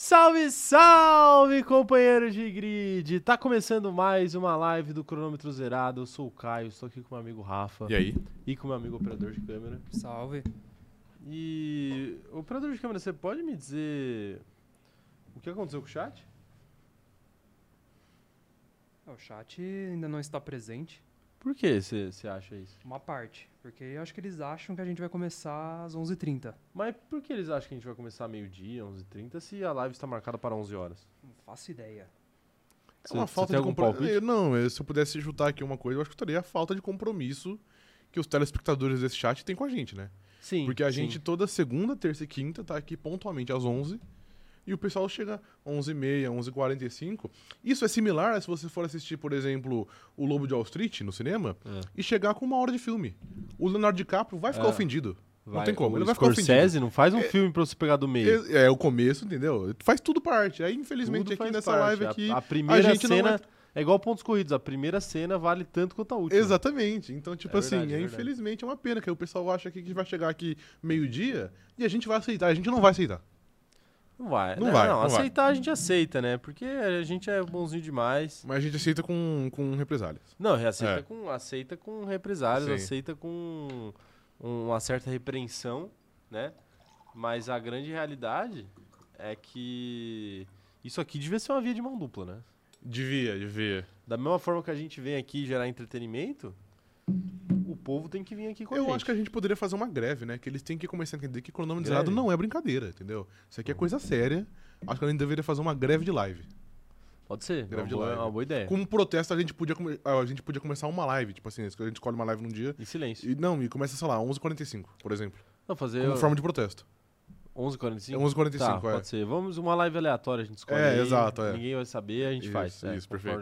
Salve, salve, companheiros de grid! Tá começando mais uma live do Cronômetro Zerado. Eu sou o Caio, estou aqui com o meu amigo Rafa E aí? e com o meu amigo operador de câmera. Salve. E, operador de câmera, você pode me dizer o que aconteceu com o chat? É, O chat ainda não está presente. Por que você você acha isso? Uma parte. Porque eu acho que eles acham que a gente vai começar às 11h30. Mas por que eles acham que a gente vai começar meio-dia, 11h30, se a live está marcada para 11 horas? Não faço ideia. É uma Você- falta tem de compromisso. Não, eu- se eu pudesse chutar aqui uma coisa, eu acho que estaria a falta de compromisso que os telespectadores desse chat têm com a gente, né? Sim. Porque a sim. gente toda segunda, terça e quinta tá aqui pontualmente às 11 e o pessoal chega 11h30, 11h45. Isso é similar a se você for assistir, por exemplo, O Lobo de Wall Street no cinema É. e chegar com uma hora de filme. O Leonardo DiCaprio vai ficar É. ofendido. Não Vai- tem como, ele vai ficar ofendido. Não faz um É- filme pra você pegar do meio. É, é o começo, entendeu? Faz tudo parte. Aí, infelizmente, Tudo aqui nessa parte. live A- aqui. A, primeira gente não cena é igual pontos corridos. A primeira cena vale tanto quanto a última. Exatamente. Então, tipo É assim, verdade, é é, verdade. infelizmente é uma pena que o pessoal acha que vai chegar aqui meio-dia e a gente vai aceitar. A gente não vai aceitar. Não vai. Não né? vai, Não, não vai. aceitar a gente aceita, né? Porque a gente é bonzinho demais. Mas a gente aceita com, com represálias. Não, aceita, É. com, aceita com represálias, Sim. aceita com uma certa repreensão, né? Mas a grande realidade é que isso aqui devia ser uma via de mão dupla, né? Devia, devia. Da mesma forma que a gente vem aqui gerar entretenimento, o povo tem que vir aqui com a Eu gente. acho que a gente poderia fazer uma greve, né? Que eles têm que começar a entender que Greve? zerado não é brincadeira, entendeu? Isso aqui é coisa séria. Acho que a gente deveria fazer uma greve de live. Pode ser, é uma Greve de boa, live. é uma boa ideia. Como protesto, a gente, podia a gente podia começar uma live. Tipo assim, a gente escolhe uma live num dia. Em silêncio. E não, e começa, sei lá, 11h45, por exemplo. Não, fazer Como forma de protesto. 11h45? É 11h45, Tá, é. pode ser. Vamos uma live aleatória, a gente escolhe. É, aí, exato, é. Ninguém vai saber, a gente Isso, faz. é, isso, forma perfeito.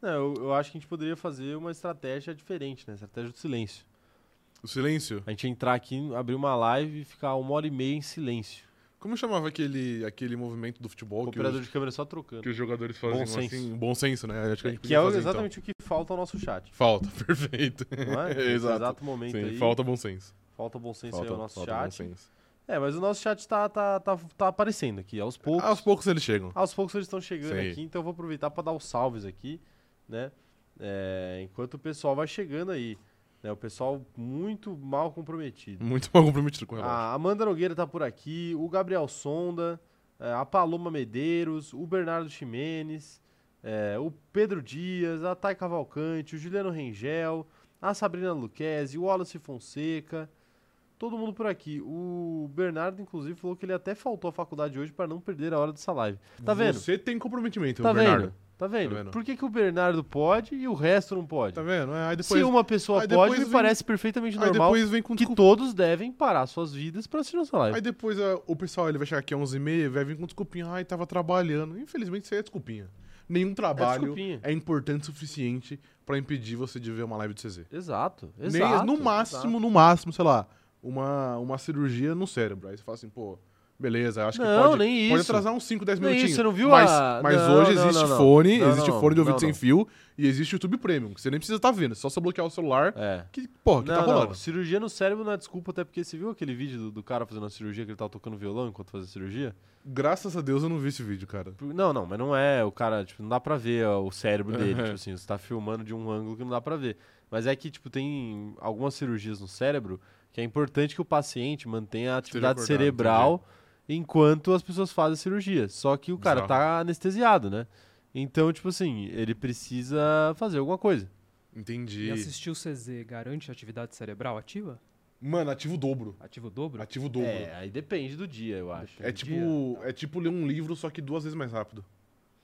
Não, eu, eu acho que a gente poderia fazer uma estratégia diferente, né? Estratégia do silêncio. O silêncio. A gente entrar aqui, abrir uma live e ficar uma hora e meia em silêncio. Como chamava aquele, aquele movimento do futebol O operador os, de câmera só trocando. que os jogadores faziam Bom senso. assim? Bom senso, né? Acho que gente Que é fazer, exatamente o que falta ao nosso chat. então. Falta, perfeito. Não é? Exato. exato momento Sim, aí. falta bom senso. falta bom senso Falta, aí ao nosso chat. É, mas o nosso chat tá, tá, tá, tá aparecendo aqui, aos poucos. Aos poucos eles chegam. Aos poucos eles estão chegando Sim. aqui, então eu vou aproveitar para dar os salves aqui, né? É, enquanto o pessoal vai chegando aí. Né? O pessoal muito mal comprometido. Muito mal comprometido com o relógio. A Amanda Nogueira tá por aqui, o Gabriel Sonda, é, a Paloma Medeiros, o Bernardo Ximenes, é, o Pedro Dias, a Thay Cavalcante, o Juliano Rengel, a Sabrina Luquezzi, o Wallace Fonseca, todo mundo por aqui. O Bernardo, inclusive, falou que ele até faltou à faculdade hoje para não perder a hora dessa live. Tá vendo? Você tem comprometimento, Tá Bernardo. vendo? Tá vendo? vendo? Por que, que o Bernardo pode e o resto não pode? Tá vendo? É, Aí depois, Se uma pessoa pode, me vem- parece perfeitamente normal depois vem com que todos devem parar suas vidas para assistir nossa live. Aí depois ah, o pessoal ele vai chegar aqui às 11h30 vai vir com desculpinha. Ai, tava trabalhando. Infelizmente isso aí é desculpinha. Nenhum trabalho desculpinha. é, importante o suficiente pra impedir você de ver uma live de CZ. Exato, Nem- exato. no máximo, no máximo, sei lá, uma, uma cirurgia no cérebro. Aí você fala assim, pô, beleza, acho que Não, pode, nem pode isso. atrasar uns 5, 10 Nem minutinhos. isso, você não viu mas, a- Mas Não, hoje não, existe fone, existe fone de ouvido sem fio e existe YouTube Premium, que você nem precisa estar vendo, é só você bloquear o celular. É. Que, porra, que tá rolando. cirurgia no cérebro não é desculpa, até porque você viu aquele vídeo do, do cara fazendo a cirurgia, que ele tava tocando violão enquanto fazia a cirurgia? Graças a Deus eu não vi esse vídeo, cara. Não, não, mas não é o cara, tipo, não dá pra ver ó, o cérebro dele, tipo assim, você tá filmando de um ângulo que não dá pra ver. Mas é que, tipo, tem algumas cirurgias no cérebro que é importante que o paciente mantenha a atividade acordado, cerebral enquanto as pessoas fazem a cirurgia. Só que o cara Bizarro. tá anestesiado, né? Então, tipo assim, ele precisa fazer alguma coisa. Entendi. E assistir o CZ garante atividade cerebral ativa? Mano, ativo o dobro. Ativo o dobro? Ativo o dobro. É, aí depende do dia, eu acho. É tipo, é tipo ler um livro, só que duas vezes mais rápido.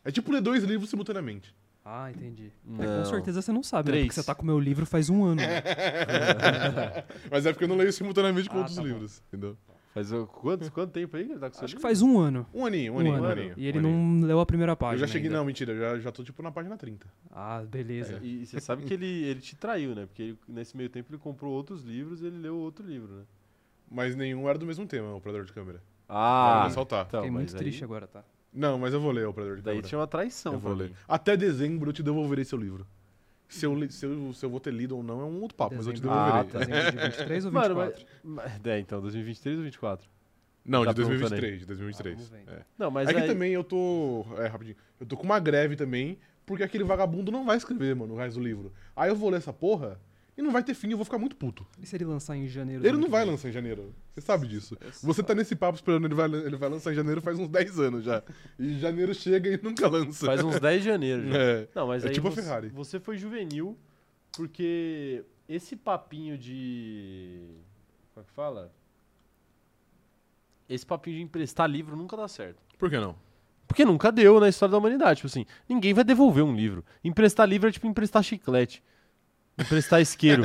É tipo ler dois livros simultaneamente. Ah, entendi. É, com certeza você não sabe, né? Três. Porque você tá com o meu livro faz um ano. né? Mas é porque eu não leio simultaneamente com Ah, outros tá bom. livros, entendeu? Faz quanto, quanto tempo aí que ele tá com seu Acho que faz um ano. Um aninho, um Um aninho, ano. um aninho. E ele um aninho. não leu a primeira Eu página. já cheguei, ainda. não, mentira, eu já, já tô tipo na página 30. Ah, beleza. É, E, e você sabe que ele, ele te traiu, né? Porque ele- nesse meio tempo ele comprou outros livros e ele leu outro livro, né? Mas nenhum era do mesmo tema, o operador de câmera. Ah, Vale ressaltar. então, Fiquei muito aí- triste agora, tá? Não, mas eu vou ler o operador de Daí câmera. tinha uma traição eu vou ler. mim. Até dezembro eu te devolverei seu livro. Se eu, se, eu, se eu vou ter lido ou não é um outro papo, mas eu te Dezembro- devolverei. Ah, tá. Dezembro de 23 ou Mano, 24? mas, mas- é, então, 2023 ou 24? Não, Tá de perguntando 2023, de 2023. Ah, vendo. é. Não, mas é que aí- também eu tô. É, rapidinho. Eu tô com uma greve também, porque aquele vagabundo não vai escrever, mano, o resto do livro. Aí eu vou ler essa porra e não vai ter fim, eu vou ficar muito puto. E se ele lançar em janeiro? Ele não vai lançar em janeiro. Você sabe disso. Eu Você tá nesse papo esperando ele vai, ele vai lançar em janeiro faz uns 10 anos já. E janeiro chega e nunca lança. Faz uns 10 de janeiro já. É. Não, mas É aí tipo a você, Ferrari. você foi juvenil, porque esse papinho de. Como é que fala? Esse papinho de emprestar livro nunca dá certo. Por que não? Porque nunca deu na história da humanidade. Tipo assim, ninguém vai devolver um livro. Emprestar livro é tipo emprestar chiclete. Emprestar isqueiro.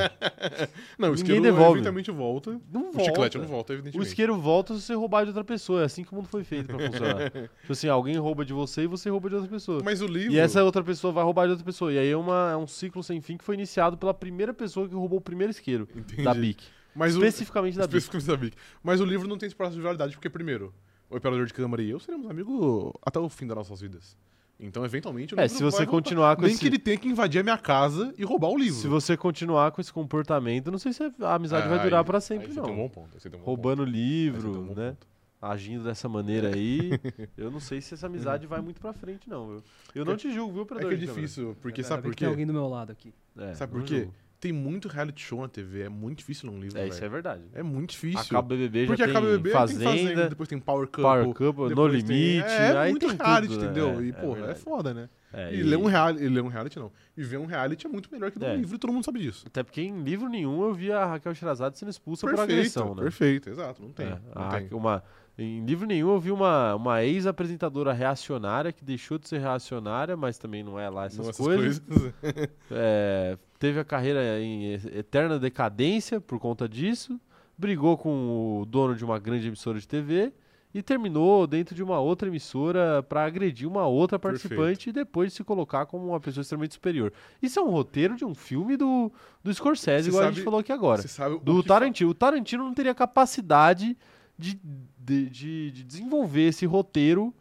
Não, o isqueiro devolve. eventualmente volta. Não O volta. chiclete não volta, O evidentemente. isqueiro volta se você roubar de outra pessoa. É assim que o mundo foi feito pra funcionar. tipo assim, alguém rouba de você e você rouba de outra pessoa. Mas o livro. E essa outra pessoa vai roubar de outra pessoa. E aí é, uma, é um ciclo sem fim que foi iniciado pela primeira pessoa que roubou o primeiro isqueiro Entendi. da BIC. Mas o... Especificamente da BIC. Especificamente da BIC. Mas o livro não tem esse prazo de validade, porque, primeiro, o operador de câmara e eu seremos amigos até o fim das nossas vidas. Então, eventualmente, o É, livro se você voltar. continuar com Nem esse... que ele tenha que invadir a minha casa e roubar o livro. Se você continuar com esse comportamento, não sei se a amizade Ah, vai durar aí- pra aí sempre, não. Tem um bom ponto. um bom Roubando ponto. Um livro, bom né? ponto. Agindo dessa maneira aí, eu não sei se essa amizade vai muito pra frente, não, viu? Eu não te julgo, viu, É operador que é difícil, porque Ainda sabe por que Tem quê? alguém do meu lado aqui. É, Sabe por quê? julgo. Tem muito reality show na TV, é muito difícil ler um livro, É, isso é verdade. É muito difícil. Acaba o BBB, já Porque tem acaba o BBB, Fazenda, tem Fazenda, depois tem Power Couple. Power Couple, No tem- Limite, É, aí muito reality, tudo, né? entendeu? É, e, é porra, é, verdade. foda, né? É, e, ler um reality, e ler um reality não. E ver um reality é muito melhor que ler É. um livro e todo mundo sabe disso. Até porque em livro nenhum eu vi a Raquel Sherazade sendo expulsa por perfeito, agressão, né? perfeito, exato, não tem. É, não tem. Uma, em livro nenhum eu vi uma, uma ex-apresentadora reacionária que deixou de ser reacionária, mas também não é lá essas, Não, essas coisas. coisas. É, teve a carreira em eterna decadência por conta disso, brigou com o dono de uma grande emissora de TV e terminou dentro de uma outra emissora para agredir uma outra participante e depois se colocar como uma pessoa extremamente superior. Isso é um roteiro de um filme do, do Scorsese, igual a sabe- gente falou aqui agora. Você sabe o Do Tarantino. O Tarantino não teria capacidade de, de, de- de desenvolver esse roteiro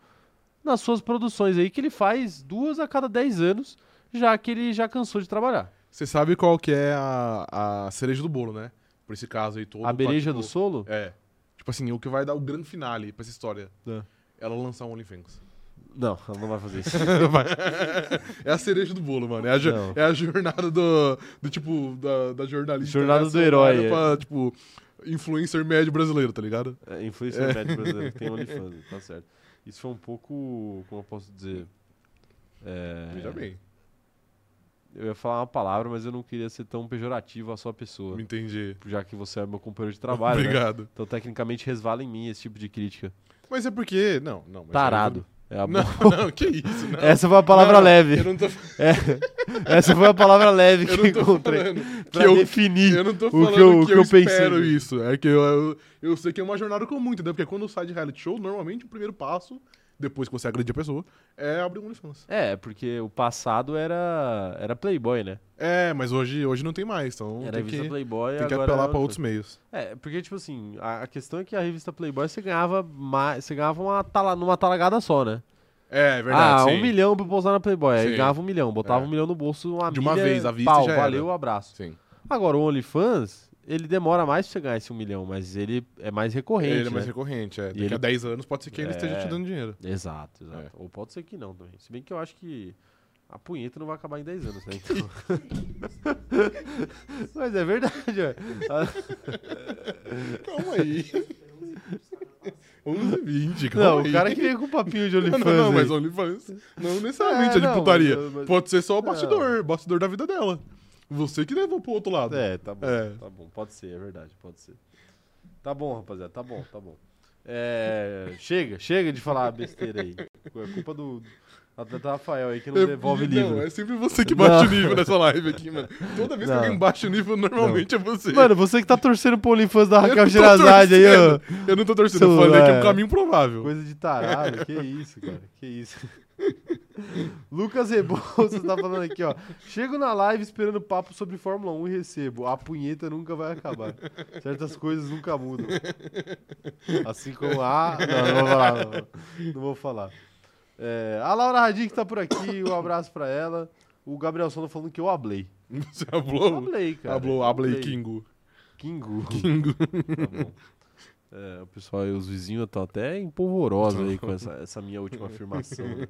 nas suas produções aí, que ele faz duas a cada dez anos, já que ele já cansou de trabalhar. Você sabe qual que é a, a cereja do bolo, né? Por esse caso aí todo. a bereja tipo, do solo? É. Tipo assim, o que vai dar o grande finale pra essa história. É. Ela lançar um OnlyFans. Não, ela não vai fazer isso. é a cereja do bolo, mano. É a, é a jornada do, do tipo, da, da jornalista. Jornada do reacionária herói, é. Pra, tipo, influencer médio brasileiro, tá ligado? É, influencer médio brasileiro tem OnlyFans, tá certo. Isso foi um pouco, como eu posso dizer... É, Veja bem. Eu ia falar uma palavra, mas eu não queria ser tão pejorativo à sua pessoa. Entendi. Já que você é meu companheiro de trabalho, né? Obrigado. Então, tecnicamente, resvala em mim esse tipo de crítica. Mas é porque. Não, não. mas Tarado. É Não, não, que isso, não. Essa foi a palavra Não, leve. Tô, Essa foi a palavra leve que eu encontrei. que eu, definir. eu não tô o falando que eu- o que que eu, eu pensei. espero isso. É que eu, eu, eu sei que é uma jornada comum, entendeu? Porque quando sai de reality show, normalmente o primeiro passo, depois que você agride a pessoa, é abrir um OnlyFans. É, porque o passado era, era Playboy, né? É, mas hoje, hoje não tem mais, então Era a tem revista que, Playboy tem que apelar é pra outros meios. É, porque, tipo assim, a, a questão é que a revista Playboy você ganhava mais. Você ganhava uma tala, numa talagada só, né? É, é verdade, ah, sim. um milhão pra posar na Playboy. Aí ganhava um milhão, botava É. um milhão no bolso, uma De uma milha, vez, à vista pau, já era. valeu, abraço. Sim. Agora, o OnlyFans, ele demora mais pra você ganhar esse um milhão, mas ele é mais recorrente, Ele é mais né? recorrente, é. Daqui ele- a 10 anos pode ser que ele É. esteja te dando dinheiro. Exato, exato. É. Ou pode ser que não também. Se bem que eu acho que a punheta não vai acabar em 10 anos, né? Então... Mas é verdade, ué. Calma aí. 11 20, calma Não, aí. o cara que veio com papinho de Não, OnlyFans. não, não, aí. mas OnlyFans não necessariamente É, é de não, putaria. mas- mas- Pode ser só o bastidor, bastidor da vida dela. Você que levou pro outro lado. É, tá bom, É. tá bom. Pode ser, é verdade, pode ser. Tá bom, rapaziada, tá bom, tá bom. É, chega, chega de falar besteira aí. É culpa do atleta Rafael aí que não É, devolve não, livro. é sempre você que bate Não. o nível nessa live aqui, mano. Toda vez Não. que alguém baixa o nível, normalmente é você. Mano, você que tá torcendo pro OnlyFans da Raquel Sherazade aí, ó. Eu não tô torcendo, eu falei que é um é. caminho provável. Coisa de tarado, que isso, cara, que isso. Lucas Rebouças tá falando aqui, ó. Chego na live esperando papo sobre Fórmula 1 e recebo. A punheta nunca vai acabar. Certas coisas nunca mudam. Assim como a. Não, não vou falar. Não, não vou falar. É, a Laura Radic tá por aqui, um abraço pra ela. O Gabriel Sono falando que eu hablei. Você Eu hablou? hablei, cara. Hablei. Kingo. Kingu. Kingo. Tá bom. É, o pessoal, os vizinhos estão até empolvorosos aí com essa, essa minha última afirmação. né?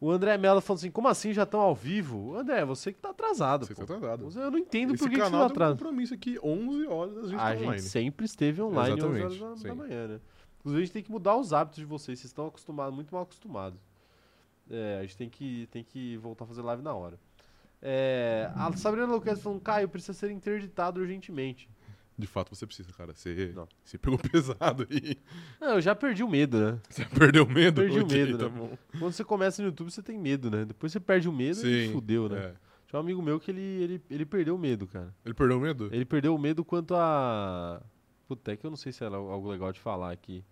O André Mello falou assim: como assim já estão ao vivo? André, você que tá atrasado. Você pô. tá atrasado. Eu não entendo Esse por que, que você tá tem um atrasado. compromisso aqui, 11 horas a gente A tá gente online. sempre esteve online às 11 Exatamente, horas da, da manhã, né? Inclusive, a gente tem que mudar os hábitos de vocês. Vocês estão acostumados, muito mal acostumados. É, a gente tem que, tem que voltar a fazer live na hora. É, a Sabrina Luquez falando, Caio, precisa ser interditado urgentemente. De fato, você precisa, cara. Você, Não. você pegou pesado aí. Não, eu já perdi o medo, né? Você perdeu o medo? Perdi o Ok, medo, tá né? bom. Quando você começa no YouTube, você tem medo, né? Depois você perde o medo e Sim, fudeu, né? é. Tinha um amigo meu que ele, ele, ele perdeu o medo, cara. Ele perdeu o medo? Ele perdeu o medo quanto a... Puta, é que eu não sei se era algo legal de falar aqui.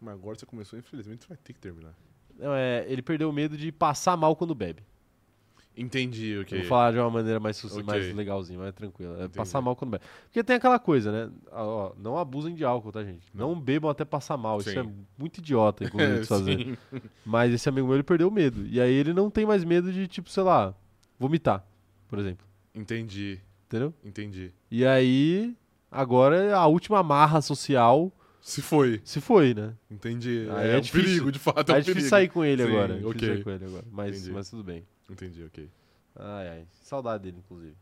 Mas agora você começou, infelizmente você vai ter que terminar. Não, é, ele perdeu o medo de passar mal quando bebe. Entendi, Eu ok. Vou falar de uma maneira mais, suci- Ok. mais legalzinha, mais tranquila. É Entendi. passar mal quando bebe. Porque tem aquela coisa, né? Ó, ó, não abusem de álcool, tá, gente? Não, bebam até passar mal. Isso Sim. é muito idiota, inclusive, É, de fazer. Mas esse amigo meu, ele perdeu o medo. E aí ele não tem mais medo de, tipo, sei lá, vomitar, por exemplo. Entendi, Entendeu? entendi. E aí, agora a última marra social Se foi, se foi, né? enteí. Aí é, é um difícil. perigo, de fato, é Aí um é difícil perigo. sair com ele Sim, agora. é difícil ok. sair com ele agora. Mas, Entendi. mas tudo bem. Entendi, ok. Ai, ai. Saudade dele, inclusive.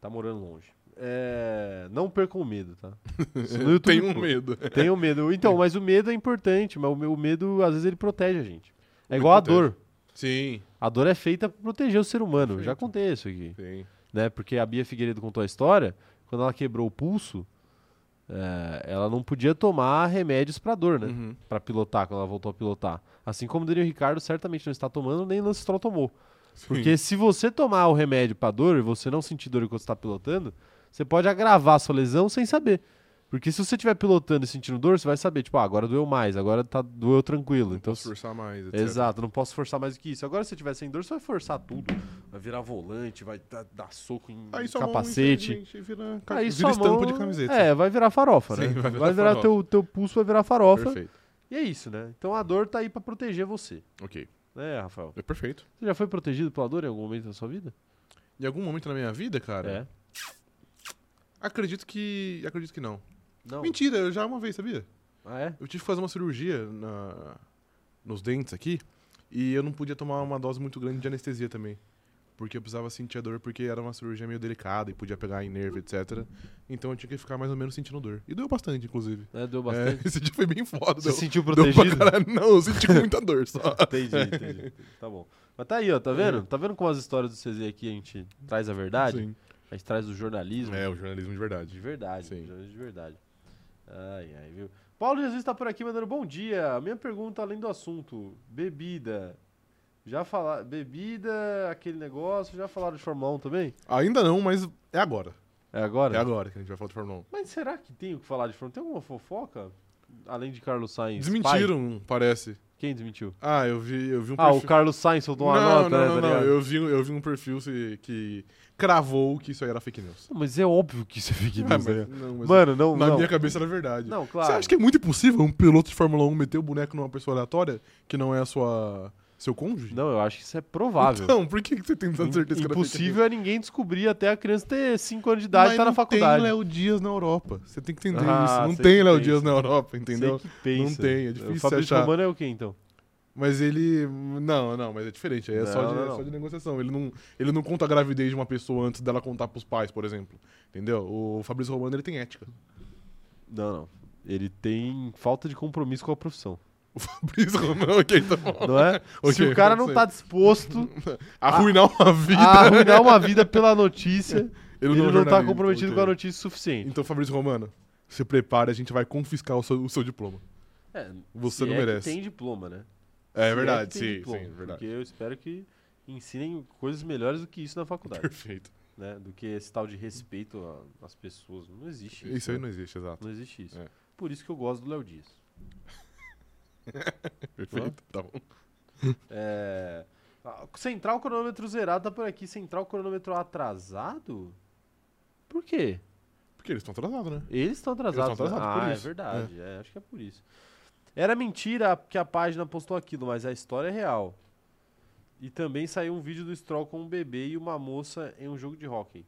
Tá morando longe. É, Não percam o medo, tá? YouTube, Tenho um medo. Tenham medo. Então, mas o medo é importante, mas o me- o medo, às vezes, ele protege a gente. É igual a dor. Sim, A dor é feita pra proteger o ser humano. Perfeito. Já contei isso aqui. sim. Né? Porque a Bia Figueiredo contou a história, quando ela quebrou o pulso, é, ela não podia tomar remédios pra dor, né? Uhum. Pra pilotar, quando ela voltou a pilotar. Assim como o Daniel Ricardo certamente não está tomando, nem Lance Stroll tomou. Sim. Porque se você tomar o remédio pra dor e você não sentir dor enquanto está pilotando, você pode agravar a sua lesão sem saber. Porque se você estiver pilotando e sentindo dor, você vai saber, tipo, ah, agora doeu mais, agora tá, doeu tranquilo. Não então, posso forçar mais, etc. Exato, não posso forçar mais do que isso. Agora, se você tiver sem dor, você vai forçar tudo. Vai virar volante, vai dar, dar soco em Aí mão, capacete. infelizmente, vira, Aí vira estampa mão, de camiseta. É, vai virar farofa, Sim, né? vai Vai virar virar, farofa. teu, teu pulso, vai virar farofa. Perfeito. E é isso, né? Então a dor tá aí pra proteger você. Ok. Né, Rafael? É perfeito. Você já foi protegido pela dor em algum momento da sua vida? Em algum momento na minha vida, cara, É. acredito que. Acredito que não. Não. Mentira, eu já uma vez, sabia? Ah, é? Eu tive que fazer uma cirurgia na- nos dentes aqui e eu não podia tomar uma dose muito grande de anestesia também. Porque eu precisava sentir a dor, porque era uma cirurgia meio delicada e podia pegar em nervo, etc. Então eu tinha que ficar mais ou menos sentindo dor. E doeu bastante, inclusive. É, deu É, bastante. esse dia foi bem foda. Você deu- se sentiu protegido? Não, eu senti muita dor só. Entendi, entendi. Tá bom. Mas tá aí, ó, tá vendo? Tá vendo como as histórias do CZ aqui a gente traz a verdade? Sim. A gente traz o jornalismo É, o jornalismo de de verdade. verdade. Sim. Jornalismo de verdade. Ai, ai, viu? Paulo Jesus tá por aqui mandando bom dia. Minha pergunta além do assunto: bebida. Já falaram. Bebida, aquele negócio, já falaram de Fórmula 1 também? Ainda não, mas é agora. É agora? É agora que a gente vai falar de Fórmula 1. Mas será que tem o que falar de Fórmula 1? Tem alguma fofoca? Além de Carlos Sainz. Desmentiram, parece. pai? Quem desmentiu? Ah, eu vi, eu vi um Ah, o perfil- Carlos Sainz soltou uma não, nota, não, né? não, tá não. Eu vi, eu vi um perfil que cravou que isso aí era fake news. Mas é óbvio que isso é fake Ah, news, mas- né? não, mas Mano, não, na não. minha cabeça era verdade. Não, claro. Você acha que é muito impossível um piloto de Fórmula 1 meter o boneco numa pessoa aleatória que não é a sua seu cônjuge? Não, eu acho que isso é provável. Então, por que que você tem tanta certeza que era fake Impossível é ninguém descobrir até a criança ter 5 anos de idade e Mas tá na não faculdade. tem Léo Dias na Europa. Você tem que entender Ah, isso. Não tem que Léo pensa. Dias na Europa, entendeu? Que. Não tem, é O difícil Fabrício achar. Romano é o quê, então? Mas ele. Não, não, mas é diferente. Aí é, só, Não, de, não, é não. só de negociação. Ele não, ele não conta a gravidez de uma pessoa antes dela contar pros pais, por exemplo. Entendeu? O Fabrício Romano ele tem ética. Não, não. Ele tem falta de compromisso com a profissão. O Fabrício Romano, ok, tá bom. Não é? Se Ok, o cara não tá disposto Arruinar uma vida. a arruinar uma vida pela notícia, ele, é não, tá jornalista, comprometido ok. com a notícia suficiente. Então, Fabrício Romano, se prepare, a gente vai confiscar o seu, o seu diploma. É, Você se não é que merece. tem diploma, né? É Se verdade, que tem sim, diploma, sim, é verdade. Porque eu espero que ensinem coisas melhores do que isso na faculdade, Perfeito. né? Do que esse tal de respeito a- às pessoas. Não existe isso. Isso aí né? não existe, exato. Não existe isso. É. Por isso que eu gosto do Léo Dias. Perfeito, tá bom. É... Central cronômetro zerado tá por aqui. Central cronômetro atrasado? Por quê? Porque eles estão atrasados, né? Eles estão atrasados. estão atrasados né? por ah, isso. é verdade. é, acho que é por isso. Era mentira que a página postou aquilo, mas a história é real. E também saiu um vídeo do Stroll com um bebê e uma moça em um jogo de hóquei.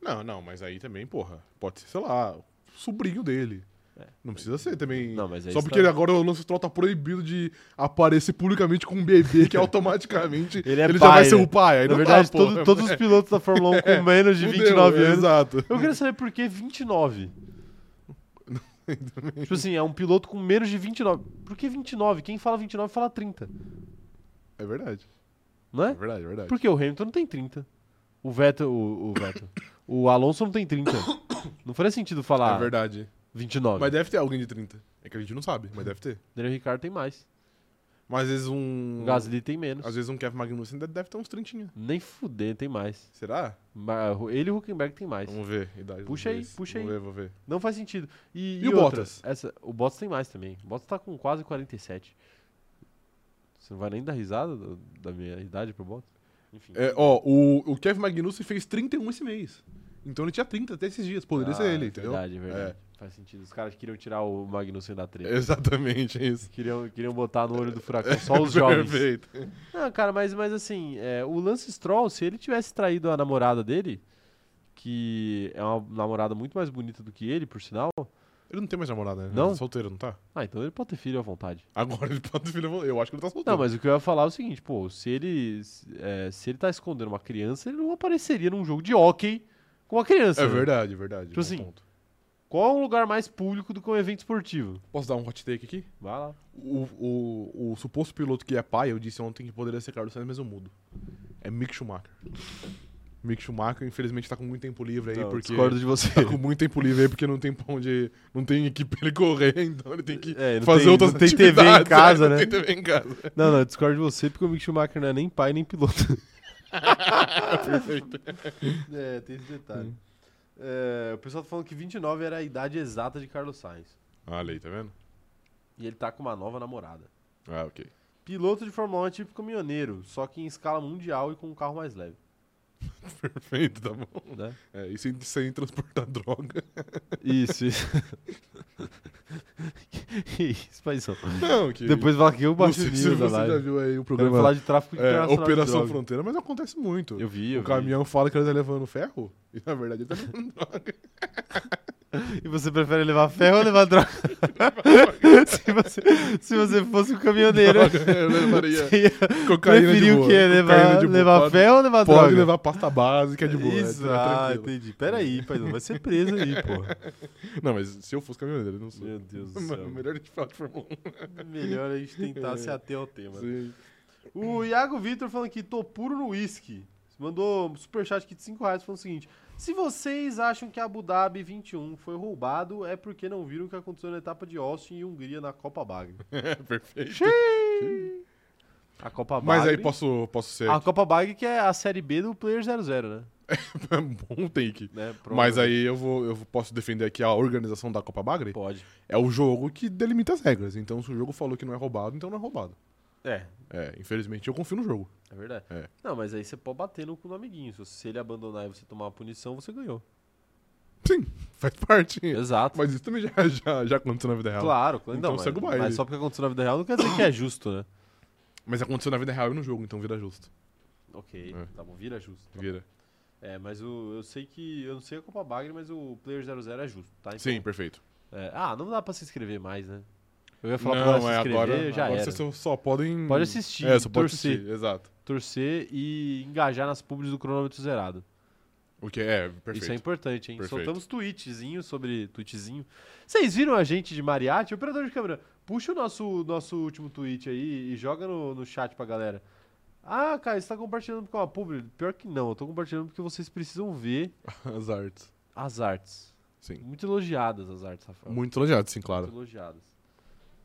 Não, não, mas aí também, porra, pode ser, sei lá, sobrinho dele. É. Não precisa ser também. Não, mas aí Só porque tá- agora o Lance Stroll tá proibido de aparecer publicamente com um bebê que automaticamente Ele é já pai, vai ser né? o pai. Aí Na verdade, pô. todo- todos os pilotos da Fórmula 1 com menos de Fudeu, 29 anos. Exato. Eu queria saber por que 29. tipo assim, é um piloto com menos de 29. Por que 29? Quem fala 29 fala 30. É verdade. Não É é? verdade, é verdade. Porque o Hamilton não tem 30. O Vettel, o, o Vettel. o Alonso não tem 30. Não faria sentido falar É verdade. 29. Mas deve ter alguém de 30. É que a gente não sabe, mas deve ter. Daniel Ricciardo tem mais. Mas às vezes um. O Gasly tem menos. Às vezes um Kevin Magnussen deve- deve ter uns 30. Nem fuder, tem mais. Será? Ma- Ele e o Huckenberg tem mais. Vamos ver. Idade Puxa aí, dois. puxa vamos aí. Ver, vou ver. Não faz sentido. E, E o outra, Bottas? Essa, o Bottas tem mais também. O Bottas tá com quase 47. Você não vai nem dar risada do- da minha idade pro Bottas? Enfim. É, ó, o, o Kevin Magnussen fez 31 esse mês. Então ele tinha 30 até esses dias. Poderia Ah, ser ele, é entendeu? Verdade, é verdade. Faz sentido. Os caras queriam tirar o Magnussen da treta. Exatamente, é isso. Queriam, queriam botar no olho do furacão só os jovens. Perfeito. Não, cara, mas, mas assim, é, o Lance Stroll, se ele tivesse traído a namorada dele, que é uma namorada muito mais bonita do que ele, por sinal, Ele não tem mais namorada, né? Não? Ele é solteiro, não tá? ah, então ele pode ter filho à vontade. Agora ele pode ter filho. Eu acho que ele tá solteiro. Não, mas o que eu ia falar é o seguinte, pô, se ele, se- é, se ele tá escondendo uma criança, ele não apareceria num jogo de hockey com uma criança. É né? verdade, é verdade. Tipo assim, ponto. Qual é um lugar mais público do que um evento esportivo? Posso dar um hot take aqui? Vai lá. O, o, o suposto piloto que é pai, eu disse ontem que poderia ser Carlos Sainz, mas eu mudo. É Mick Schumacher. Mick Schumacher, infelizmente, tá com muito tempo livre aí, Não, porque. discordo de você. Tá com muito tempo livre aí, porque não tem pra onde. Não tem equipe pra ele correr, então ele tem que É, não fazer tem- outras não tem TV em casa, é, né? Não tem TV em casa. Não, não, eu discordo de você porque o Mick Schumacher não é nem pai nem piloto. Perfeito. É, tem esse detalhe. É, o pessoal tá falando que 29 era a idade exata de Carlos Sainz. Olha aí, tá vendo? E ele tá com uma nova namorada. Ah, ok. Piloto de Fórmula 1 é tipo caminhoneiro, só que em escala mundial e com um carro mais leve. Perfeito, tá bom. Né? É, e sem, sem transportar droga. Isso, isso. isso, paizão. Não, que. Depois fala que eu baixo o nível da você já live. viu aí o programa falar de tráfico é, Operação. Fronteira, mas acontece muito. Eu vi, eu o vi. caminhão fala que ele tá levando ferro, e na verdade ele tá levando droga. E você prefere levar ferro ou levar droga? se, você, se você fosse um caminhoneiro, Droga, eu levaria você de boa. o quê? Levar, levar Pode- ferro ou levar Pode droga? levar pasta básica de boa. Isso, é, é ah, tranquilo. entendi. Pera aí, pai, não vai ser preso aí, porra. Não, mas se eu fosse caminhoneiro, eu não sou. Meu Deus do Mano, céu. Melhor a gente falar de Fórmula Melhor a gente tentar É. se ater ao tema. 1. Sim. O Iago Vitor falando aqui, tô puro no whisky. Mandou um superchat aqui de 5 reais falando o seguinte: Se vocês acham que a Abu Dhabi 21 foi roubado, é porque não viram o que aconteceu na etapa de Austin e Hungria na Copa Bagre. Perfeito. A Copa Bagre. Mas aí posso, posso ser. A Copa Bagre que é a série B do Player 00, né? Bom take. né? Mas aí eu vou, eu posso defender aqui a organização da Copa Bagre. Pode. É o jogo que delimita as regras. Então, se o jogo falou que não é roubado, então não é roubado. É, É, infelizmente eu confio no jogo. é verdade. É. Não, mas aí você pode bater no, no amiguinho. Se, ele abandonar e você tomar uma punição, você ganhou. Sim, faz parte. Exato. Mas isso também já, já, já aconteceu na vida real. Claro, claro. Então não, segue o mas, baile. mas só porque aconteceu na vida real não quer dizer que é justo, né? Mas aconteceu na vida real e no jogo, então vira justo. Ok, É. tá bom, vira justo. tá Vira. É, mas o, eu sei que. Eu não sei a Copa Bagre, mas o Player 00 é justo, tá? Então, Sim, perfeito. é, ah, não dá pra se inscrever mais, né? Eu ia falar pra Não, se é inscrever, agora, já agora era. vocês só, podem... Pode assistir, É, só pode torcer. assistir, exato. Torcer e engajar nas pubs do cronômetro zerado. O que é, perfeito. Isso é importante, hein? Perfeito. Soltamos tweetzinho sobre. Tweetzinho. Vocês viram a gente de Mariachi? Operador de câmera, puxa o nosso, nosso último tweet aí e joga no, no chat pra galera. Ah, cara, você tá compartilhando com a publi. Pior que não, eu tô compartilhando porque vocês precisam ver As artes. as artes. Sim. Muito elogiadas as artes, Rafael. Muito elogiado, sim, claro. Muito elogiadas.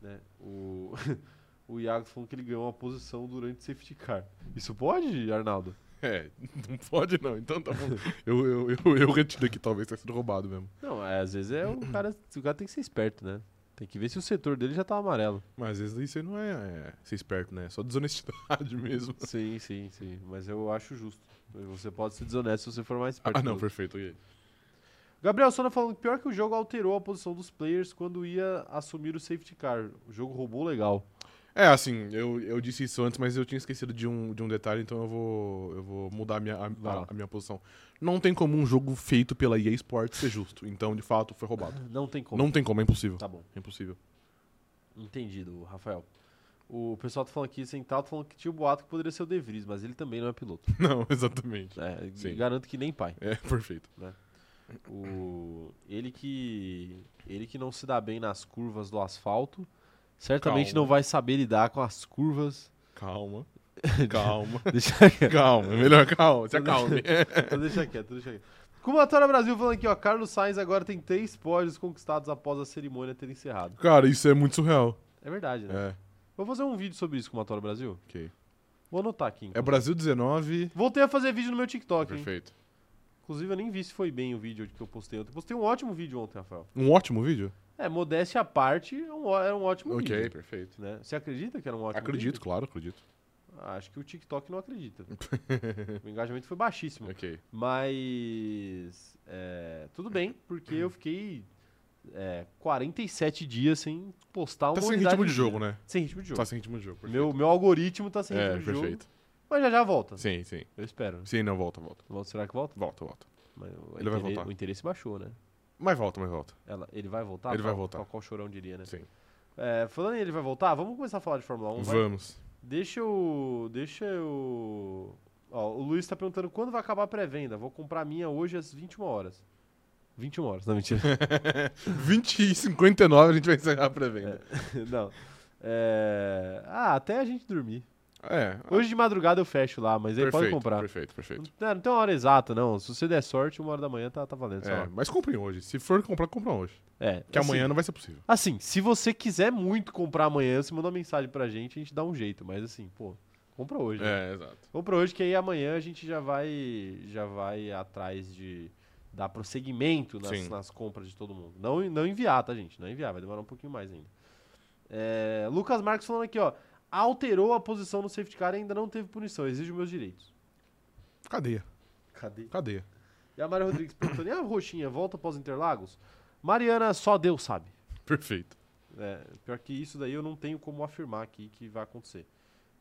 Né? O, o Iago falou que ele ganhou uma posição durante safety car. Isso pode, Arnaldo? É, não pode não, então tá bom. eu, eu, eu, eu retiro aqui, talvez tenha sido roubado mesmo. Não, é, às vezes é o cara. O cara tem que ser esperto, né? Tem que ver se o setor dele já tá amarelo. Mas às vezes isso aí não é, é ser esperto, né? É só desonestidade mesmo. Sim, sim, sim. Mas eu acho justo. Você pode ser desonesto se você for mais esperto. Ah, não, perfeito. Gabriel Sona falando que pior que o jogo alterou a posição dos players quando ia assumir o safety car. O jogo roubou legal. É, assim, eu, eu disse isso antes, mas eu tinha esquecido de um, de um detalhe, então eu vou, eu vou mudar a minha, a, a- a minha posição. Não tem como um jogo feito pela EA Sports ser justo. Então, de fato, foi roubado. Não tem como. Não tem como, é impossível. Tá bom, É impossível. entendido, Rafael. O pessoal tá falando aqui, sentado, falando que tinha o boato que poderia ser o De Vries, mas ele também não é piloto. Não, exatamente. É, Sim. garanto que nem pai. É, perfeito. O, ele que ele que não se dá bem nas curvas do asfalto, certamente Calma. não vai saber lidar com as curvas. Calma. Calma. Deixa quieto, calma. É melhor calma. Se acalme. então deixa quieto, deixa quieto. Kumatora Brasil falando aqui, ó, Carlos Sainz agora tem três pódios conquistados após a cerimônia ter encerrado. Cara, isso é muito surreal. É verdade, né? É, Vou fazer um vídeo sobre isso, Kumatora Brasil. ok. Vou anotar aqui. É inclusive. Brasil 19. Voltei a fazer vídeo no meu TikTok, hein? Perfeito. Inclusive, eu nem vi se foi bem o vídeo que eu postei ontem. Eu postei um ótimo vídeo ontem, Rafael. Um ótimo vídeo? É, modéstia à parte, é um, era um ótimo Ok, vídeo. perfeito. Né? Você acredita que era um ótimo Acredito, vídeo? claro, acredito. Acho que o TikTok não acredita. o engajamento foi baixíssimo. Ok. Mas é, tudo bem, porque eu fiquei é, 47 dias sem postar uma Tá sem unidade ritmo de jogo, né? Sem ritmo de jogo. Tá sem ritmo de jogo. meu, Perfeito. meu algoritmo tá sem É, ritmo de jogo. Mas já já volta. Sim, sim. Eu espero. Sim, não, volta, volta. Volta, Será que volta? Volta, volta. Mas o Ele vai interesse- voltar. O interesse baixou, né? Mas volta, mas volta. Ela, ele vai voltar? Ele vai Qual- voltar. Qual, qual chorão diria, né? Sim. É, falando em ele vai voltar, vamos começar a falar de Fórmula 1. vai? Vamos. Deixa eu. Deixa eu. Ó, o Luiz tá perguntando quando vai acabar a pré-venda. Vou comprar a minha hoje às 21 horas. 21 horas, não, mentira. 20 e 59 a gente vai encerrar a pré-venda. não. É... Ah, até a gente dormir. É. Hoje de madrugada eu fecho lá, mas aí perfeito, pode comprar. Perfeito, perfeito. Não, não tem uma hora exata, não. Se você der sorte, uma hora da manhã tá, tá valendo. É, mas comprem hoje. Se for comprar, compram hoje. É, Que assim, amanhã não vai ser possível. Assim, se você quiser muito comprar amanhã, você manda uma mensagem pra gente, a gente dá um jeito. Mas assim, pô, compra hoje. né? É, exato. Compra hoje, que aí amanhã a gente já vai, já vai atrás de dar prosseguimento nas, nas compras de todo mundo. Não, não enviar, tá, gente? Não enviar, vai demorar um pouquinho mais ainda. É, Lucas Marques falando aqui, ó. Alterou a posição no safety car e ainda não teve punição. Exijo meus direitos. Cadeia. Cadê? Cadeia. E a Maria Rodrigues perguntando, e a Roxinha, volta após Interlagos? Mariana, só Deus sabe. Perfeito. É, pior que isso daí eu não tenho como afirmar aqui que vai acontecer.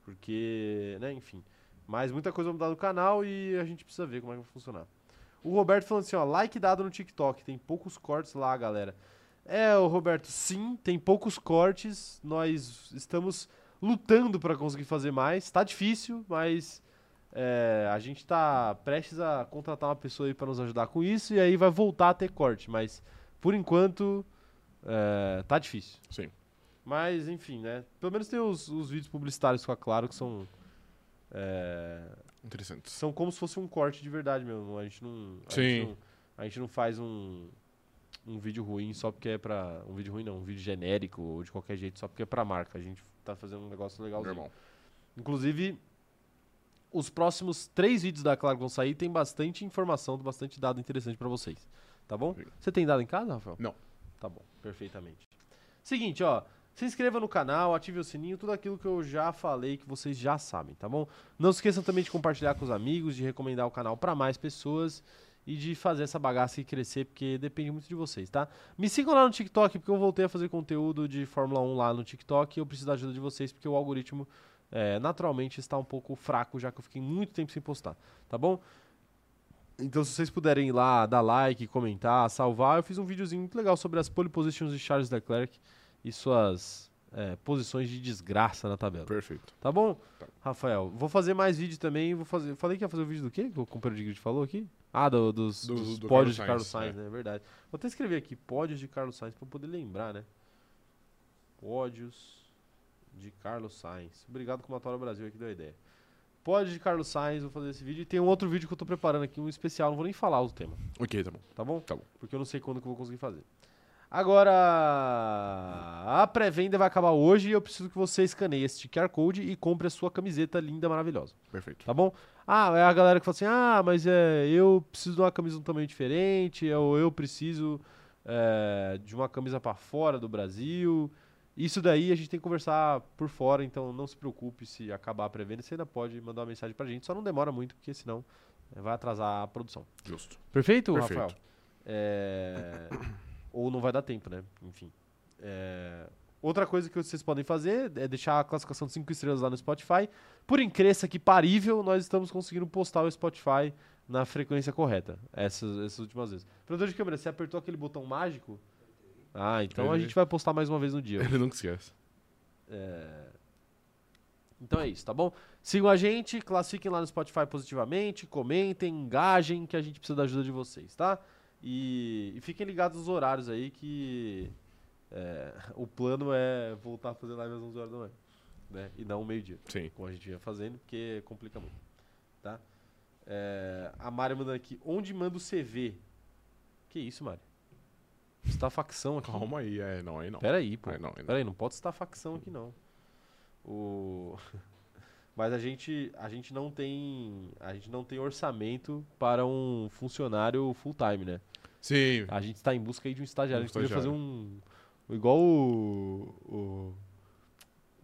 Porque, né, enfim. Mas muita coisa vai mudar no canal e a gente precisa ver como é que vai funcionar. O Roberto falando assim, ó, like dado no TikTok, tem poucos cortes lá, galera. É, o Roberto, sim, tem poucos cortes. Nós estamos lutando para conseguir fazer mais. Tá difícil, mas é, a gente tá prestes a contratar uma pessoa aí para nos ajudar com isso e aí vai voltar a ter corte, mas por enquanto é, tá difícil. Sim. Mas, enfim, né? Pelo menos tem os, os vídeos publicitários com a Claro que são. é, Interessante. são como se fosse um corte de verdade mesmo. A gente não. A Sim. Gente não, a gente não faz um, um vídeo ruim só porque é pra. Um vídeo ruim não, um vídeo genérico ou de qualquer jeito só porque é pra marca. A gente tá fazendo um negócio legalzinho. Normal. Inclusive, os próximos três vídeos da Claro vão sair tem bastante informação, bastante dado interessante pra vocês. Tá bom? Você tem dado em casa, Rafael? Não. Tá bom, perfeitamente. Seguinte, ó. Se inscreva no canal, ative o sininho, tudo aquilo que eu já falei que vocês já sabem, tá bom? Não se esqueçam também de compartilhar com os amigos, de recomendar o canal pra mais pessoas e de fazer essa bagaça crescer, porque depende muito de vocês, tá? Me sigam lá no TikTok, porque eu voltei a fazer conteúdo de Fórmula 1 lá no TikTok e eu preciso da ajuda de vocês, porque o algoritmo é, naturalmente está um pouco fraco, já que eu fiquei muito tempo sem postar, tá bom? Então, se vocês puderem ir lá, dar like, comentar, salvar, eu fiz um videozinho muito legal sobre as pole positions de Charles Leclerc e suas é, posições de desgraça na tabela. Perfeito. Tá bom? Tá. Rafael, vou fazer mais vídeo também. Vou fazer. Falei que ia fazer o vídeo do quê? Que o companheiro de grid falou aqui? Ah, do- dos, Do- dos do pódios Carlos de Carlos Sainz, Sainz, né? É verdade. Vou até escrever aqui: pódios de Carlos Sainz pra eu poder lembrar, né? Pódios de Carlos Sainz. Obrigado, Comatória Brasil, aí que deu a ideia. Pódio de Carlos Sainz, vou fazer esse vídeo. E tem um outro vídeo que eu tô preparando aqui, um especial. Não vou nem falar o tema Ok, tá bom. tá bom? Tá bom. Porque eu não sei quando que eu vou conseguir fazer. Agora, a pré-venda vai acabar hoje e eu preciso que você escaneie esse QR Code e compre a sua camiseta linda, maravilhosa, Perfeito. tá bom? Ah, é a galera que fala assim, ah, mas é, eu preciso de uma camisa de um tamanho diferente, ou eu preciso é, de uma camisa para fora do Brasil. Isso daí a gente tem que conversar por fora, então não se preocupe se acabar a pré-venda, você ainda pode mandar uma mensagem pra gente, só não demora muito, porque senão é, vai atrasar a produção. Justo. Perfeito, Perfeito. Rafael? É, Ou não vai dar tempo, né? Enfim. É, Outra coisa que vocês podem fazer é deixar a classificação de 5 estrelas lá no Spotify. Por incrível que parível, nós estamos conseguindo postar o Spotify na frequência correta. Essas, essas últimas vezes. Operador de câmera, você apertou aquele botão mágico? Ah, então a gente vai postar mais uma vez no dia. Ele nunca esquece. É, Então é isso, tá bom? Sigam a gente, classifiquem lá no Spotify positivamente, comentem, engajem, que a gente precisa da ajuda de vocês, tá? E, e fiquem ligados nos horários aí que é, o plano é voltar a fazer live às 11 horas da manhã, né? E não meio-dia, Sim. como a gente vinha fazendo, porque complica muito, tá? É, a Mari mandando aqui, onde manda o CV? Que isso, Mari? Você tá facção aqui? Calma aí, é, não, aí não. Pera aí, pô. Aí não, aí não. Pera aí, não pode estar facção aqui não. O... Mas a gente, a gente não tem, a gente não tem orçamento para um funcionário full time, né? Sim. A gente está em busca aí de um estagiário. Um a gente podia fazer estagiário. um igual o, o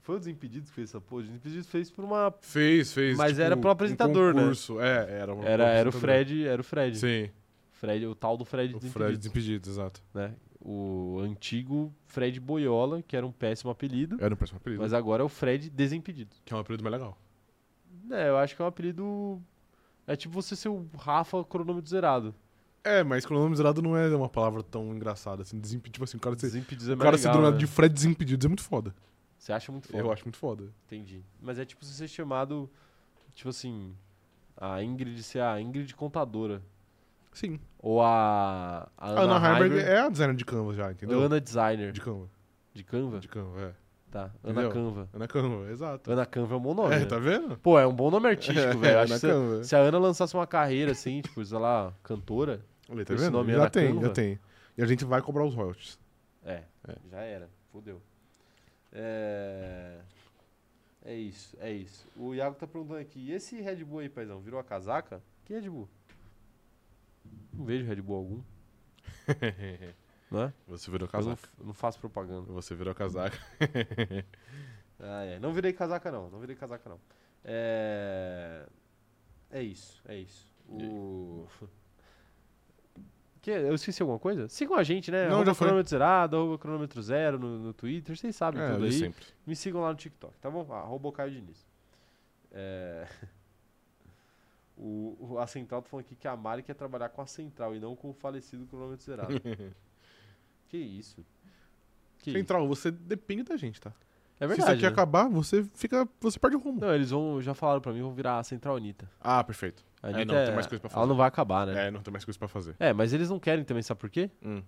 foi o Desimpedidos que fez essa porra. O Desimpedidos fez por uma Fez, fez. Mas tipo, era pro apresentador, um né? concurso. É, era. um era era o. Fred, era o Fred. Sim, Fred, o tal do Fred o Desimpedidos, Fred Desimpedidos, exato. né? O antigo Fred Boiola, que era um péssimo apelido, Era o próximo apelido. mas agora é o Fred Desimpedidos. Que é um apelido mais legal. É, eu acho que é um apelido. É tipo você ser o Rafa cronômetro zerado. É, mas cronômetro zerado não é uma palavra tão engraçada assim. Desimpedido, tipo assim, o cara ser, Desimpedidos é o cara ser legal, nada né? de Fred Desimpedidos é muito foda. Você acha muito foda. Eu acho muito foda. Entendi. Mas é tipo você ser chamado. Tipo assim. A Ingrid ser a Ingrid contadora. Sim. Ou a. A Ana, Ana Heimberg Heimberg, é a designer de Canva já, entendeu? Ana Designer. De Canva. De Canva? De Canva, é. Tá. Ana? Canva. Ana Canva, exato. Ana Canva é um bom nome. é, né? tá vendo? Pô, é um bom nome artístico, velho. Acho Ana que se, Canva. se a Ana lançasse uma carreira assim, tipo, sei lá, cantora. Olha, tá esse vendo? nome já Ana tem, Canva? já tem. E a gente vai cobrar os royalties. É, É. já era. Fudeu. É... é isso, é isso. O Iago tá perguntando aqui, e esse Red Bull aí, paizão, virou a casaca? Que Red Bull? Não vejo Red Bull algum, não é? Você virou não, casaca. eu não faço propaganda. Você virou casaca. Ah, é. Não virei casaca não, não virei casaca não. É... É isso, é isso. O... Que, eu esqueci alguma coisa? Sigam a gente, né? Não, arroba já foi. cronômetro zerado, arroba cronômetro zero no, no Twitter, vocês sabem É, tudo aí. sempre. Me sigam lá no TikTok, tá bom? Arroba Caio Diniz. É... O, o- a Central tá falando aqui que a Mari quer trabalhar com a Central e não com o falecido cronômetro zerado. Que isso? Que isso? Central, você depende da gente, tá? É Se isso verdade. aqui né? acabar, você fica. Você perde o rumo. Não, eles vão, já falaram pra mim, vão virar a Central Anitta. Ah, perfeito. A É, não, tem mais coisa pra Ela fazer. não vai acabar, né? É, não tem mais coisa pra fazer. É, mas eles não querem também, sabe por quê? Hum.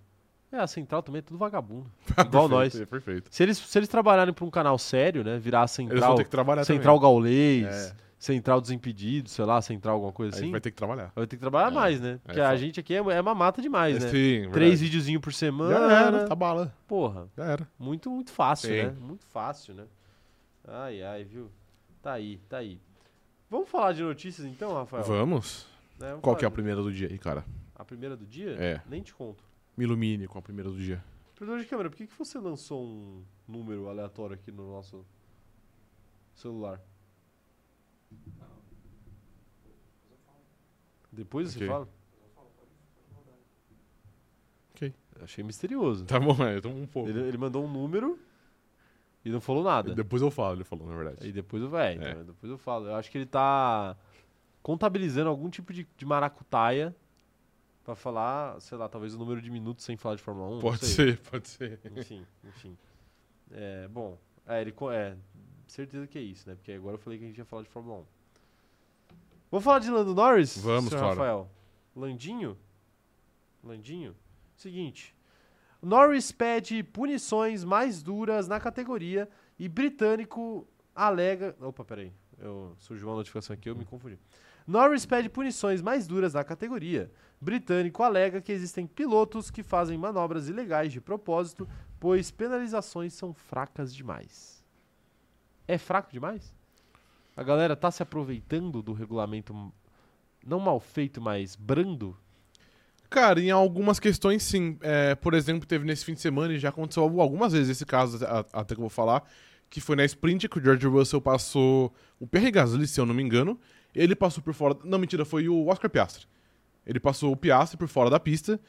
É, a Central também é tudo vagabundo. Perfeito, Igual nós. É perfeito. Se eles, se eles trabalharem pra um canal sério, né? Virar a Eles vão Central, ter que trabalhar Central também. Gaulês, É. Central Desimpedidos, sei lá, Central alguma coisa A assim. gente vai ter que trabalhar. Vai ter que trabalhar É, mais, né? Porque a foda. gente aqui é, é uma mata demais, né? Sim, Três videozinhos por Já semana. era, tá bala. Porra, Já era. muito, muito fácil, Sim. né? Muito fácil, né? Ai, ai, viu? Tá aí, tá aí. Vamos falar de notícias então, Rafael? Vamos. Né? Vamos Qual que é a primeira do dia aí, cara? A primeira do dia? É. Nem te conto. Me ilumine com a primeira do dia. Operador de câmera, por que, que você lançou um número aleatório aqui no nosso celular? Depois você Ok. fala? Ok. Achei misterioso. Tá bom, é, então um pouco. Ele, ele mandou um número e não falou nada. Depois eu falo, ele falou, na verdade. Aí depois eu, é, então, É. depois eu falo. Eu acho que ele tá contabilizando algum tipo de, de maracutaia pra falar, sei lá, talvez o número de minutos sem falar de Fórmula 1. não Pode sei. ser, pode ser. Enfim, enfim. É, bom, é, ele, é, certeza que é isso, né? Porque agora eu falei que a gente ia falar de Fórmula 1. Vamos falar de Lando Norris? Vamos, senhor claro. Rafael. Landinho? Landinho? Seguinte. Norris pede punições mais duras na categoria e britânico alega. Opa, peraí. Eu, surgiu uma notificação aqui, eu me confundi. Norris pede punições mais duras na categoria. Britânico alega que existem pilotos que fazem manobras ilegais de propósito, pois penalizações são fracas demais. É fraco demais? A galera tá se aproveitando do regulamento não mal feito, mas brando? Cara, em algumas questões sim. É, por exemplo, teve nesse fim de semana e já aconteceu algumas vezes esse caso, até que eu vou falar, que foi na sprint que o George Russell passou o Pierre Gasly, se eu não me engano. Ele passou por fora. Não, mentira, foi o Oscar Piastri. Ele passou o Piastri por fora da pista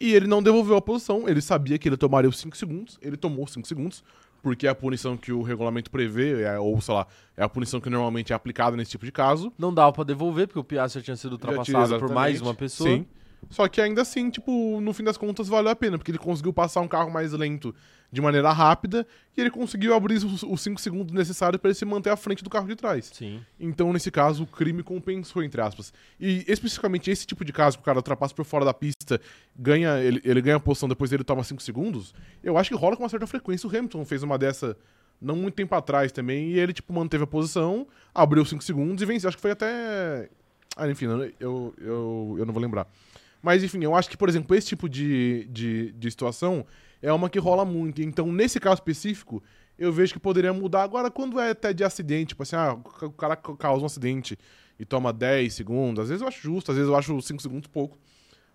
e ele não devolveu a posição. Ele sabia que ele tomaria os 5 segundos. Ele tomou os 5 segundos. Porque é a punição que o regulamento prevê, é- ou sei lá, é a punição que normalmente é aplicada nesse tipo de caso. Não dava pra devolver, porque o já tinha sido Já tinha, ultrapassado por mais uma pessoa. Sim. Só que ainda assim, tipo, no fim das contas valeu a pena, porque ele conseguiu passar um carro mais lento de maneira rápida e ele conseguiu abrir os- os 5 segundos necessários para ele se manter à frente do carro de trás. Sim. Então, nesse caso, o crime compensou, entre aspas. E especificamente esse tipo de caso, que o cara ultrapassa por fora da pista, ganha, ele, ele ganha a posição, depois ele toma 5 segundos, eu acho que rola com uma certa frequência. O Hamilton fez uma dessa não muito tempo atrás também, e ele, tipo, manteve a posição, abriu 5 segundos e venceu. Acho que foi até. Ah, enfim, eu, eu, eu, eu não vou lembrar. Mas, enfim, eu acho que, por exemplo, esse tipo de, de, de situação é uma que rola muito. Então, nesse caso específico, eu vejo que poderia mudar. Agora, quando é até de acidente, tipo assim, ah, o cara ca- causa um acidente e toma 10 segundos, às vezes eu acho justo, às vezes eu acho 5 segundos pouco.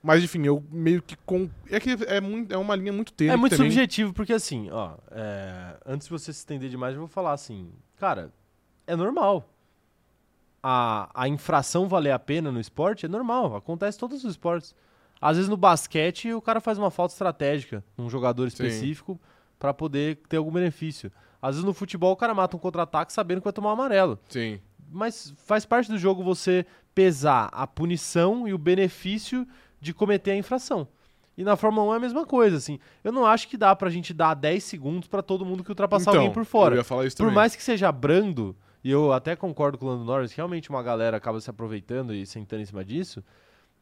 Mas, enfim, eu meio que. Com... É que é, muito, é uma linha muito tênue. É muito também. subjetivo, porque assim, ó, é, antes de você se estender demais, eu vou falar assim, cara, é normal. A, a infração valer a pena no esporte é normal, acontece em todos os esportes. Às vezes no basquete o cara faz uma falta estratégica num jogador específico pra poder ter algum benefício. Às vezes no futebol o cara mata um contra-ataque sabendo que vai tomar um amarelo. Sim. Mas faz parte do jogo você pesar a punição e o benefício de cometer a infração. E na Fórmula 1 é a mesma coisa, assim. Eu não acho que dá pra gente dar 10 segundos pra todo mundo que ultrapassar alguém por fora. Então, Por mais que seja brando, e eu até concordo com o Lando Norris, que realmente uma galera acaba se aproveitando e sentando em cima disso,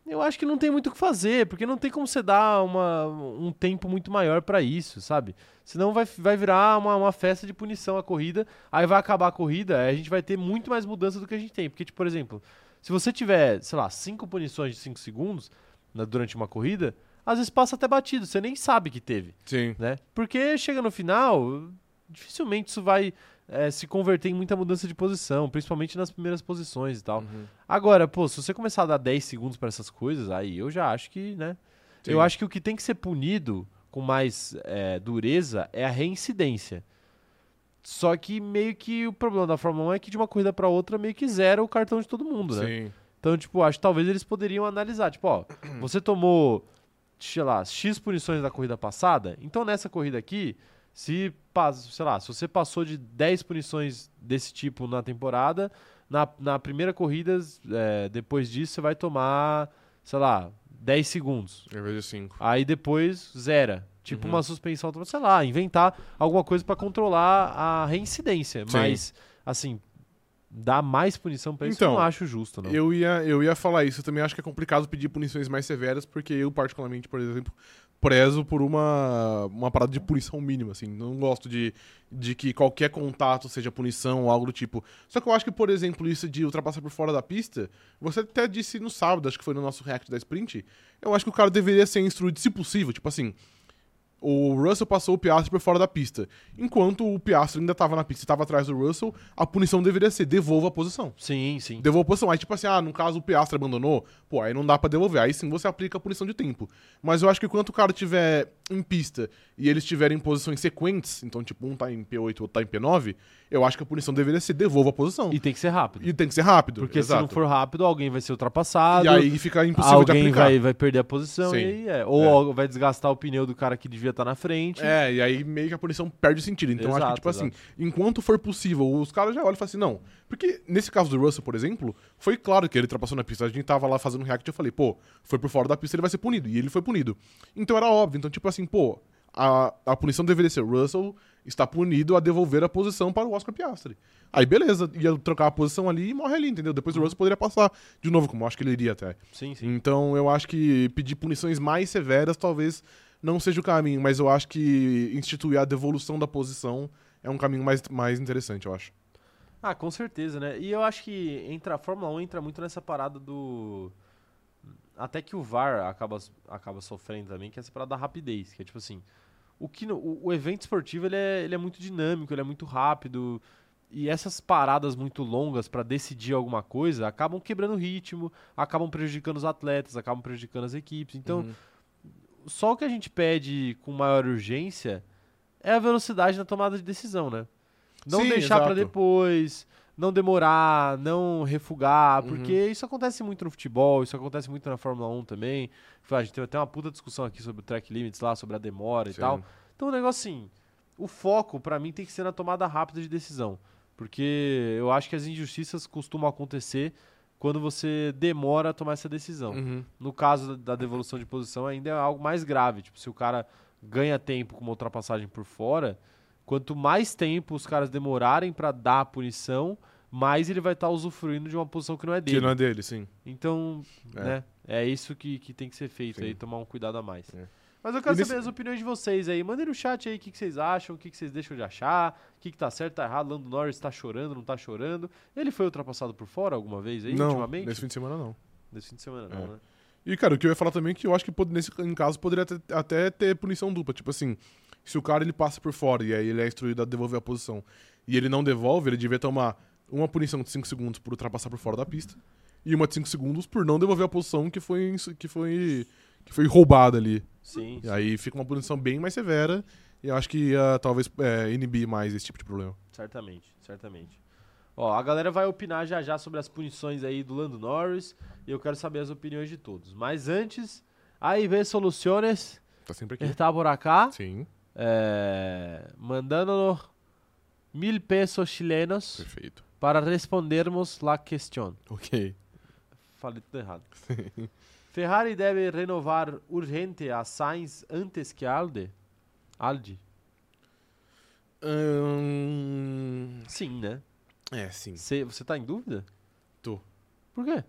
eu acho que não tem muito o que fazer, porque não tem como você dar uma, um tempo muito maior pra isso, sabe? Senão vai, vai virar uma, uma festa de punição a corrida, aí vai acabar a corrida, aí a gente vai ter muito mais mudança do que a gente tem. Porque, tipo, por exemplo, se você tiver, sei lá, cinco punições de 5 segundos na- durante uma corrida, às vezes passa até batido, você nem sabe que teve Sim. né? Porque chega no final, dificilmente isso vai eh, se converter em muita mudança de posição, principalmente nas primeiras posições e tal. Uhum. Agora, pô, se você começar a dar 10 segundos pra essas coisas, aí eu já acho que, né? Sim. Eu acho que o que tem que ser punido com mais eh, dureza é a reincidência. Só que meio que o problema da Fórmula 1 é que de uma corrida pra outra meio que zera o cartão de todo mundo, né? Sim. Então, tipo, acho que talvez eles poderiam analisar. Tipo, ó, você tomou, sei lá, X punições da corrida passada, então nessa corrida aqui, se, sei lá, se você passou de 10 punições desse tipo na temporada, na, na primeira corrida, é, depois disso, você vai tomar, sei lá, 10 segundos. Eu vejo 5. Aí depois, zera. Tipo Uhum. uma suspensão, sei lá, inventar alguma coisa pra controlar a reincidência. Sim. Mas, assim, dar mais punição pra isso Então, eu não acho justo, não. Eu ia, eu ia falar isso. Eu também acho que é complicado pedir punições mais severas, porque eu, particularmente, por exemplo, prezo por uma, uma parada de punição mínima, assim. Não gosto de, de que qualquer contato seja punição ou algo do tipo. Só que eu acho que, por exemplo, isso de ultrapassar por fora da pista, você até disse no sábado, acho que foi no nosso react da sprint, eu acho que o cara deveria ser instruído, se possível, tipo assim. O Russell passou o Piastri por fora da pista. Enquanto o Piastri ainda estava na pista e estava atrás do Russell, a punição deveria ser devolva a posição. Sim, sim. Devolva a posição. Aí, tipo assim, ah, no caso o Piastre abandonou, pô, aí não dá pra devolver. Aí sim você aplica a punição de tempo. Mas eu acho que quando o cara tiver em pista e eles estiverem em posições sequentes, então, tipo, um tá em P8 outro tá em P9, eu acho que a punição deveria ser devolva a posição. E tem que ser rápido. E tem que ser rápido. Porque exato. se não for rápido, alguém vai ser ultrapassado. E aí fica impossível de alguém aplicar. vai, vai perder a posição Sim. e aí é. Ou É. vai desgastar o pneu do cara que devia estar na frente. É, e aí meio que a punição perde o sentido. Então eu acho que, Exato, tipo assim, enquanto for possível, os caras já olham e falam assim, não. Porque nesse caso do Russell, por exemplo, foi claro que ele ultrapassou na pista. A gente tava lá fazendo um react e eu falei, pô, foi por fora da pista, ele vai ser punido. E ele foi punido. Então era óbvio. Então, tipo assim, pô, a, a punição deveria ser Russell está punido a devolver a posição para o Oscar Piastri. Aí beleza, ia trocar a posição ali e morre ali, entendeu? Depois o Russell poderia passar de novo, como eu acho que ele iria até. Sim, sim. Então eu acho que pedir punições mais severas talvez não seja o caminho, mas eu acho que instituir a devolução da posição é um caminho mais, mais interessante, eu acho. Ah, com certeza, né? E eu acho que entra, a Fórmula 1 entra muito nessa parada do. Até que o VAR acaba, acaba sofrendo também, que é essa parada da rapidez. Que é tipo assim. O, que o, o evento esportivo ele é, ele é muito dinâmico, ele é muito rápido. E essas paradas muito longas pra decidir alguma coisa acabam quebrando o ritmo, acabam prejudicando os atletas, acabam prejudicando as equipes. Então, Uhum. Só o que a gente pede com maior urgência é a velocidade na tomada de decisão, né? Não Sim, deixar pra exato. depois, não demorar, não refugar, Uhum. porque isso acontece muito no futebol, isso acontece muito na Fórmula 1 também. A gente teve até uma puta discussão aqui sobre o track limits lá, sobre a demora e Sim. tal. Então o negócio assim, o foco, pra mim, tem que ser na tomada rápida de decisão. Porque eu acho que as injustiças costumam acontecer quando você demora a tomar essa decisão. Uhum. No caso da devolução de posição, ainda é algo mais grave. Tipo, se o cara ganha tempo com uma ultrapassagem por fora, quanto mais tempo os caras demorarem pra dar a punição, mais ele vai estar usufruindo de uma posição que não é dele. Que não é dele, sim. Então, É. né, é isso que, que tem que ser feito Sim. aí, tomar um cuidado a mais. É. Mas eu quero nesse- saber as opiniões de vocês aí. Mandem no chat aí o que, que vocês acham, o que, que vocês deixam de achar, o que, que tá certo, tá errado. Lando Norris tá chorando, não tá chorando. Ele foi ultrapassado por fora alguma vez aí, não, ultimamente? nesse fim de semana não. Nesse fim de semana, É. não, né? E, cara, o que eu ia falar também é que eu acho que nesse em caso poderia ter- até ter punição dupla. Tipo assim, se o cara ele passa por fora e aí ele é instruído a devolver a posição e ele não devolve, ele devia tomar uma punição de 5 segundos por ultrapassar por fora da pista e uma de 5 segundos por não devolver a posição que foi, que foi, que foi roubada ali. Sim. E aí fica uma punição bem mais severa e eu acho que ia talvez é, inibir mais esse tipo de problema. Certamente, certamente. Ó, a galera vai opinar já já sobre as punições aí do Lando Norris e eu quero saber as opiniões de todos. Mas antes, aí vem Soluciones, Tá sempre aqui. está por acá, Sim, eh, mandando mil pesos chilenos perfeito. para respondermos la questão. Ok. Falei tudo errado. Ferrari deve renovar urgente a Sainz antes que Alde? Aldi? Sim, né? é, sim. Cê- você tá em dúvida? Tô. Por quê?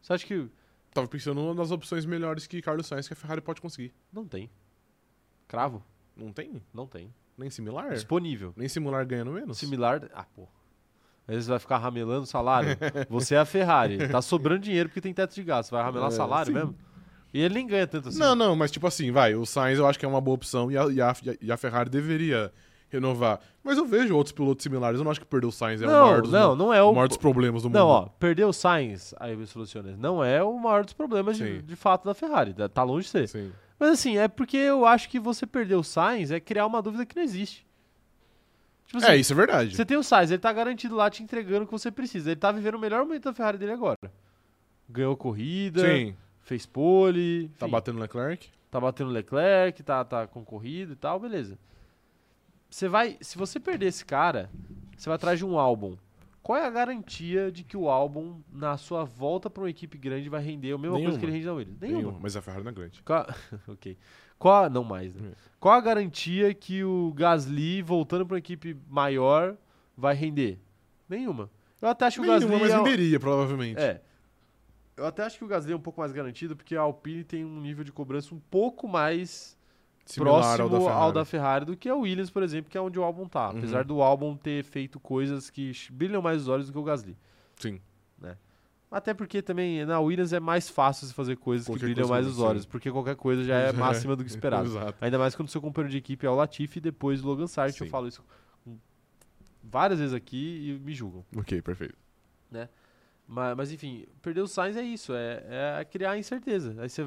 Você acha que Tava pensando nas opções melhores que Carlos Sainz que a Ferrari pode conseguir. não tem? Cravo? Não tem? Não tem. Nem similar? Disponível. Nem simular ganhando menos? Similar. Ah, pô. Às vezes vai ficar ramelando salário. Você é a Ferrari. Tá sobrando dinheiro porque tem teto de gasto. Vai ramelar É, salário sim. mesmo? E ele nem ganha tanto assim. Não, não, mas tipo assim, vai. O Sainz eu acho que é uma boa opção e a, e a, e a Ferrari deveria renovar. Mas eu vejo outros pilotos similares. Eu não acho que perder o Sainz é o não, maior dos, não, não é o o. maior dos problemas do mundo. Não, ó, perdeu o Sainz, aí me soluciona. Não é o maior dos problemas de, de fato da Ferrari. tá- Tá longe de ser. Sim. Mas assim, é porque eu acho que você perder o Sainz é criar uma dúvida que não existe. Tipo assim, É, isso é verdade. Você tem o Sainz, ele tá garantido lá te entregando o que você precisa. Ele tá vivendo o melhor momento da Ferrari dele agora. Ganhou corrida, Sim. fez pole, Tá enfim, batendo Leclerc? tá batendo Leclerc, tá, tá com corrida e tal, beleza. Você vai, se você perder esse cara, você vai atrás de um álbum. Qual é a garantia de que o álbum, na sua volta pra uma equipe grande, vai render a mesma coisa Nenhuma. que ele rende na Williams? Nenhuma. Nenhuma, Mas a Ferrari não é grande. Ok. Qual, a- não mais, né? É. Qual a garantia que o Gasly, voltando pra uma equipe maior, vai render? Nenhuma. Eu até acho que o Nenhuma, Gasly. mas é, renderia, provavelmente. é. Eu até acho que o Gasly é um pouco mais garantido, porque a Alpine tem um nível de cobrança um pouco mais Similar próximo ao da Ferrari. da Ferrari do que a Williams, por exemplo, que é onde o álbum tá. Uhum. Apesar do álbum ter feito coisas que brilham mais os olhos do que o Gasly. Sim. Até porque também na Williams é mais fácil você fazer coisas Qualquer que brilham coisa, mais os olhos, porque qualquer coisa já é máxima do que esperado. Exato. Ainda mais quando seu companheiro de equipe é o Latifi e depois o Logan. Eu Sim. falo isso várias vezes aqui e me julgam. Ok, perfeito. Mas, mas, enfim, perder o Sainz é isso, é, é criar incerteza. Aí você,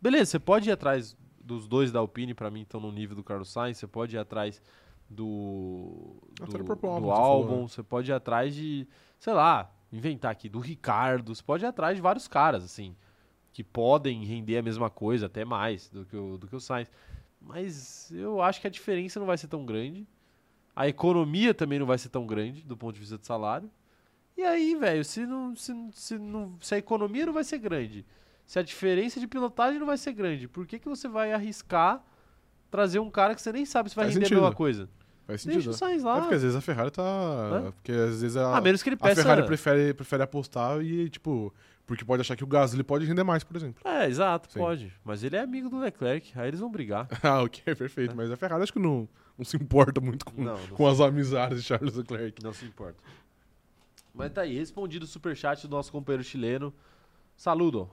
beleza, você pode ir atrás dos dois da Alpine, pra mim estão no nível do Carlos Sainz, você pode ir atrás do, do, do álbum, né? você pode ir atrás de, sei lá, inventar aqui, do Ricardo, você pode ir atrás de vários caras, assim, que podem render a mesma coisa, até mais do que o, do que o Sainz. Mas eu acho que a diferença não vai ser tão grande. A economia também não vai ser tão grande do ponto de vista de salário. E aí, velho, se, não, se, se, não, se a economia não vai ser grande, se a diferença de pilotagem não vai ser grande, por que, que você vai arriscar trazer um cara que você nem sabe se vai Faz render a sentido. mesma coisa? Faz Deixa sentido. o Sainz É lá. porque às vezes a Ferrari tá. Hã? Porque às vezes a, a menos que ele a peça... Ferrari prefere, prefere apostar e, tipo, porque pode achar que o Gasly pode render mais, por exemplo. É, exato, Sim. pode. Mas ele é amigo do Leclerc, aí eles vão brigar. ah, ok, perfeito. Mas a Ferrari acho que não, não se importa muito com, Não, não com as amizades de Charles Leclerc. Não se importa. Mas tá aí, respondido o superchat do nosso companheiro chileno. Saludo.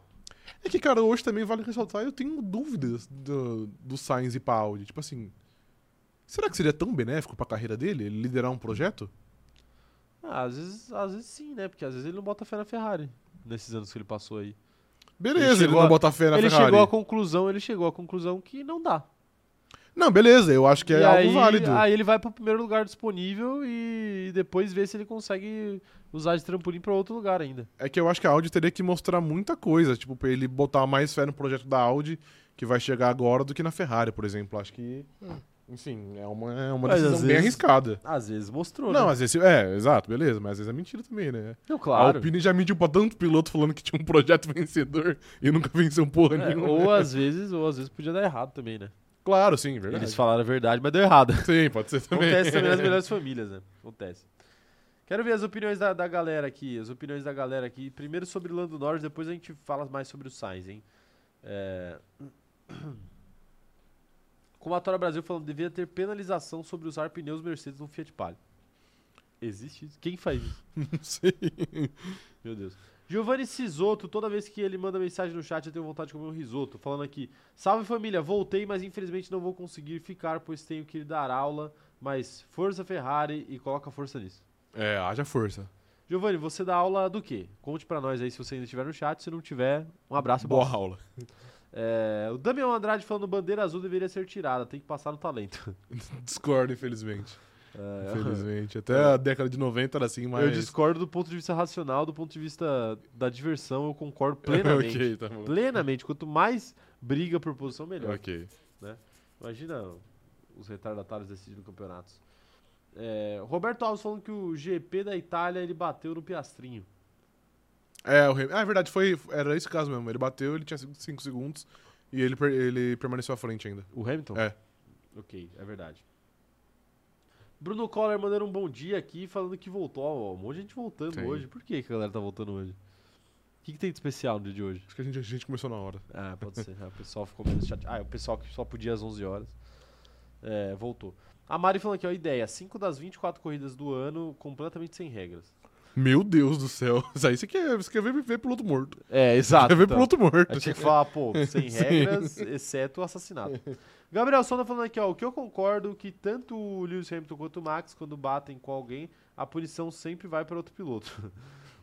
É que, cara, hoje também vale ressaltar, eu tenho dúvidas do, do Sainz e Audi. Tipo assim, será que seria tão benéfico pra carreira dele, ele liderar um projeto? Ah, às vezes, às vezes sim, né? Porque às vezes ele não bota fé na Ferrari. Nesses anos que ele passou aí. Beleza, Ele ele, chegou não a- bota fé na ele Ferrari. chegou à conclusão, ele chegou à conclusão que não dá. Não, beleza, eu acho que é e algo aí, válido. aí ele vai pro primeiro lugar disponível e depois vê se ele consegue usar de trampolim pra outro lugar ainda. É que eu acho que a Audi teria que mostrar muita coisa, tipo, pra ele botar mais fé no projeto da Audi, que vai chegar agora, do que na Ferrari, por exemplo. Acho que Enfim, é uma, é uma Mas, decisão bem vezes- arriscada. Às vezes mostrou, Não, né? às vezes. É, exato, beleza, mas às vezes é mentira também, né? Não, A claro. Alpine já mentiu pra tanto piloto falando que tinha um projeto vencedor e nunca venceu porra É, nenhuma. ou às vezes, ou às vezes podia dar errado também, né? Claro, sim, verdade. Eles falaram a verdade, mas deu errado. Sim, pode ser também. Acontece também nas melhores famílias, né? Acontece. Quero ver as opiniões da, da galera aqui. As opiniões da galera aqui. Primeiro sobre Lando Norris, depois a gente fala mais sobre o Sainz, hein? É... Comatória Brasil falando devia ter penalização sobre usar pneus Mercedes no Fiat Palio. Existe isso? Quem faz isso? Não sei. Meu Deus. Giovanni Sisoto, toda vez que ele manda mensagem no chat eu tenho vontade de comer um risoto. Falando aqui, salve família, voltei, mas infelizmente não vou conseguir ficar, pois tenho que ir dar aula. Mas força Ferrari e coloca força nisso. É, haja força. Giovanni, você dá aula do quê? Conte pra nós aí se você ainda estiver no chat. Se não tiver, um abraço e Boa boa. aula. É, o Damião Andrade falando bandeira azul deveria ser tirada, tem que passar no talento. Discordo, infelizmente. É, Infelizmente. Até a década de 90 era assim, mas. Eu discordo do ponto de vista racional, do ponto de vista da diversão, eu concordo plenamente. ok, tá bom. Plenamente. Quanto mais briga por posição, melhor. Ok. Imagina os retardatários decidindo campeonatos. É, Roberto Alves falando que o GP da Itália ele bateu no Piastrinho. É, o Ham- ah, é verdade, foi, era esse caso mesmo. Ele bateu, ele tinha 5 segundos e ele, ele permaneceu à frente ainda. O Hamilton? É. Ok, é verdade. Bruno Coller mandando um bom dia aqui, falando que voltou. Ó, um monte de gente voltando Sim. hoje. Por que, que a galera tá voltando hoje? O que, que tem de especial no dia de hoje? Acho que a gente, a gente começou na hora. Ah, pode ser. Ah, o pessoal ficou menos chateado. Ah, o pessoal que só podia às 11 horas. É, voltou. A Mari falando aqui, ó, ideia. 5 das 24 corridas do ano completamente sem regras. Meu Deus do céu. Isso aí você quer, você quer ver, ver piloto morto. É, exato. quer ver então. piloto morto. Aí tinha que falar, pô, sem regras, exceto o assassinato. Gabriel Sonda falando aqui, ó, o que eu concordo que tanto o Lewis Hamilton quanto o Max, quando batem com alguém, a punição sempre vai para outro piloto.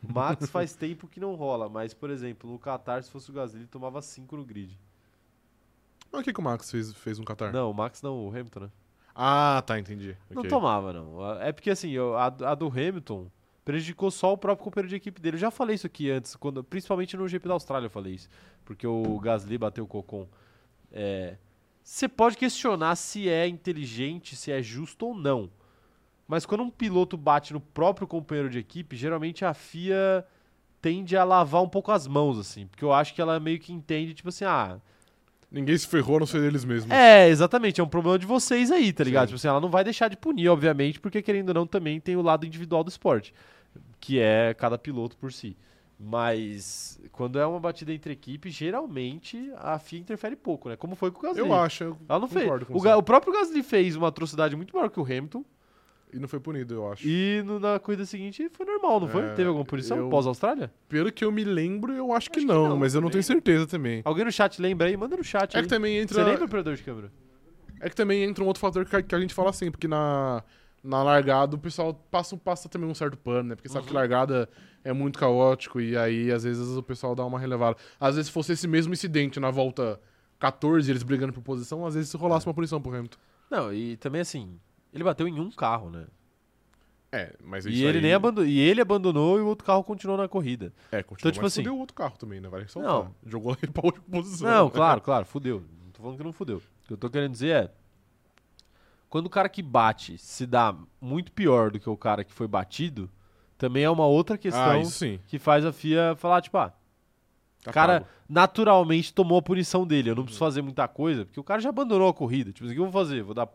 O Max faz tempo que não rola, mas, por exemplo, no Qatar, se fosse o Gasly, ele tomava 5 no grid. Mas o que, que o Max fez, fez no Qatar? Não, o Max não, o Hamilton, né? Ah, tá, entendi. Não Ok. tomava, não. É porque, assim, eu- a, a do Hamilton prejudicou só o próprio companheiro de equipe dele. Eu já falei isso aqui antes, quando, principalmente no GP da Austrália eu falei isso. Porque o Gasly bateu o Cocon. É, Você pode questionar se é inteligente, se é justo ou não. Mas quando um piloto bate no próprio companheiro de equipe, geralmente a FIA tende a lavar um pouco as mãos, assim. Porque eu acho que ela meio que entende, tipo assim, ah, Ninguém se ferrou a não ser eles mesmos. é, exatamente. É um problema de vocês aí, tá ligado? Sim. Tipo assim, ela não vai deixar de punir, obviamente, porque querendo ou não, também tem o lado individual do esporte, que é cada piloto por si. Mas quando é uma batida entre equipes, geralmente a FIA interfere pouco, né? Como foi com o Gasly. Eu acho. Eu Ela não fez. O, o próprio Gasly fez uma atrocidade muito maior que o Hamilton. E não foi punido, eu acho. E no- na corrida seguinte foi normal, não foi? É, Teve alguma punição eu- pós-Austrália? Pelo que eu me lembro, eu acho que, Acho que não, não mas eu não tenho certeza também. Alguém no chat lembra aí? Manda no chat É aí. que também Você entra. lembra, operador de câmera? É que também entra um outro fator que a, que a gente fala assim, porque na, na largada o pessoal passa, passa também um certo pano, né? Porque sabe que Uhum. largada é muito caótico e aí às vezes o pessoal dá uma relevada. Às vezes se fosse esse mesmo incidente na volta 14, eles brigando por posição, às vezes se rolasse uma punição pro Hamilton. Não, e também assim, ele bateu em um carro, né? É, mas E ele, aí, nem abandonou, e ele abandonou e o outro carro continuou na corrida. É, continua, Então, tipo assim- fudeu o outro carro também, né? Vale Não. Jogou ele pra outra posição. Não, claro, claro, fudeu. Não tô falando que não fudeu. O que eu tô querendo dizer é. Quando o cara que bate se dá muito pior do que o cara que foi batido, também é uma outra questão Ah, que faz a FIA falar, tipo, ah, Tá o cara pago. naturalmente tomou a punição dele. Eu não preciso fazer muita coisa, porque o cara já abandonou a corrida. Tipo, o que eu vou fazer? Vou dar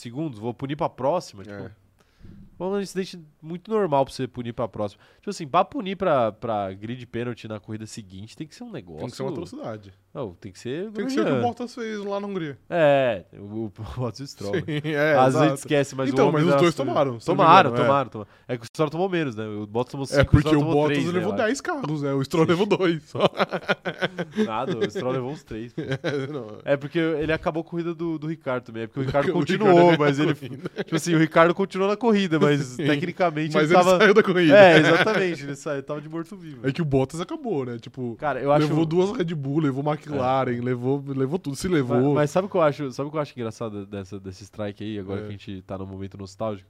segundos, vou punir pra próxima. Tipo, É. um incidente muito normal pra você punir pra próxima. Tipo assim, pra punir pra, pra grid penalty na corrida seguinte, tem que ser um negócio. Tem que ser uma atrocidade. Não, tem que ser. Tem que ser o que o. Bottas fez lá na Hungria. É, o, o Bottas e o Stroll. né? Sim, é, Às vezes a exato. gente esquece, mas Então, o homem mas os dois tomaram, não me Tomaram, é. tomaram, tomaram. É que o Stroll tomou menos, né? O Bottas tomou 5, É porque o tomou Bottas três, levou né, eu 10 carros, né? O Stroll levou 2. Só. acho. Nada, o Stroll levou uns 3. É, não. É porque ele acabou a corrida do, do Ricardo também. É porque o Ricardo O continuou, Ricardo mas ele. Tipo assim, o Ricardo continuou na corrida, mas Sim. tecnicamente Mas ele ele tava. saiu da corrida. É, exatamente, ele saiu, tava de morto-vivo. É que o Bottas acabou, né? Tipo, Cara, eu acho. levou duas Red Bull, levou McLaren, levou, levou tudo, se levou. Mas, mas sabe o que eu acho? Sabe o que eu acho engraçado dessa, desse strike aí, agora É. que a gente tá num momento nostálgico?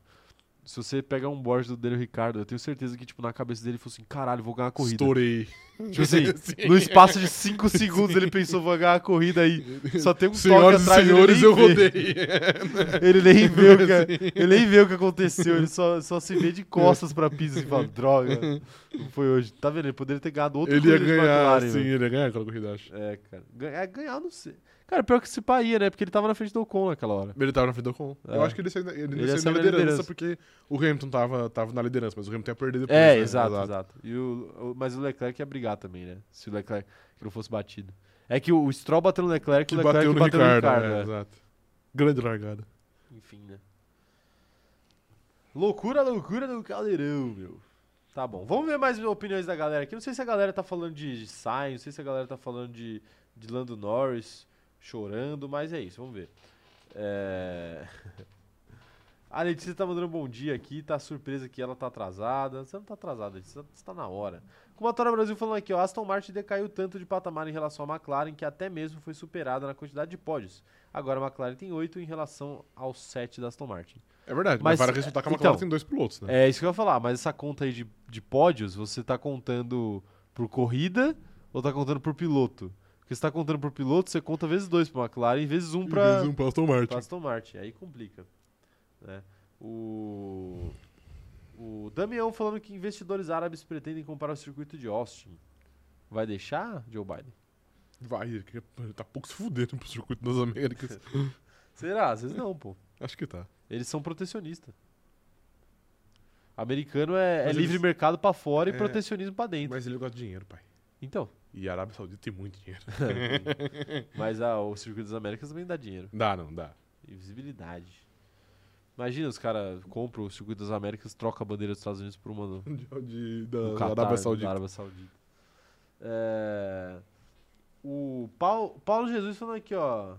Se você pega um board do Daniel Ricardo, eu tenho certeza que, tipo, na cabeça dele ele falou assim, caralho, vou ganhar a corrida. Estourei. Tipo assim, Sim. no espaço de 5 segundos ele pensou, vou ganhar a corrida aí. Só tem um toque Senhoras e atrás senhores, eu vê. rodei. Ele nem vê o que, ele nem vê o que aconteceu, ele só, só se vê de costas pra pista e fala, droga, não foi hoje. Tá vendo? Ele poderia ter ganhado outro Ele ia ganhar, McLaren, sim, ele ia ganhar aquela corrida, acho. É, cara. Ganhar, ganhar, não sei. Cara, pior que se pá ia, né? Porque ele tava na frente do Ocon naquela hora. Ele tava na frente do Ocon. É. Eu acho que ele saiu, ele, Ele saiu na na liderança, liderança. porque o Hamilton tava, tava na liderança, mas o Hamilton ia perder depois. É, né? exato, exato. E o, o- mas o Leclerc ia brigar também, né? Se o Leclerc que não fosse batido. É que o, o Stroll bateu no Leclerc Que o Leclerc bateu no bateu Ricardo, no Ricardo. é, é. exato. Grande largada. Enfim, né? Loucura, loucura do caldeirão, meu. Tá bom. Vamos ver mais opiniões da galera aqui. Não sei se a galera tá falando de Sainz, não sei se a galera tá falando de, de Lando Norris chorando, mas é isso, vamos ver. É... A Letícia tá mandando um bom dia aqui, tá surpresa que ela tá atrasada. Você não tá atrasada, Letícia, você tá na hora. Kumatora Brasil falando aqui, ó, Aston Martin decaiu tanto de patamar em relação à McLaren que até mesmo foi superada na quantidade de pódios. Agora a McLaren tem 8 em relação aos 7 da Aston Martin. É verdade, Mas, para resultar que a então, McLaren tem dois pilotos, né? É isso que eu ia falar, mas essa conta aí de, de pódios, você tá contando por corrida ou tá contando por piloto? Porque você tá contando por piloto, você conta vezes 2 pra McLaren e vezes 1 um pra, Vezes um pra Aston Martin. pra Aston Martin. Aí complica. Né? O, o Damião falando que investidores árabes pretendem comprar o circuito de Austin. Vai deixar, Joe Biden? Vai, ele tá pouco se fudendo pro circuito das Américas. Será? Às vezes não, pô. Acho que tá. Eles são protecionistas. Americano é, é Mas livre eles- mercado pra fora e É, protecionismo pra dentro. Mas ele gosta de dinheiro, pai. Então. E a Arábia Saudita tem muito dinheiro. Mas ah, o Circuito das Américas também dá dinheiro. Dá, não, dá. E visibilidade. Imagina os caras compram o Circuito das Américas, troca a bandeira dos Estados Unidos por uma do, De, de- da, Catar, da Arábia da Saudita. Arábia Saudita. É, o Paulo, Paulo Jesus falando aqui, ó.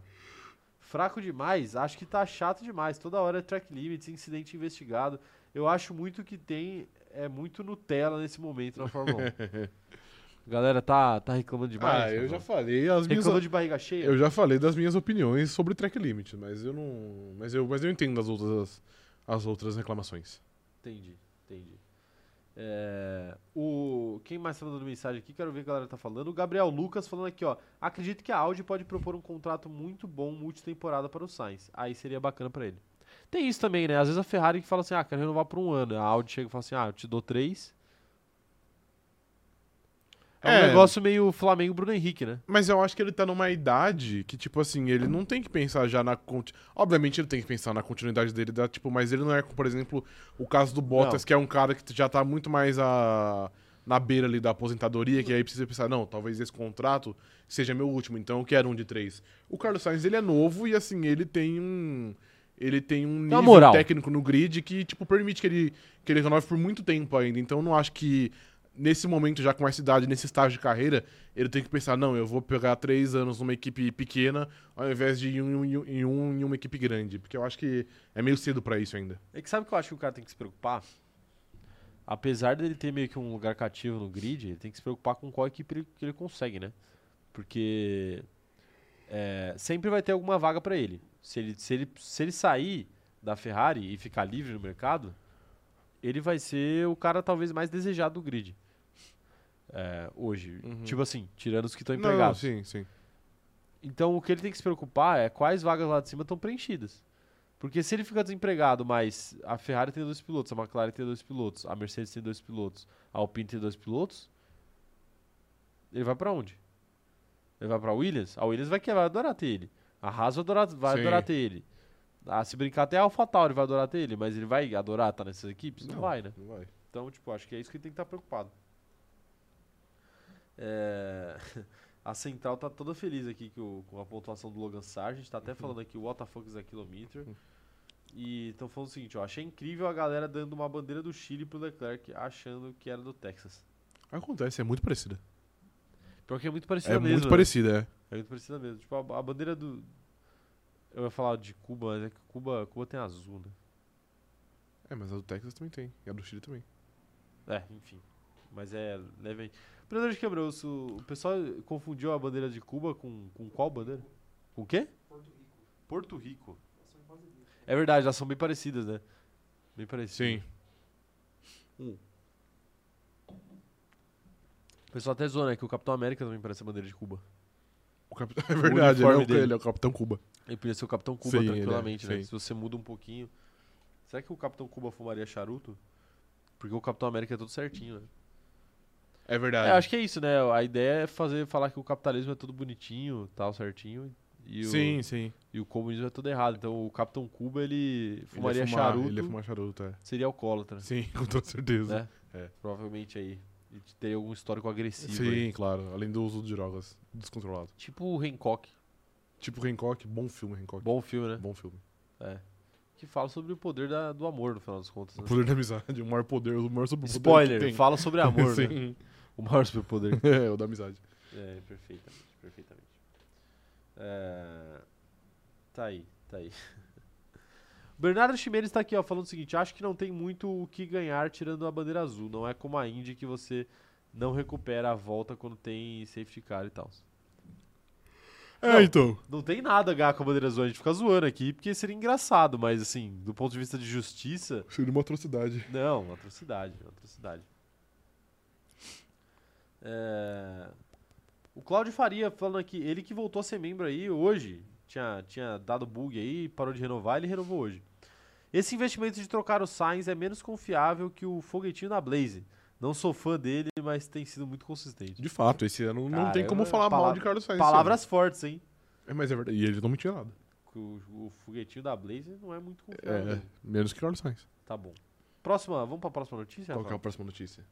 Fraco demais, acho que tá chato demais. Toda hora é track limits, incidente investigado. Eu acho muito que tem. É muito Nutella nesse momento na Fórmula 1. Galera, tá, tá reclamando demais? Ah, eu já falei as minhas. Reclamou de barriga cheia? Eu já falei das minhas opiniões sobre track limit, mas eu não. Mas eu, mas eu entendo as outras, as outras reclamações. Entendi, entendi. É, o, quem mais tá mandando mensagem aqui? Quero ver o que a galera tá falando. O Gabriel Lucas falando aqui, ó. Acredito que a Audi pode propor um contrato muito bom multitemporada para o Sainz. Aí seria bacana pra ele. Tem isso também, né? Às vezes a Ferrari que fala assim, ah, quero renovar por um ano. A Audi chega e fala assim, ah, eu te dou três. É, um É. negócio meio Flamengo Bruno Henrique, né? Mas eu acho que ele tá numa idade que, tipo assim, ele não tem que pensar já na. conti- Obviamente ele tem que pensar na continuidade dele, da, tipo, mas ele não é, por exemplo, o caso do Bottas, Não. que é um cara que já tá muito mais a, na beira ali da aposentadoria, que aí precisa pensar, não, talvez esse contrato seja meu último, então eu quero um de três. O Carlos Sainz, ele é novo e, assim, ele tem um. Ele tem um nível moral. técnico no grid que, tipo, permite que ele, que ele renove por muito tempo ainda. Então eu não acho que nesse momento, já com essa idade, nesse estágio de carreira, ele tem que pensar, não, eu vou pegar três anos numa equipe pequena, ao invés de em, um, em um- em um uma equipe grande. Porque eu acho que é meio cedo pra isso ainda. É que sabe que eu acho que o cara tem que se preocupar? Apesar dele ter meio que um lugar cativo no grid, ele tem que se preocupar com qual equipe ele, que ele consegue, né? Porque é, sempre vai ter alguma vaga pra ele. Se ele, se, ele. se ele sair da Ferrari e ficar livre no mercado, ele vai ser o cara talvez mais desejado do grid. É, hoje. Uhum. Tipo assim, tirando os que estão Não, empregados. sim, sim. Então o que ele tem que se preocupar é quais vagas lá de cima estão preenchidas. Porque se ele ficar desempregado, mas a Ferrari tem dois pilotos, a McLaren tem dois pilotos, a Mercedes tem dois pilotos, a Alpine tem dois pilotos, ele vai pra onde? Ele vai pra Williams? A Williams vai, que- vai adorar ter ele. A Haas vai adorar, vai Sim. adorar ter ele. Ah, se brincar até a AlphaTauri vai adorar ter ele, mas ele vai adorar estar nessas equipes? Não, vai, né? Não vai. Então, tipo, acho que é isso que ele tem que estar preocupado. É, A Central tá toda feliz aqui que o- com a pontuação do Logan Sargent. Tá até falando aqui o what the fuck is a kilometer. E estão falando o seguinte, ó. Achei incrível a galera dando uma bandeira do Chile pro Leclerc, achando que era do Texas. Acontece, é muito parecida. Pior que é muito parecida É mesmo. muito né? parecida, é. É muito parecida mesmo. Tipo, a, a bandeira do... Eu ia falar de Cuba, mas é que Cuba, Cuba tem azul, né? É, mas a do Texas também tem. E a do Chile também. É, enfim. Mas é leve. Operador de câmera, o, o pessoal confundiu a bandeira de Cuba com, com qual bandeira? Com o quê? Porto Rico. Porto Rico. É verdade, elas são bem parecidas, né? Bem parecido. Sim. O pessoal até zoa, né? Que o Capitão América também parece a bandeira de Cuba. O cap- É verdade, ele é, o, dele. ele é o Capitão Cuba. Ele podia ser o Capitão Cuba Sim, é, tranquilamente, né? sim. Se você muda um pouquinho. Será que o Capitão Cuba fumaria charuto? Porque o Capitão América é tudo certinho, né? É verdade. É, acho que é isso, né? A ideia é fazer falar que o capitalismo é tudo bonitinho, tal, certinho. E o, Sim, sim. e o comunismo é tudo errado. Então o Capitão Cuba ele fumaria ele fumar, charuto, Ele ia fumar charuto, é. seria alcoólatra, Sim, com toda certeza. né? É. Provavelmente aí. E teria algum histórico agressivo. Sim, aí. claro. Além do uso de drogas descontrolado. Tipo o Hancock. Tipo Hancock, bom filme, Hancock. Bom filme, né? Bom filme. É. Que fala sobre o poder da- do amor, no final das contas. O Né? poder da amizade, o maior poder, o maior que Spoiler, fala sobre amor, né? O maior superpoder. É, o da amizade. É, perfeitamente, perfeitamente. É, Tá aí, tá aí. O Bernardo Ximenes tá aqui, ó, falando o seguinte: acho que não tem muito o que ganhar tirando a bandeira azul. Não é como a Indy que você não recupera a volta quando tem safety car e tal. É, Não. então. Não tem nada a ganhar com a bandeira azul, a gente fica zoando aqui, porque seria engraçado, mas assim, do ponto de vista de justiça, Seria uma atrocidade. não, uma atrocidade, uma atrocidade. É, O Cláudio Faria falando aqui, ele que voltou a ser membro aí hoje, tinha, tinha dado bug aí, parou de renovar, ele renovou hoje. Esse investimento de trocar o Sainz é menos confiável que o foguetinho da Blaze. Não sou fã dele, mas tem sido muito consistente. De fato, esse ano não Cara, tem como eu- falar mal palavra- de Carlos Sainz. Palavras fortes, hein? É, mas é verdade. E ele não mentia nada. O, o foguetinho da Blaze não é muito confiável. É, não. menos que Carlos Sainz. Tá bom. Próxima, vamos pra próxima notícia? Qual é a próxima notícia?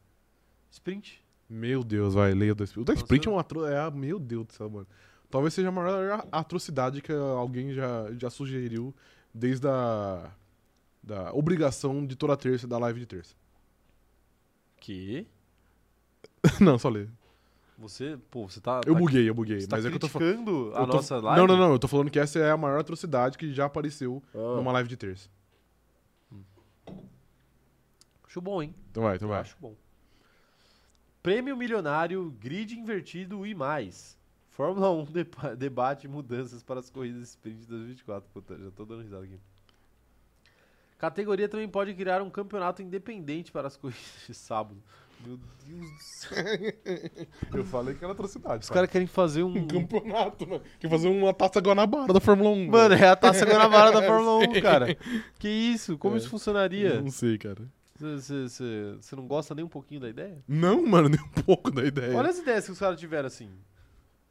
Sprint. Meu Deus, vai, leia o da. O da. Sprint é uma atro... é, a- Meu Deus do céu, mano. Talvez seja a maior atrocidade que alguém já, já sugeriu desde a da obrigação de toda terça da live de terça. Que? não, só lê. Você, pô, você tá. Eu tá, buguei, eu buguei. você tá mas é que eu tô falando. a tô- nossa live? Não, não, não. Eu tô falando que essa é a maior atrocidade que já apareceu Ah. numa live de terça. Acho bom, hein? Então vai, então vai. Acho bom. Prêmio milionário, grid invertido e mais. Fórmula 1 depa- debate mudanças para as corridas sprint 2024. Puta, já tô dando risada aqui. Categoria também pode criar um campeonato independente para as corridas de sábado. Meu Deus do céu. Eu falei que era atrocidade. Os caras querem fazer um. Um campeonato, mano. Quer fazer uma taça Guanabara da Fórmula 1. Mano, é a taça Guanabara da Fórmula 1, cara. Que isso? Como É. isso funcionaria? Não sei, cara. Você não gosta nem um pouquinho da ideia? Não, mano, nem um pouco da ideia. Olha as ideias que os caras tiveram assim.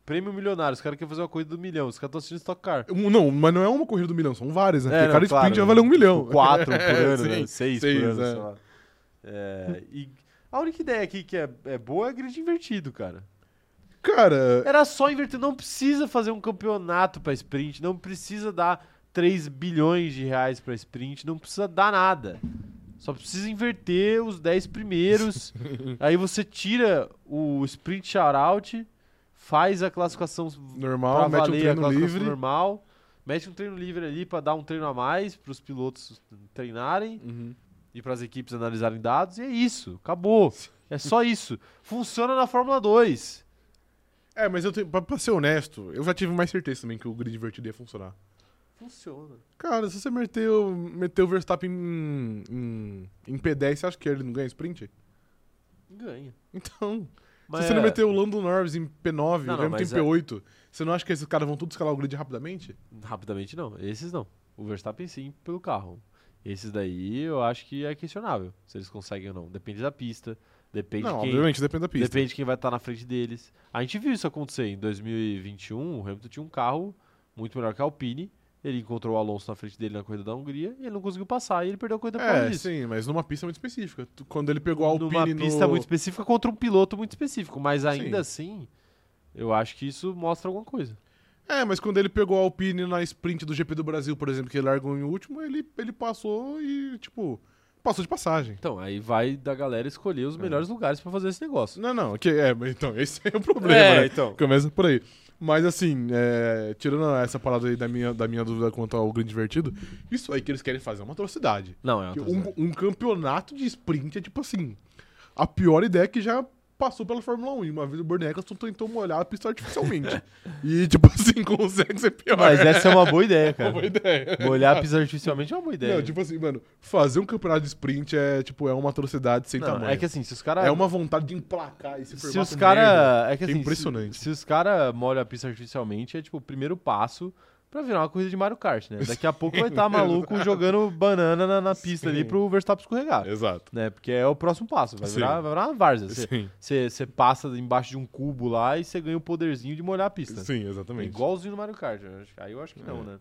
Prêmio milionário, os caras querem fazer uma corrida do milhão, os caras estão assistindo Stock Car. Um- Não, mas não é uma corrida do milhão, são várias, né? É, Porque não, cada claro, sprint já valeu um milhão. Tipo, quatro por É, ano, sim. né? Seis, seis, por ano, é. sei lá. É, e a única ideia aqui que é, é boa é grid invertido, cara. Cara, Era só inverter, não precisa fazer um campeonato pra sprint, não precisa dar 3 bilhões de reais pra sprint, não precisa dar nada. Só precisa inverter os 10 primeiros. aí você tira o sprint shoutout, faz a classificação normal, pra mete um treino classificação livre. normal, mete um treino livre ali pra dar um treino a mais pros pilotos treinarem Uhum. e pras equipes analisarem dados, e é isso, acabou. É só isso. Funciona na Fórmula 2. É, mas eu tenho, pra, pra ser honesto, eu já tive mais certeza também que o grid invertido ia funcionar. Funciona. Cara, se você meteu, meteu o Verstappen em, em, em P10, você acha que ele não ganha sprint? Ganha. Então, Mas se você não é- meteu o Lando Norris em P9, Não, o não, Hamilton em mas é- P8, você não acha que esses caras vão todos escalar o grid rapidamente? Rapidamente não. Esses não. O Verstappen sim, pelo carro. Esses daí eu acho que é questionável se eles conseguem ou não. Depende da pista, depende não, quem, obviamente, depende da pista. depende de quem vai estar na frente deles. A gente viu isso acontecer em 2021, o Hamilton tinha um carro muito melhor que a Alpine. Ele encontrou o Alonso na frente dele na corrida da Hungria e ele não conseguiu passar e ele perdeu a corrida por causa É, disso. sim, mas numa pista muito específica. Quando ele pegou a Alpine Numa no... pista muito específica contra um piloto muito específico, mas ainda assim, eu acho que isso mostra alguma coisa. É, mas quando ele pegou a Alpine na sprint do GP do Brasil, por exemplo, que ele largou em último, ele, ele passou e, tipo, passou de passagem. Então, aí vai da galera escolher os É. melhores lugares pra fazer esse negócio. Não, não, que é, então, esse é o problema, né? então. Começa por aí. Mas assim, é, tirando essa parada aí da minha, da minha dúvida quanto ao grid divertido, isso aí que eles querem fazer é uma atrocidade. Não, é uma atrocidade. um, um campeonato de sprint é tipo assim, a pior ideia que já passou pela Fórmula 1. E uma vez o Bernie Eccleston tentou molhar a pista artificialmente. e, tipo assim, consegue ser pior. Mas essa é uma boa ideia, É cara. uma boa ideia. Molhar a pista artificialmente é uma boa ideia. Não, tipo assim, mano, fazer um campeonato de sprint é, tipo, é uma atrocidade sem Não, tamanho. é que assim, se os caras. É uma vontade de emplacar esse Se os caras. É que É assim, impressionante. Se, se os caras molham a pista artificialmente, é tipo o primeiro passo pra virar uma corrida de Mario Kart, né? Daqui a pouco vai estar maluco jogando banana na, na pista ali Sim. pro Verstappen escorregar. Exato. Né? Porque é o próximo passo. Vai virar, vai virar uma várzea. Você- Sim, Você você passa embaixo de um cubo lá e você ganha o poderzinho de molhar a pista. sim, É exatamente. igualzinho no Mario Kart. Aí eu acho que não, É. né?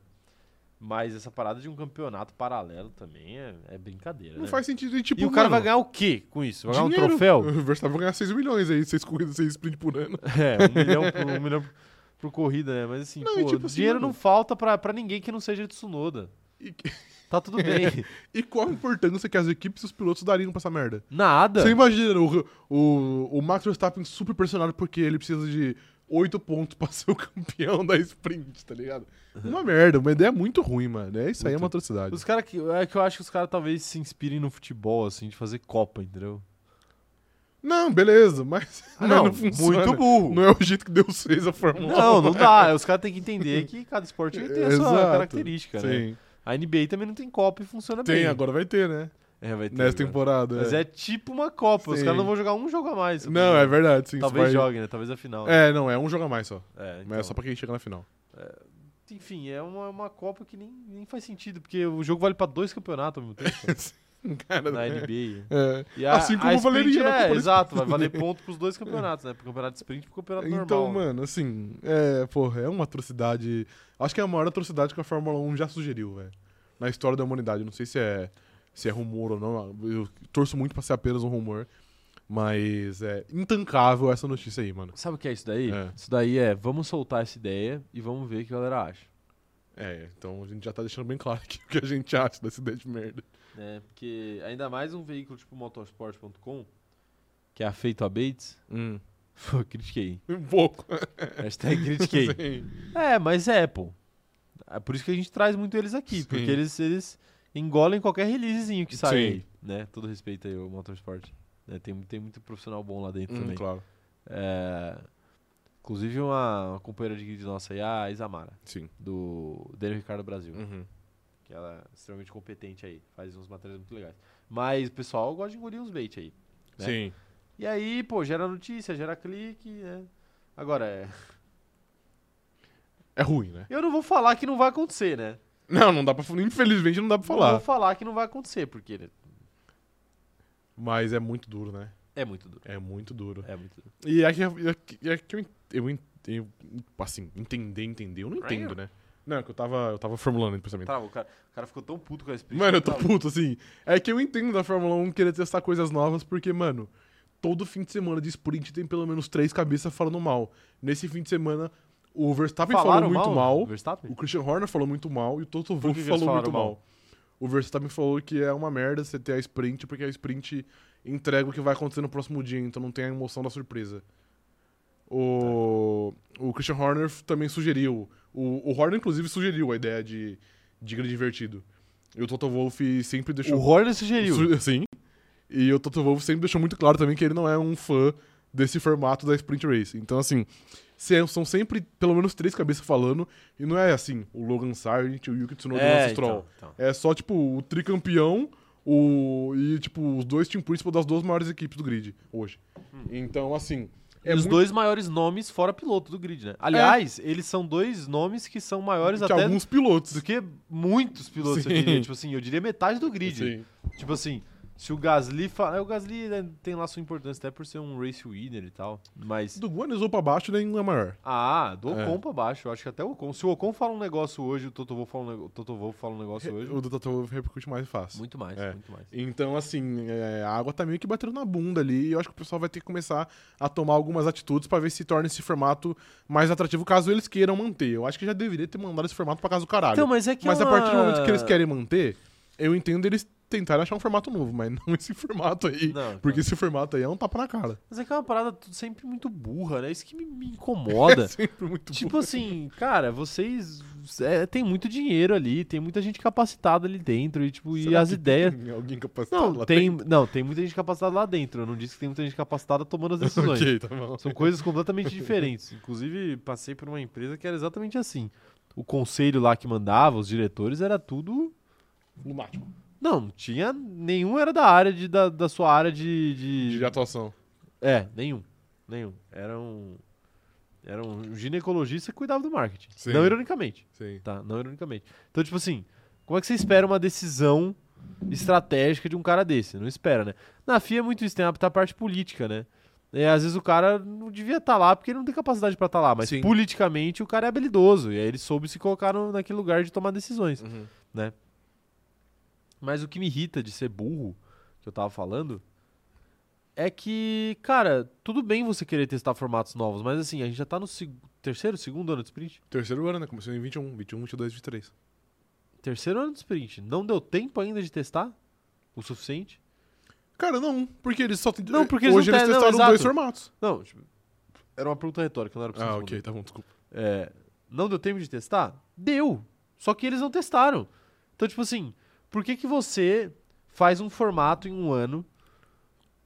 Mas essa parada de um campeonato paralelo também é, é brincadeira. Não né? faz sentido. E, tipo, E o cara mano, vai ganhar o quê com isso? Vai ganhar um dinheiro. troféu? O Verstappen vai ganhar 6 milhões aí, 6 corridas, 6 sprint por ano. É, um milhão, por, um milhão por corrida, né? Mas assim, Não, pô, tipo assim, dinheiro mano- não falta pra, pra ninguém que não seja de Tsunoda. E, Tá tudo bem. e qual a importância que as equipes e os pilotos dariam pra essa merda? Nada. Você imagina o, o, o Max Verstappen super pressionado porque ele precisa de 8 pontos pra ser o campeão da sprint, tá ligado? Uma merda, uma ideia muito ruim, mano. É isso aí, é Muito. uma atrocidade. Os caras que. É que eu acho que os caras talvez se inspirem no futebol, assim, de fazer Copa, entendeu? Não, beleza, mas Ah, mas não, não funciona. muito burro. Não é o jeito que Deus fez a Fórmula 1. Não, não dá. Os caras têm que entender que cada esporte tem a sua Exato. característica, né? Sim. A NBA também não tem Copa e funciona Tem, bem. agora vai ter, né? É, vai ter. Nessa temporada. Mas é. é tipo uma Copa. Os Sim. caras não vão jogar um jogo a mais. Não, é verdade, sim. Talvez vai- joguem, né? Talvez a final. né? É, não, é um jogo a mais só. É, Mas então. é só pra quem chega na final. Enfim, é uma, uma Copa que nem, nem faz sentido, porque o jogo vale pra dois campeonatos ao mesmo tempo. Cara, na é. NBA. É. E a- Assim como a valeria na é, do Exato, vai valer ponto pros dois campeonatos, né? Pro campeonato de sprint e pro campeonato Então, normal. né? mano, assim, é, porra, é uma atrocidade. Acho que é a maior atrocidade que a Fórmula 1 já sugeriu, velho. Na história da humanidade. Não sei se é, se é rumor ou não. Eu torço muito pra ser apenas um rumor. Mas é intancável essa notícia aí, mano. Sabe o que é isso daí? É. Isso daí é, vamos soltar essa ideia e vamos ver o que a galera acha. É, então a gente já tá deixando bem claro aqui o que a gente acha dessa ideia de merda. Né? Porque ainda mais um veículo tipo motorsport.com, que é feito a Bates, Hum. pô, critiquei. Um pouco. Hashtag critiquei. Sim. É, mas é, pô. É por isso que a gente traz muito eles aqui, Sim. porque eles, eles engolem qualquer releasezinho que sai aí, né? Todo respeito aí ao Motorsport. né? Tem, tem muito profissional bom lá dentro Hum, também. claro. É, inclusive uma, uma companheira de grid nossa aí, a Isamara, Sim. do Daniel Ricardo Brasil, Uhum. Que ela é extremamente competente aí, faz uns materiais muito legais. Mas o pessoal gosta de engolir uns bait aí. Né? Sim. E aí, pô, gera notícia, gera clique, né? Agora, é, É ruim, né? eu não vou falar que não vai acontecer, né? Não, não dá pra. Infelizmente não dá pra Não falar. vou falar que não vai acontecer, porque né, Mas é muito duro, né? é muito duro. É muito duro. É muito duro. E é que, é que, é eu, eu, eu, assim, entender, entender, eu não entendo, né? Não, é que eu tava, eu tava formulando o pensamento. Tá, o, cara, o cara ficou tão puto com a sprint. Mano, eu tô tá- puto, assim. É que eu entendo da Fórmula 1 querer testar coisas novas, porque, mano, todo fim de semana de sprint tem pelo menos três cabeças falando mal. Nesse fim de semana, o Verstappen Falaram falou muito mal, o Christian Horner falou muito mal e o Toto Wolff falou muito mal? mal. O Verstappen falou que é uma merda você ter a sprint, porque a sprint entrega o que vai acontecer no próximo dia, então não tem a emoção da surpresa. O, o Christian Horner também sugeriu. O, o Horner, inclusive, sugeriu a ideia de, de grid invertido. E o Toto Wolff sempre deixou. O Horner sugeriu. Su- Sim. E o Toto Wolff sempre deixou muito claro também que ele não é um fã desse formato da Sprint Race. Então, assim, se- são sempre pelo menos três cabeças falando, e não é assim, o Logan Sargent, o Yuki Tsunoda e o é, Lance Stroll. então, então. É só, tipo, o tricampeão o, e, tipo, os dois team principal das duas maiores equipes do grid hoje. Então, assim... E os muito- dois maiores nomes fora piloto do grid, né? Aliás, eles são dois nomes que são maiores que até alguns pilotos. do que muitos pilotos, eu Sim. diria. Tipo assim, eu diria metade do grid. Sim. Tipo assim, se o Gasly fala. O Gasly né, tem lá sua importância até por ser um race winner e tal. Mas. Do Guanizou pra baixo, nenhum é maior. Ah, do É. Ocon pra baixo. Eu acho que até o Ocon. Se o Ocon fala um negócio hoje, o Toto Wolff fala um, fala um negócio hoje. O do Toto Wolff repercute mais fácil. Muito mais, É. muito mais. Então, assim, é, a água tá meio que batendo na bunda ali e eu acho que o pessoal vai ter que começar a tomar algumas atitudes pra ver se torna esse formato mais atrativo, caso eles queiram manter. Eu acho que já deveria ter mandado esse formato pra casa do caralho. Então, mas é que mas é a partir do uma- momento que eles querem manter, eu entendo eles tentarem achar um formato novo, mas não esse formato aí. Não, Porque esse formato aí é um tapa na cara. Mas é que é uma parada sempre muito burra, né? Isso que me, me incomoda. É sempre muito Tipo bom. assim, cara, vocês. É, tem muito dinheiro ali, tem muita gente capacitada ali dentro, e, tipo, e Será as que ideias. Tem alguém capacitado Não lá tem, dentro? não, tem muita gente capacitada lá dentro. Eu não disse que tem muita gente capacitada tomando as decisões. ok, tá bom. São coisas completamente diferentes. Inclusive, passei por uma empresa que era exatamente assim. O conselho lá que mandava, os diretores, era tudo. Lunático. Não, não tinha. Nenhum era da área de, da, da sua área de, de- De atuação. É, nenhum. Nenhum. Era um. Era um ginecologista que cuidava do marketing. Sim. Não ironicamente. Sim. Tá? Não ironicamente. Então, tipo assim, como é que você espera uma decisão estratégica de um cara desse? Não espera, né? Na FIA é muito isso, tem a, parte política, né? E às vezes o cara não devia estar lá porque ele não tem capacidade pra estar lá, mas Sim. politicamente o cara é habilidoso. E aí ele soube se colocar no- naquele lugar de tomar decisões. Uhum. Mas o que me irrita de ser burro, que eu tava falando, é que, cara, tudo bem você querer testar formatos novos, mas assim, a gente já tá no seg- terceiro, segundo ano de sprint? Terceiro ano, né? Começou em 21, 21, 22, 23. Terceiro ano de sprint. Não deu tempo ainda de testar o suficiente? Cara, não, porque eles só tem... Não, porque eles Hoje não eles te- não, testaram dois formatos. Não, tipo, era uma pergunta retórica, não era pra você Ah, ok, tá bom, desculpa. É, não deu tempo de testar? Deu. Só que eles não testaram. Então, tipo assim, por que que você faz um formato em um ano,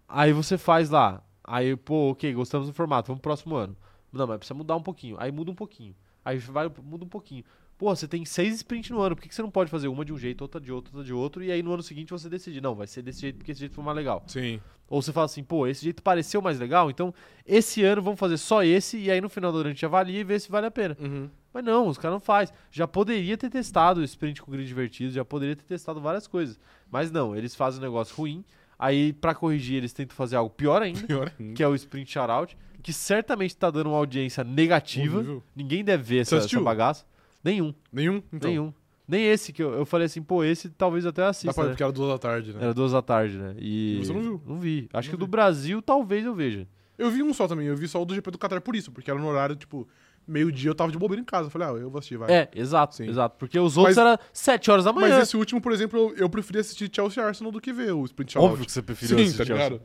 aí você faz lá, aí, pô, ok, gostamos do formato, vamos pro próximo ano. Não, mas precisa mudar um pouquinho. Aí muda um pouquinho. Aí vai, muda um pouquinho. Pô, você tem seis sprints no ano, por que, que você não pode fazer uma de um jeito, outra de outro, outra de outro, e aí no ano seguinte você decide, não, vai ser desse jeito porque esse jeito foi mais legal. Sim. Ou você fala assim, pô, esse jeito pareceu mais legal, então esse ano vamos fazer só esse, e aí no final do ano a gente avalia e vê se vale a pena. Uhum. Mas não, os caras não fazem. Já poderia ter testado o sprint com grid divertido, já poderia ter testado várias coisas. Mas não, eles fazem um negócio ruim, aí pra corrigir eles tentam fazer algo pior ainda, Pior ainda. que é o sprint shoutout, que certamente tá dando uma audiência negativa. Horrível. Ninguém deve ver essa, essa bagaça. Nenhum, Nenhum? Então. nenhum. Nem esse que eu, eu falei assim, pô, esse talvez eu até Dá assista. pra ver né? porque era duas da tarde, né? Era duas da tarde, né? E. Você não viu? Não vi. Acho Não que o do vi. Brasil talvez eu veja. Eu vi um só também, eu vi só o do GP do Qatar por isso, porque era no horário, tipo, meio-dia eu tava de bobeira em casa. Eu falei, ah, eu vou assistir, vai. É, exato, Sim. exato. Porque os outros Mas- era 7 horas da manhã. Mas esse último, por exemplo, eu, eu preferi assistir Chelsea Arsenal do que ver o Sprint Shoutout. Óbvio que você preferiu Sim, assistir tá Chelsea. ligado?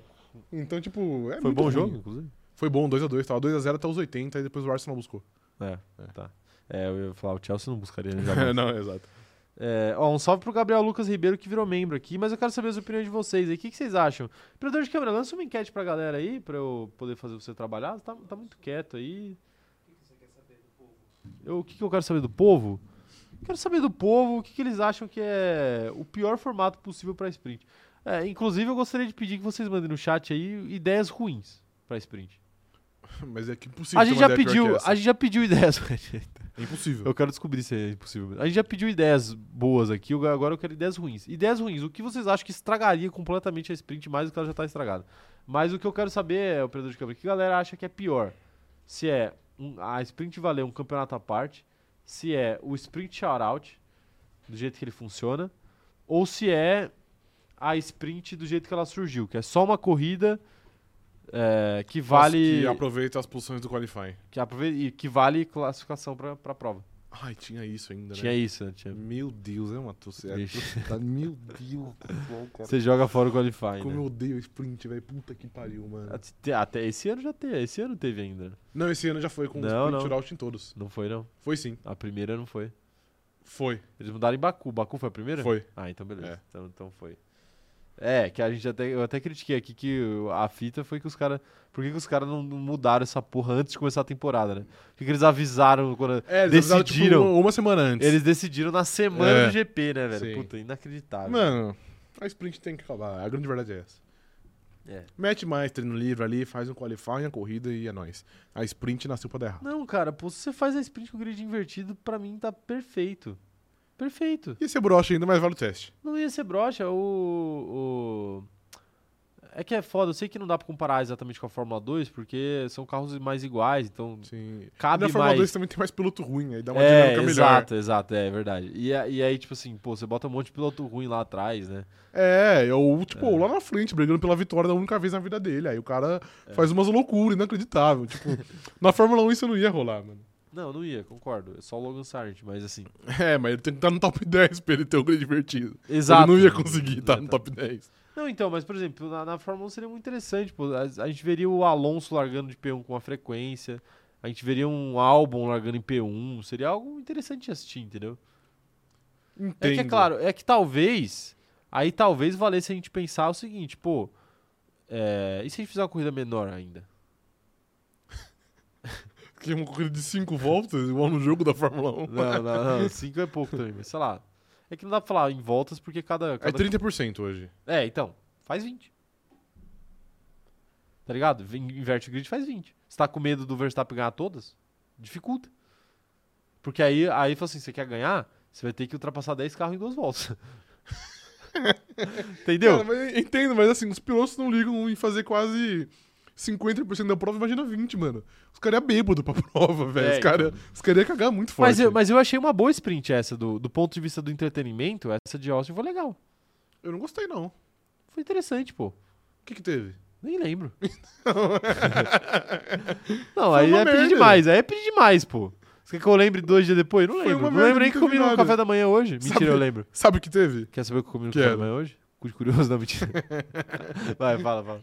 Então, tipo, é Foi bom ruim. jogo, inclusive? Foi bom, 2x2, tava 2x0 até os 80 e depois o Arsenal buscou. É, tá. É, eu ia falar, o Chelsea não buscaria né, jamais. não, exato. É, ó, um salve pro Gabriel Lucas Ribeiro que virou membro aqui, mas eu quero saber as opiniões de vocês aí. O que, que vocês acham? Operador de câmera, lança uma enquete pra galera aí, pra eu poder fazer você trabalhar. Tá, tá muito quieto aí. Eu, o que, que eu quero saber do povo? Quero saber do povo o que, que eles acham que é o pior formato possível pra sprint. É, inclusive, eu gostaria de pedir que vocês mandem no chat aí ideias ruins pra sprint. Mas é que impossível. A gente, já pediu, a gente já pediu ideias. É impossível. Eu quero descobrir se é impossível. A gente já pediu ideias boas aqui, agora eu quero ideias ruins. Ideias ruins, o que vocês acham que estragaria completamente a sprint mais do que ela já tá estragada? Mas o que eu quero saber é, operador de câmera, o que a galera acha que é pior? Se é um- a sprint valer um campeonato à parte, se é o sprint shoutout, do jeito que ele funciona, ou se é a sprint do jeito que ela surgiu, que é só uma corrida é, que vale Que aproveita as posições do qualifying. que, aprove- e que vale classificação pra, pra prova. Ai, tinha isso ainda, Tinha né? isso, né? Tinha- Meu Deus, é uma atrocidade. Vixe. Tá- Meu Deus. Você joga fora o qualifying, Como né? eu odeio sprint, velho. Puta que pariu, mano. Até, esse ano já teve, esse ano teve ainda. Não, esse ano já foi com Não, sprint shootout em todos. Não foi não. Foi sim. A primeira não foi. Foi. Eles mudaram em Baku. Baku foi a primeira? Foi. Ah, então beleza. É. Então, então foi. É, que a gente até eu até critiquei aqui que o- a fita foi que os caras, por que, que os caras não mudaram essa porra antes de começar a temporada, né? Por que, que eles avisaram quando É, eles avisaram, tipo, decidiram? uma, semana antes. Eles decidiram na semana É. do GP, né, velho? Sim. Puta, inacreditável. Mano, a sprint tem que acabar. A grande verdade é essa. É. Mete mais treino livre ali, faz um qualifying, a corrida e é nóis. A sprint nasceu pra dar errado. Não, cara, pô, se você faz a sprint com grid invertido, pra mim tá perfeito. Perfeito. E esse broche ainda mais vale o teste. Não ia ser brocha, o, o. É que é foda, eu sei que não dá pra comparar exatamente com a Fórmula 2, porque são carros mais iguais, então Sim. cabe Na Fórmula mais. 2 também tem mais piloto ruim, aí dá uma é, dinâmica melhor. exato, exato, é verdade. E, a- e aí, tipo assim, pô, você bota um monte de piloto ruim lá atrás, né? É, ou tipo, lá na frente, brigando pela vitória da única vez na vida dele. Aí o cara É. faz umas loucuras, inacreditável. Tipo, na Fórmula 1 isso não ia rolar, mano. Não, não ia, concordo. É só o Logan Sargent, mas assim. É, mas ele tem que estar no top 10 pra ele ter o grid divertido. Exato. Ele não ia conseguir estar no top 10. Não, então, mas por exemplo, na, na Fórmula 1 seria muito interessante. Pô. A, a gente veria o Alonso largando de P1 com uma frequência. A gente veria um álbum largando em P1. Seria algo interessante de assistir, entendeu? Entendo. É que é claro, é que talvez. Aí talvez valesse a gente pensar o seguinte, pô. é, e se a gente fizer uma corrida menor ainda? Que é uma corrida de 5 voltas, igual no jogo da Fórmula 1. Não, não, não. Cinco é pouco também, mas sei lá. É que não dá pra falar em voltas porque cada. É cada 30% hoje. É, então, faz 20. Tá ligado? Inverte o grid, faz 20. Você tá com medo do Verstappen ganhar todas? Dificulta. Porque aí, aí fala assim, você quer ganhar? Você vai ter que ultrapassar 10 carros em duas voltas. Entendeu? Cara, mas entendo, mas assim, os pilotos não ligam em fazer quase 50% da prova, imagina 20, mano. Os caras iam bêbado pra prova, velho. É, os caras então. os cara iam cagar muito forte. mas, eu, mas eu achei uma boa sprint essa, do, do ponto de vista do entretenimento. Essa de Austin foi legal. Eu não gostei, não. O Foi interessante, pô. que que teve? Nem lembro. não, aí é pedir demais. Aí é pedir demais, pô. Você quer que eu lembre dois dias depois? Não Foi lembro. Não lembro nem que eu comi no café da manhã hoje. Mentira, Sabe- eu lembro. Sabe o que teve? Quer saber o que eu comi no Que café era? da manhã hoje? Cu de curioso, não, mentira. Vai, fala, fala.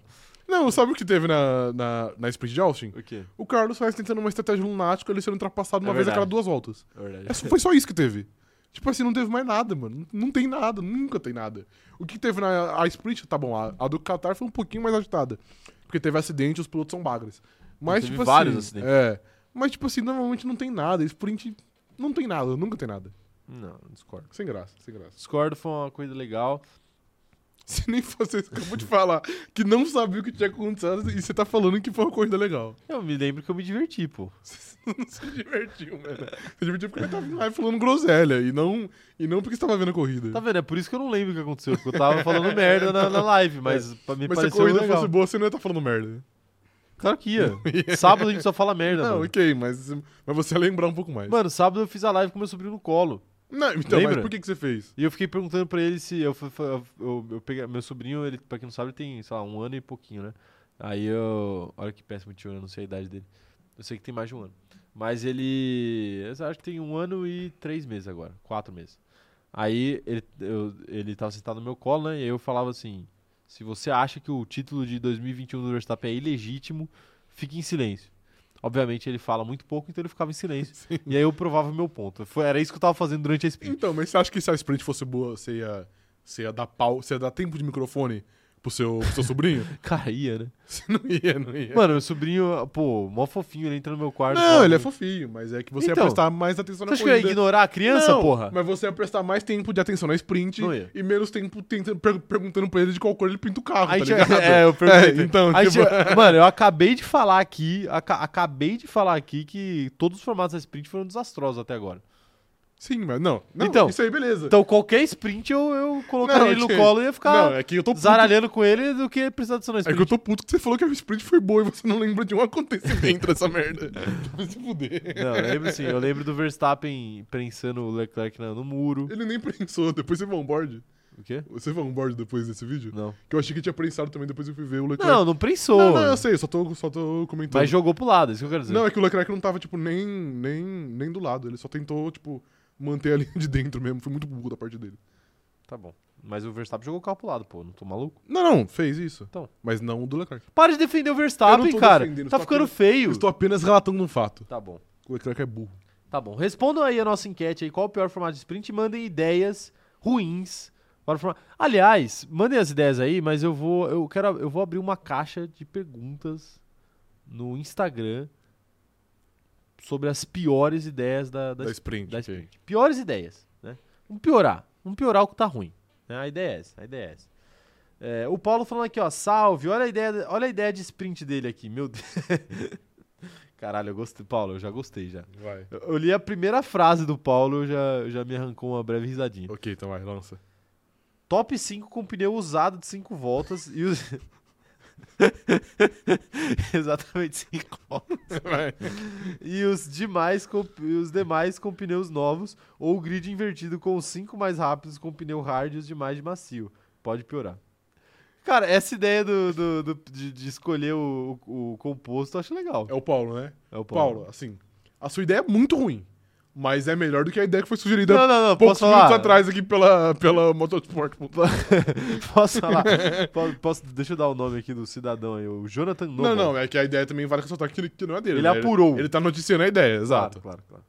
Não, sabe o que teve na, na, na sprint de Austin? O quê? O Carlos Sainz tentando uma estratégia lunática, ele sendo ultrapassado É uma vez a cada duas voltas. É verdade. É foi só isso que teve. Tipo assim, não teve mais nada, mano. Não, tem nada, nunca tem nada. O que teve na a sprint, tá bom, a, a do Qatar foi um pouquinho mais agitada. Porque teve acidente os pilotos são bagres. Mas, Teve tipo vários assim. acidentes. É. Mas, tipo assim, normalmente não tem nada. Sprint não tem nada, nunca tem nada. Não, discordo. Sem graça, sem graça. Discordo, foi uma coisa legal. Se nem você acabou de falar que não sabia o que tinha acontecido e você tá falando que foi uma corrida legal. Eu me lembro que eu me diverti, pô. Não se divertiu, mano. Se divertiu porque ele tava lá falando groselha e não, e não porque você tava vendo a corrida. Tá vendo? É por isso que eu não lembro o que aconteceu. Porque eu tava falando merda na, na live, mas pra me Mas se a pareceu corrida legal. fosse boa, você não ia estar falando merda. Claro que ia. Sábado a gente só fala merda, Não, mano. ok, mas, mas você ia lembrar um pouco mais. Mano, sábado eu fiz a live com meu sobrinho no colo. Não, então, lembra? mas por que, que você fez? E eu fiquei perguntando pra ele se. Eu, eu, eu, eu peguei. Meu sobrinho, ele, pra quem não sabe, ele tem, sei lá, um ano e pouquinho, né? Aí eu. Olha que péssimo tio, eu não sei a idade dele. Eu sei que tem mais de um ano. Mas ele. Eu acho que tem um ano e três meses agora. Quatro meses. Aí ele, eu, ele tava sentado no meu colo, né? E aí eu falava assim: se você acha que o título de 2021 do Verstappen é ilegítimo, fique em silêncio. Obviamente ele fala muito pouco, então ele ficava em silêncio. E aí eu provava meu ponto. Foi, era isso que eu tava fazendo durante a sprint. Então, mas você acha que se a sprint fosse boa, você ia, você ia dar pau, você ia dar tempo de microfone pro seu, pro seu sobrinho? Cara, ia, né? Você não ia, não ia. Mano, meu sobrinho, pô, mó fofinho, ele entra no meu quarto. não, fala ele é fofinho, mas é que você Então, ia prestar mais atenção Você na acha que eu ia ignorar a criança, não, porra? Mas você ia prestar mais tempo de atenção na sprint Não ia. e menos tempo tentando, per- perguntando pra ele de qual cor ele pinta o carro, Aí tá ligado? é, eu perguntei. É, então, Aí tipo, Mano, eu acabei de falar aqui, aca- acabei de falar aqui que todos os formatos da sprint foram desastrosos até agora. Sim, mas não. Não, Então, isso aí, beleza. Então qualquer sprint eu, eu colocaria Não, ele no ok. colo e ia ficar Não, é que eu tô zaralhando com ele do que precisar de É sprint. que eu tô puto que você falou que a sprint foi boa e você não lembra de um acontecimento dessa merda. Vai se fuder. Não, eu lembro sim, eu lembro do Verstappen prensando o Leclerc na- no muro. Ele nem prensou, depois você vai on board. O quê? Você vai on board depois desse vídeo? Não. Que eu achei que tinha prensado também, depois eu fui ver o Leclerc. Não, não prensou. não, não, eu sei, só tô, só tô comentando. mas jogou pro lado, é isso que eu quero dizer. Não, é que o Leclerc não tava, tipo, nem, nem, nem do lado. Ele só tentou, tipo, manter a linha de dentro mesmo. Foi muito burro da parte dele. Tá bom. Mas o Verstappen jogou o carro pro lado, pô. Não tô maluco? Não, não, fez isso. Então. Mas não o do Leclerc. Para de defender o Verstappen, cara. Tá ficando apenas- feio. Estou apenas relatando um fato. Tá bom. O Leclerc é burro. Tá bom. Respondam aí a nossa enquete aí, qual o pior formato de sprint e mandem ideias ruins para o formato. Aliás, mandem as ideias aí, mas eu vou eu quero eu vou abrir uma caixa de perguntas no Instagram sobre as piores ideias da, da, Da sprint. da sprint. Piores ideias, né? Vamos piorar. Vamos piorar o que tá ruim. né? A ideia é essa. A ideia é essa. É, o Paulo falando aqui, ó, salve, olha a ideia, olha a ideia de sprint dele aqui, meu Deus. Caralho, eu gostei, Paulo, eu já gostei já. Vai. Eu, eu li a primeira frase do Paulo, já, já me arrancou uma breve risadinha. Ok, então vai, lança. Top 5 com pneu usado de 5 voltas e os. Exatamente 5 voltas. Vai. E os demais com, os demais com pneus novos ou o grid invertido com os 5 mais rápidos com pneu hard e os demais de macio. Pode piorar. Cara, essa ideia do, do- do- de, de escolher o, o- o composto eu acho legal. É o Paulo, né? É o Paulo, assim, A sua ideia é muito ruim, mas é melhor do que a ideia que foi sugerida Não, não, não, poucos posso minutos falar? atrás aqui pela, pela Motorsport. Posso falar? Po- Posso, deixa eu dar o nome aqui do cidadão aí, o Jonathan Noble. Não, não, é que a ideia também vale ressaltar que, que não é dele. Ele né? apurou. Ele tá noticiando a ideia, Claro, exato. claro, claro.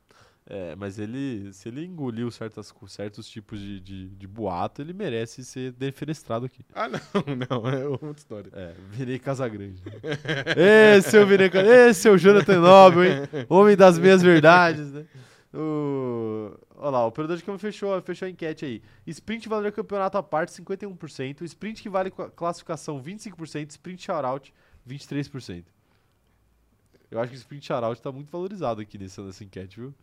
É, mas ele, se ele engoliu certas, certos tipos de, de, de boato, ele merece ser defenestrado aqui. Ah, não, não, é outra história. É, Virei Casagrande. Esse é o Virei Esse é o Jonathan Noble, hein? Homem das meias verdades, né? O... Olha lá, o operador de câmbio fechou, fechou a enquete aí. Sprint valeria campeonato à parte, 51%. Sprint que vale cla- classificação, 25%. Sprint shoutout, 23%. Eu acho que o sprint shoutout tá muito valorizado aqui nessa, nessa enquete, viu?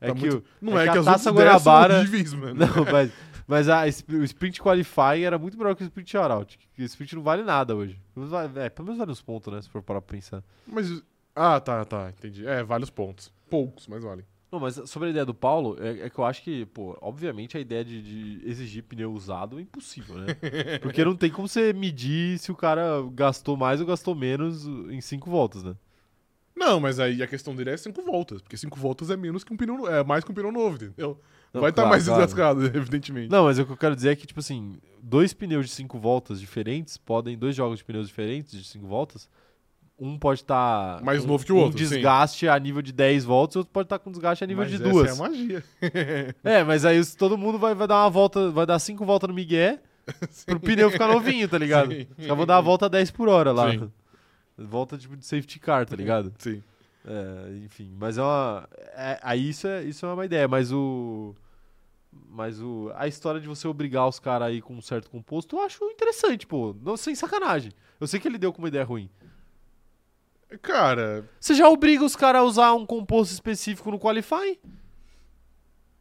É Tá que muito- o, Não é é, que que, a as Taça Guanabara- horríveis, mano. Não, mas, mas a, o sprint qualifying era muito melhor que o sprint shoutout. O sprint não vale nada hoje. Pelo menos vale- É, pelo menos vale uns pontos, né? Se for parar pra pensar. Mas. Ah, tá, tá, entendi. É, vale os pontos. Poucos, mas vale. Não, mas sobre a ideia do Paulo, é, é que eu acho que, pô, obviamente a ideia de, de exigir pneu usado é impossível, né? Porque não tem como você medir se o cara gastou mais ou gastou menos em cinco voltas, né? Não, mas aí a questão dele é cinco voltas, porque cinco voltas é menos que um pneu, é mais que um pneu novo, entendeu? Não, Vai estar claro, mais claro. desgastado, evidentemente. Não, mas o que eu quero dizer é que, tipo assim, dois pneus de cinco voltas diferentes podem, dois jogos de pneus diferentes de cinco voltas, um pode estar Mais novo que o outro, Um sim. desgaste a nível de 10 voltas, outro pode estar com desgaste a nível Mas de essa duas. é a magia. É, mas aí todo mundo vai, vai dar uma volta, vai dar cinco voltas no Miguel pro pneu ficar novinho, tá ligado? Sim. Os caras vão dar a volta a 10 por hora lá. Sim. Volta tipo de safety car, tá ligado? Sim. É, enfim, mas é uma. é- aí isso é, isso é uma ideia, mas o. Mas o. A história de você obrigar os caras aí com um certo composto, eu acho interessante, pô. Não, sem sacanagem. Eu sei que ele deu com uma ideia ruim. Cara, Você já obriga os caras a usar um composto específico no qualifying?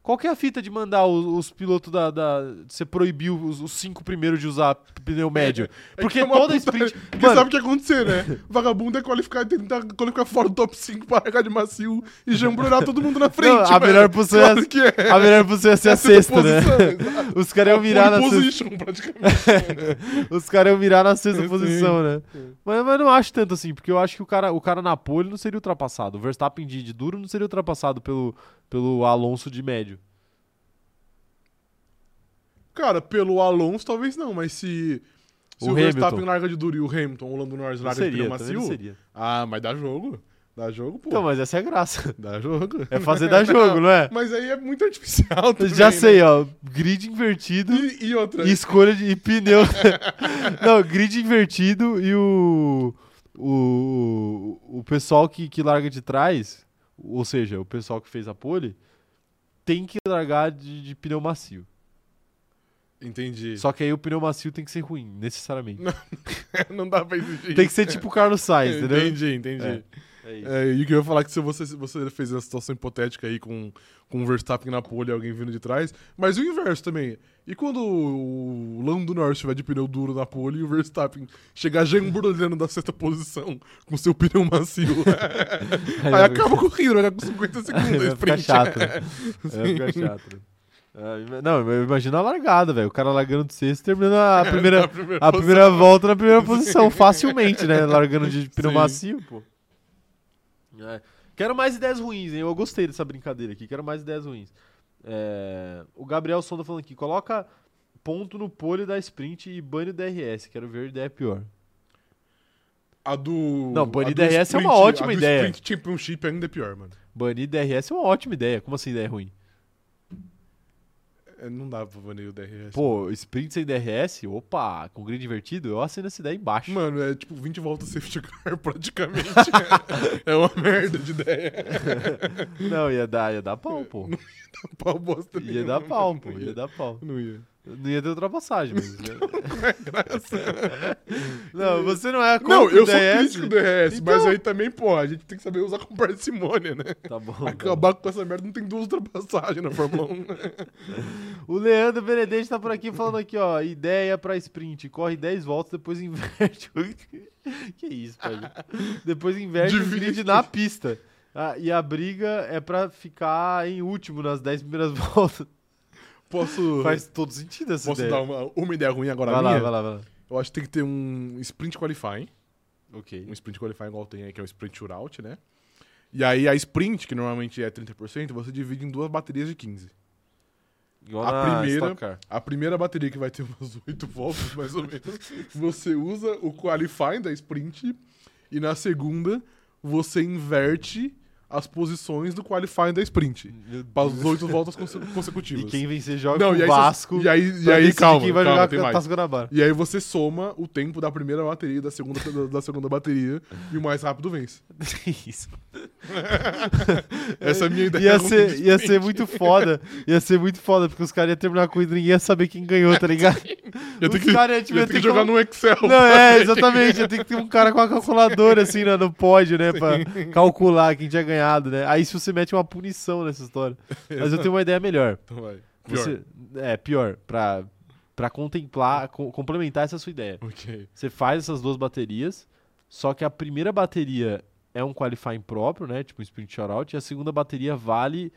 Qual que é a fita de mandar os, os pilotos da, da. Você proibiu os, os cinco primeiros de usar pneu médio? é Porque que é uma toda putaria. sprint. Porque Mano, sabe o que ia acontecer, né? Vagabundo é qualificar, tentar qualificar fora do top 5 pra largar de macio e jambronar todo mundo na frente. Não, a melhor posição é- claro é. a melhor posição ia ser a é sexta, né? exato. Os caras iam virar na Pole sexta. position, praticamente. Os caras iam virar na sexta Sim. posição, né? Sim. Mas, mas não acho tanto assim, porque eu acho que o cara, o cara na pole não seria ultrapassado. O Verstappen de, de duro não seria ultrapassado pelo, pelo Alonso de médio. Cara, pelo Alonso talvez não, mas se, se O o, Verstappen larga de duro e o Hamilton, o Lando Norris larga de seria, não macio, seria. ah, mas dá jogo. Dá jogo, pô. Então, mas essa é a graça. Dá jogo. É fazer dar jogo, não é? Mas aí é muito artificial também, Já né? sei, ó. Grid invertido E, e outra, e escolha de e pneu. não, grid invertido e o. O, o pessoal que, que larga de trás, ou seja, o pessoal que fez a pole, tem que largar de, de pneu macio. entendi. Só que aí o pneu macio tem que ser ruim, necessariamente. não dá pra exigir. Tem que ser tipo o Carlos Sainz, entendeu? Entendi, entendi. É. É isso. É, e o que eu ia falar é que se você, você fez uma situação hipotética aí com, com o Verstappen na pole e alguém vindo de trás, mas o inverso também. E quando o Lando Norris estiver de pneu duro na pole e o Verstappen chegar jambrolhando da sexta posição com seu pneu macio, aí acaba a corrida, vai ficar com 50 segundos Aí a vai ficar chato, né? Aí vai ficar chato. né? Ah, Não, eu imagino a largada, velho. O cara largando de sexto e terminando a primeira, Na primeira a primeira volta na primeira posição, facilmente, né? Largando de pneu Sim. macio, pô. É. Quero mais ideias ruins, hein? Eu gostei dessa brincadeira aqui. Quero mais ideias ruins. É, O Gabriel Sonda falando aqui: coloca ponto no pole da sprint e bane o DRS. Quero ver ideia pior. A do. Não, banir DRS é uma sprint- ótima a do ideia. Sprint Championship ainda é pior, mano. Banir DRS é uma ótima ideia. Como assim ideia ruim? É, não dá pra banir o DRS. Pô, sprint sem DRS? Opa, com grid invertido? Eu assino essa ideia embaixo. Mano, é tipo 20 voltas safety car praticamente. é uma merda de ideia. Não, ia dar, ia dar pau, pô. Pau bosta Ia nenhuma, dar pau, não pô. ia. Ia dar pau. Não ia. Não ia ter ultrapassagem, mas. é Graça. Não, você não é contra Não, eu sou crítico do DRS, mas Então. aí também, pô, a gente tem que saber usar com parcimônia, né? Tá bom. tá. Acabar com essa merda não tem duas ultrapassagens na Fórmula 1. O Leandro Benedetti tá por aqui falando aqui, ó. Ideia pra sprint. Corre 10 voltas, depois inverte. o- que isso, pai? Depois inverte o grid na pista. Ah, e a briga é pra ficar em último nas 10 primeiras voltas. Posso, Faz todo sentido essa posso ideia. dar uma, uma ideia ruim agora vai lá, minha? vai lá, vai lá. Eu acho que tem que ter um sprint qualifying. Ok. Um sprint qualifying igual tem aí, que é o sprint shootout, né? E aí a sprint, que normalmente é 30%, você divide em duas baterias de 15. Igual A primeira-. A primeira bateria, que vai ter umas 8 voltas, mais ou menos, você usa o qualifying da sprint. E na segunda, você inverte as posições do qualifying da sprint. Para as 8 voltas conse- consecutivas. E quem vencer joga Não, e o aí Vasco. E aí, e aí calma, quem vai calma, jogar. Taça Guanabara. E aí você soma o tempo da primeira bateria e da segunda, da, da segunda bateria e o mais rápido vence. Isso. Essa é a minha ideia. Ia ruim ser, ia ser muito foda. Ia ser muito foda, porque os caras iam terminar a corrida e ninguém ia saber quem ganhou, tá ligado? Os que, caras, tipo, ia ia ter que jogar como- no Excel. Não, é, exatamente. Ia ter que ter um cara com a calculadora, assim, no, no pódio, né? Pra calcular quem tinha ganhado, né? Aí se você mete uma punição nessa história. Mas eu tenho uma ideia melhor. Então vai. Pior. Você, é, pior. Pra, pra contemplar, co- complementar essa sua ideia. Ok. Você faz essas duas baterias, só que a primeira bateria é um qualifying próprio, né? Tipo um sprint shoutout, e a segunda bateria vale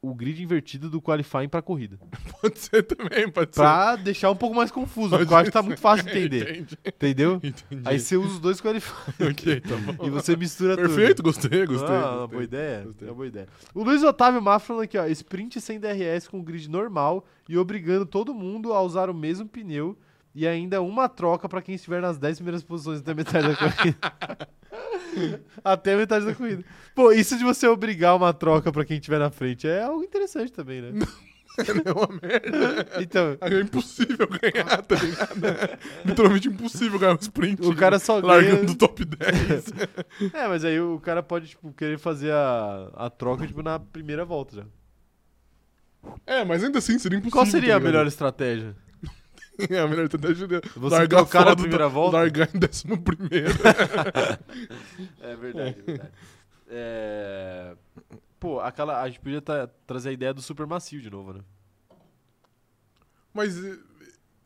o grid invertido do qualifying pra corrida. Pode ser também, pode Pra deixar um pouco mais confuso, Pode porque eu acho que tá ser. muito fácil de ser. entender. Entendi. Entendeu? Entendi. Aí você usa os dois qualifying ok, tá bom. e você mistura tudo. Perfeito, gostei, gostei. Ah, uma gostei. boa ideia. Gostei. É uma boa ideia. O Luiz Otávio Mafra falando aqui, ó, sprint sem DRS com grid normal e obrigando todo mundo a usar o mesmo pneu e ainda uma troca pra quem estiver nas 10 primeiras posições até metade da corrida. até metade da corrida. Pô, isso de você obrigar uma troca pra quem estiver na frente é algo interessante também, né? É uma merda. Então, É impossível ganhar, tá ligado? Literalmente impossível ganhar um sprint. o cara só largando ganha... do top 10. É, mas aí o cara pode, tipo, querer fazer a, a troca, tipo, na primeira volta já. É, mas ainda assim seria impossível. Qual seria tá a melhor estratégia? É, a melhor estratégia seria Você largar trocar na fora do primeira volta? Largar em décimo primeiro. É verdade, é verdade. É... Pô, aquela. A gente podia tá- trazer a ideia do super macio de novo, né? Mas, eh,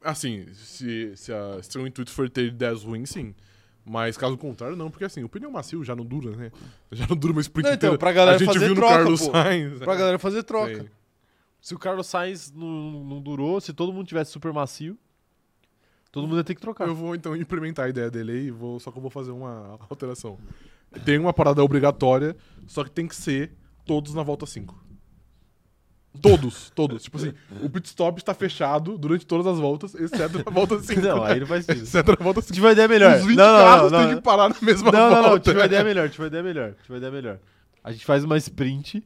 assim, se, se, a, se o intuito for ter 10 ruins, sim. Mas caso contrário, não, porque assim, o pneu macio já não dura, né? Já não dura uma sprint Não, então, inteira. pra galera a gente fazer viu troca, no Carlos pô. Sainz. Pra né? galera fazer troca. Se o Carlos Sainz não, não durou, se todo mundo tivesse super macio, todo mundo ia ter que trocar. Eu vou então implementar a ideia dele aí, vou, só que eu vou fazer uma alteração. Tem uma parada obrigatória, só que tem que ser todos na volta 5. Todos, todos. Tipo assim, o pit stop está fechado durante todas as voltas, exceto na volta 5. Não, aí não faz sentido. Exceto na volta 5. Tive uma ideia melhor. Os 20 não, não, carros não, têm não, que parar na mesma Não, não, não, volta. tive uma ideia melhor, tive uma ideia melhor, tive uma ideia melhor. A gente faz uma sprint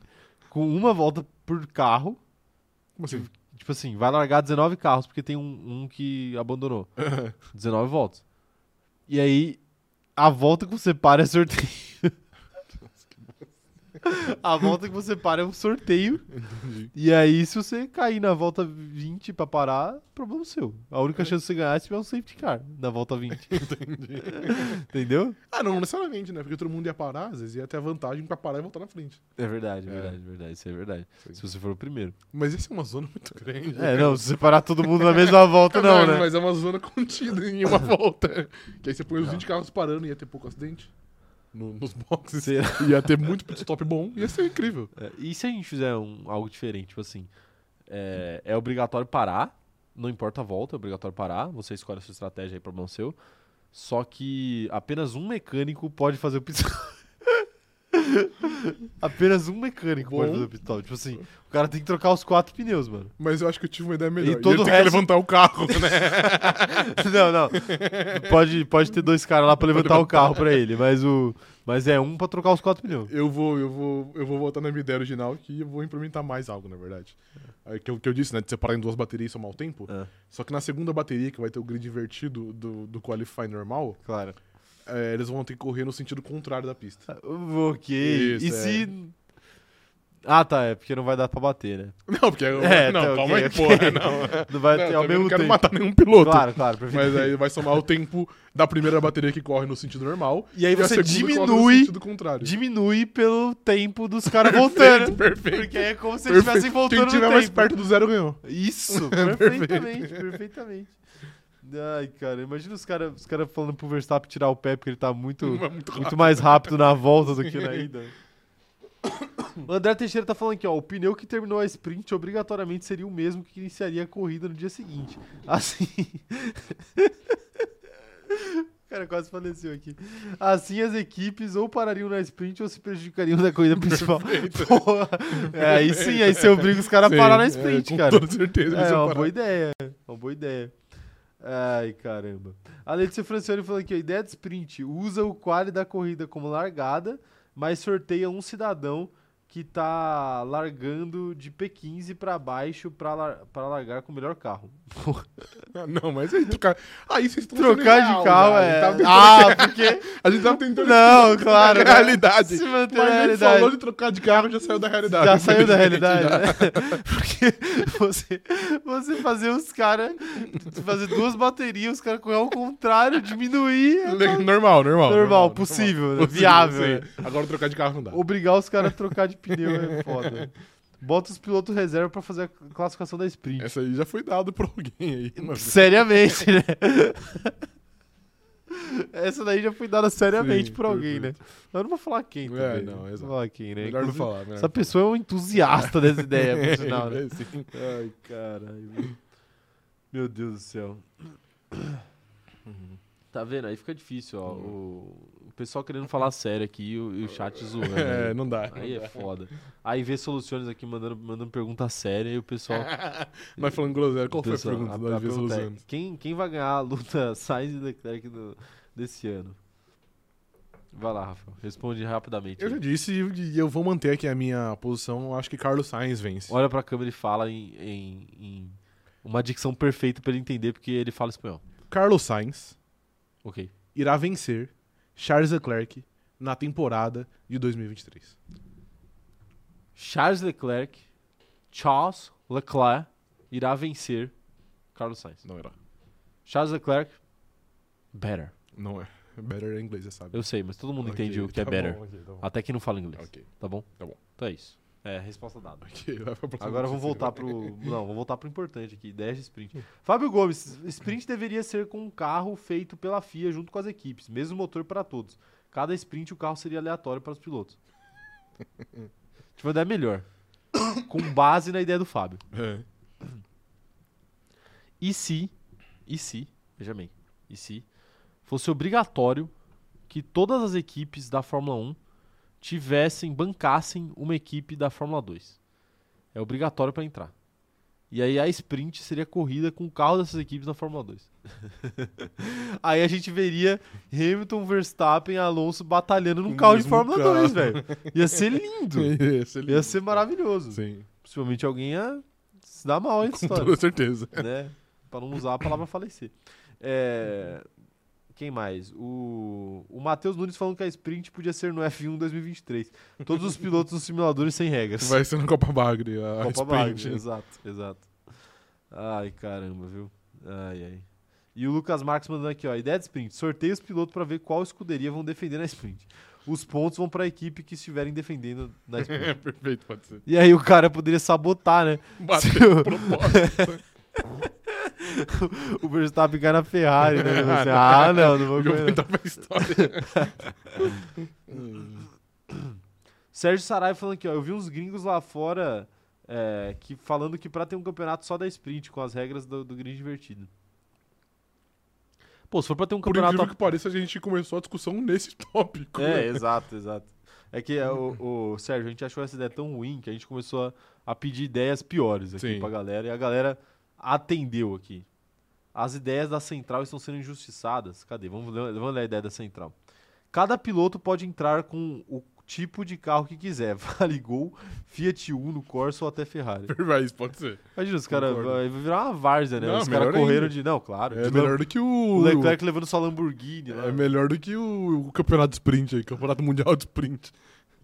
com uma volta por carro. Como assim? Tipo assim, vai largar 19 carros, porque tem um, um que abandonou. 19 voltas. E aí, a volta que você para é sorteio. A volta que você para é um sorteio. Entendi. E aí, se você cair na volta 20 pra parar, problema seu. A única chance de você ganhar é se tiver um safety car na volta 20. Entendi. Entendeu? Ah, não necessariamente, né? Porque todo mundo ia parar, às vezes ia ter a vantagem pra parar e voltar na frente. É verdade, É. verdade, verdade. Isso é verdade. Sim. Se você for o primeiro. Mas essa é uma zona muito grande. É, não, se você parar todo mundo na mesma volta, não, né? Mas é uma zona contida em uma volta. Que aí você põe os 20 carros parando e ia ter pouco acidente. No- nos boxes. Será? Ia ter muito pit stop bom. Ia ser incrível. É, e se a gente fizer um- algo diferente, tipo assim, é, é obrigatório parar, não importa a volta, é obrigatório parar, você escolhe a sua estratégia aí, problema seu. Só que apenas um mecânico pode fazer o pit stop. Apenas um mecânico pode Bom. fazer o pit stop. Tipo assim, o cara tem que trocar os quatro pneus, mano. Mas eu acho que eu tive uma ideia melhor. E todo Ia o ter resto- que levantar o carro, né? não, não. Pode, pode ter dois caras lá pra levantar o carro pra ele, mas o mas é um pra trocar os quatro pneus. Eu vou, eu vou, eu vou voltar na minha ideia original que eu vou implementar mais algo, na verdade. É que, eu, que eu disse, né? De separar em duas baterias e somar o tempo. É, Só que na segunda bateria, que vai ter o grid invertido do, do Qualify normal, claro. É, eles vão ter que correr no sentido contrário da pista. Ok. Isso, e é. se. Ah, tá, é porque não vai dar pra bater, né? Não, porque. É, não, tá, calma ok, aí, ok. porra. Não, Não vai não, ter ao mesmo não quero tempo. matar nenhum piloto. Claro, claro. Mas aí vai somar o tempo da primeira bateria que corre no sentido normal. E aí a você diminui, diminui pelo tempo dos caras voltando. perfeito. Porque aí é como se eles estivessem voltando Quem tiver mais tempo. perto do zero ganhou. Isso, perfeitamente, perfeitamente. Ai, cara, imagina os caras os cara falando pro Verstappen tirar o pé porque ele tá muito, Muito muito mais rápido na volta do que na ida. O André Teixeira tá falando aqui, ó. O pneu que terminou a sprint obrigatoriamente seria o mesmo que iniciaria a corrida no dia seguinte. Assim. cara quase faleceu aqui. Assim as equipes ou parariam na sprint ou se prejudicariam na corrida principal. Porra. É, aí sim, aí você obriga os caras a parar na é, sprint, com cara. toda certeza. É vão uma parar. boa ideia. Uma boa ideia. Ai, caramba. A Letícia Francione falando aqui, a ideia de sprint usa o quali da corrida como largada, mas sorteia um cidadão que tá largando de P15 pra baixo pra, lar pra largar com o melhor carro. Ah, Não, mas aí trocar. Aí vocês estão Trocar real, de carro já. é. Tava tentando- Ah, porque. A gente tava tentando. Não, claro. a realidade. Se manter Mas na realidade. falou de trocar de carro, já saiu da realidade. Já saiu da realidade, né? Porque você, você fazer os caras. Fazer duas baterias, os caras correr ao contrário, diminuir. é Le- Normal, normal. Normal, possível, né? Viável, sim. Agora trocar de carro não dá. Obrigar os caras a trocar de pneu é foda. Bota os pilotos reserva pra fazer a classificação da sprint. Essa aí já foi dado por alguém aí. Seriamente, né? Essa daí já foi dada seriamente Sim, por alguém, perfeito. né? Eu não vou falar quem É, também. não, vou falar quem, né? Melhor não Inclusive, falar. melhor Essa não pessoa é um entusiasta dessa ideia, por sinal, né? É. Ai, caralho. Meu Deus do céu. Tá vendo? Aí fica difícil, ó. O, o pessoal querendo falar sério aqui e o, e o chat zoando. É, né? não dá. Aí é foda. Aí vê soluções aqui mandando, mandando pergunta séria e o pessoal. Mas falando groselha, qual o foi a pessoal- pergunta a- das a vezes pergunta é, quem, quem vai ganhar a luta Sainz e Leclerc do- desse ano? Vai lá, Rafael. Responde rapidamente. Eu já aí. disse e eu vou manter aqui a minha posição. Eu acho que Carlos Sainz vence. Olha pra câmera e fala em, em- em uma dicção perfeita pra ele entender, porque ele fala espanhol. Carlos Sainz Ok. irá vencer Charles Leclerc na temporada de 2023. Charles Leclerc, Charles Leclerc irá vencer Carlos Sainz. Não irá. Charles Leclerc, better. Não é. Better é inglês, você sabe. Eu sei, mas todo mundo Ok, entende o que é tá better. bom, ok, tá bom. Até quem não fala inglês. Ok, Tá bom? Tá bom. Então é isso. É, resposta dada. ok, vai pra próxima Agora vamos voltar pro. Não, vamos voltar pro importante aqui. 10 de sprint. Fábio Gomes, sprint deveria ser com um carro feito pela FIA junto com as equipes, mesmo motor para todos. Cada sprint o carro seria aleatório para os pilotos. Tive uma ideia melhor. com base na ideia do Fábio. É. E se, e se, veja bem, e se fosse obrigatório que todas as equipes da Fórmula 1 tivessem, bancassem uma equipe da Fórmula 2. É obrigatório para entrar. E aí a sprint seria corrida com o carro dessas equipes na Fórmula 2. aí a gente veria Hamilton, Verstappen e Alonso batalhando num Com carro de Fórmula carro. 2, velho. Ia ser lindo. Esse ele- Ia ser maravilhoso. Sim, Possivelmente alguém ia se dar mal com história toda certeza. né? Pra não usar a palavra falecer. É, Quem mais? O, o Matheus Nunes falando que a sprint podia ser no F1 2023. Todos os pilotos nos simuladores sem regras. Vai ser na Copa Bagre, a Copa sprint. Bagre, exato, exato. Ai, caramba, viu? Ai, ai. E o Lucas Marques mandando aqui, ó. Ideia de sprint. Sorteia os pilotos pra ver qual escuderia vão defender na sprint. Os pontos vão pra equipe que estiverem defendendo na É, sprint. perfeito, pode ser. e aí o cara poderia sabotar, né? Bateu Se propósito. o Verstappen cai na Ferrari, né? Ah, Você, não. ah, não, não vou entrar pra história. Sérgio Saraiva falando aqui, ó. Eu vi uns gringos lá fora é, que, falando que pra ter um campeonato só da sprint, com as regras do, do grid invertido. Pô, se for pra ter um Por campeonato. incrível que pareça, a gente começou a discussão nesse tópico. É, né? exato, exato. É que é, o, o- Sérgio, a gente achou essa ideia tão ruim que a gente começou a, a pedir ideias piores aqui Sim. pra galera e a galera atendeu aqui. As ideias da central estão sendo injustiçadas. Cadê? Vamos ler, vamos ler a ideia da central. Cada piloto pode entrar com o tipo de carro que quiser. Vale Gol, Fiat Uno, Corsa ou até Ferrari. Isso pode ser. Imagina, os caras vai virar uma várzea, né? Não, os caras correram ainda. de. Não, claro. É de melhor do que o. O Leclerc levando sua Lamborghini. lá. É melhor do que o, o campeonato de sprint aí, campeonato mundial de sprint.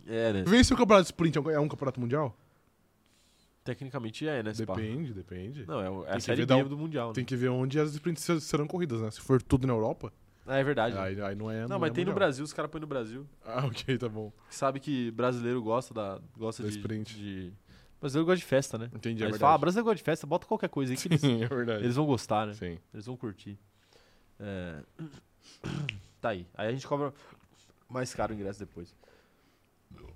É, né? Vence o campeonato de sprint, é um- é um campeonato mundial? Tecnicamente é, né? Spa? Depende, depende. Não, é, é Tem a série B do Mundial. Tem né? que ver onde as sprints ser- serão corridas, né? Se for tudo na Europa, Ah, é verdade. aí, aí não é. não, mas é tem no mundial. Brasil, os caras põem no Brasil. Ah, ok, tá bom. Sabe que brasileiro gosta da. Gosta Da de, sprint. de- Brasileiro gosta de festa, né? Entendi, Aí é eles falam, ah, verdade. brasileiro gosta de festa, bota qualquer coisa aí que eles, Sim, é verdade. eles vão gostar, né? Sim. Eles vão curtir. É, Tá aí. Aí a gente cobra mais caro o ingresso depois.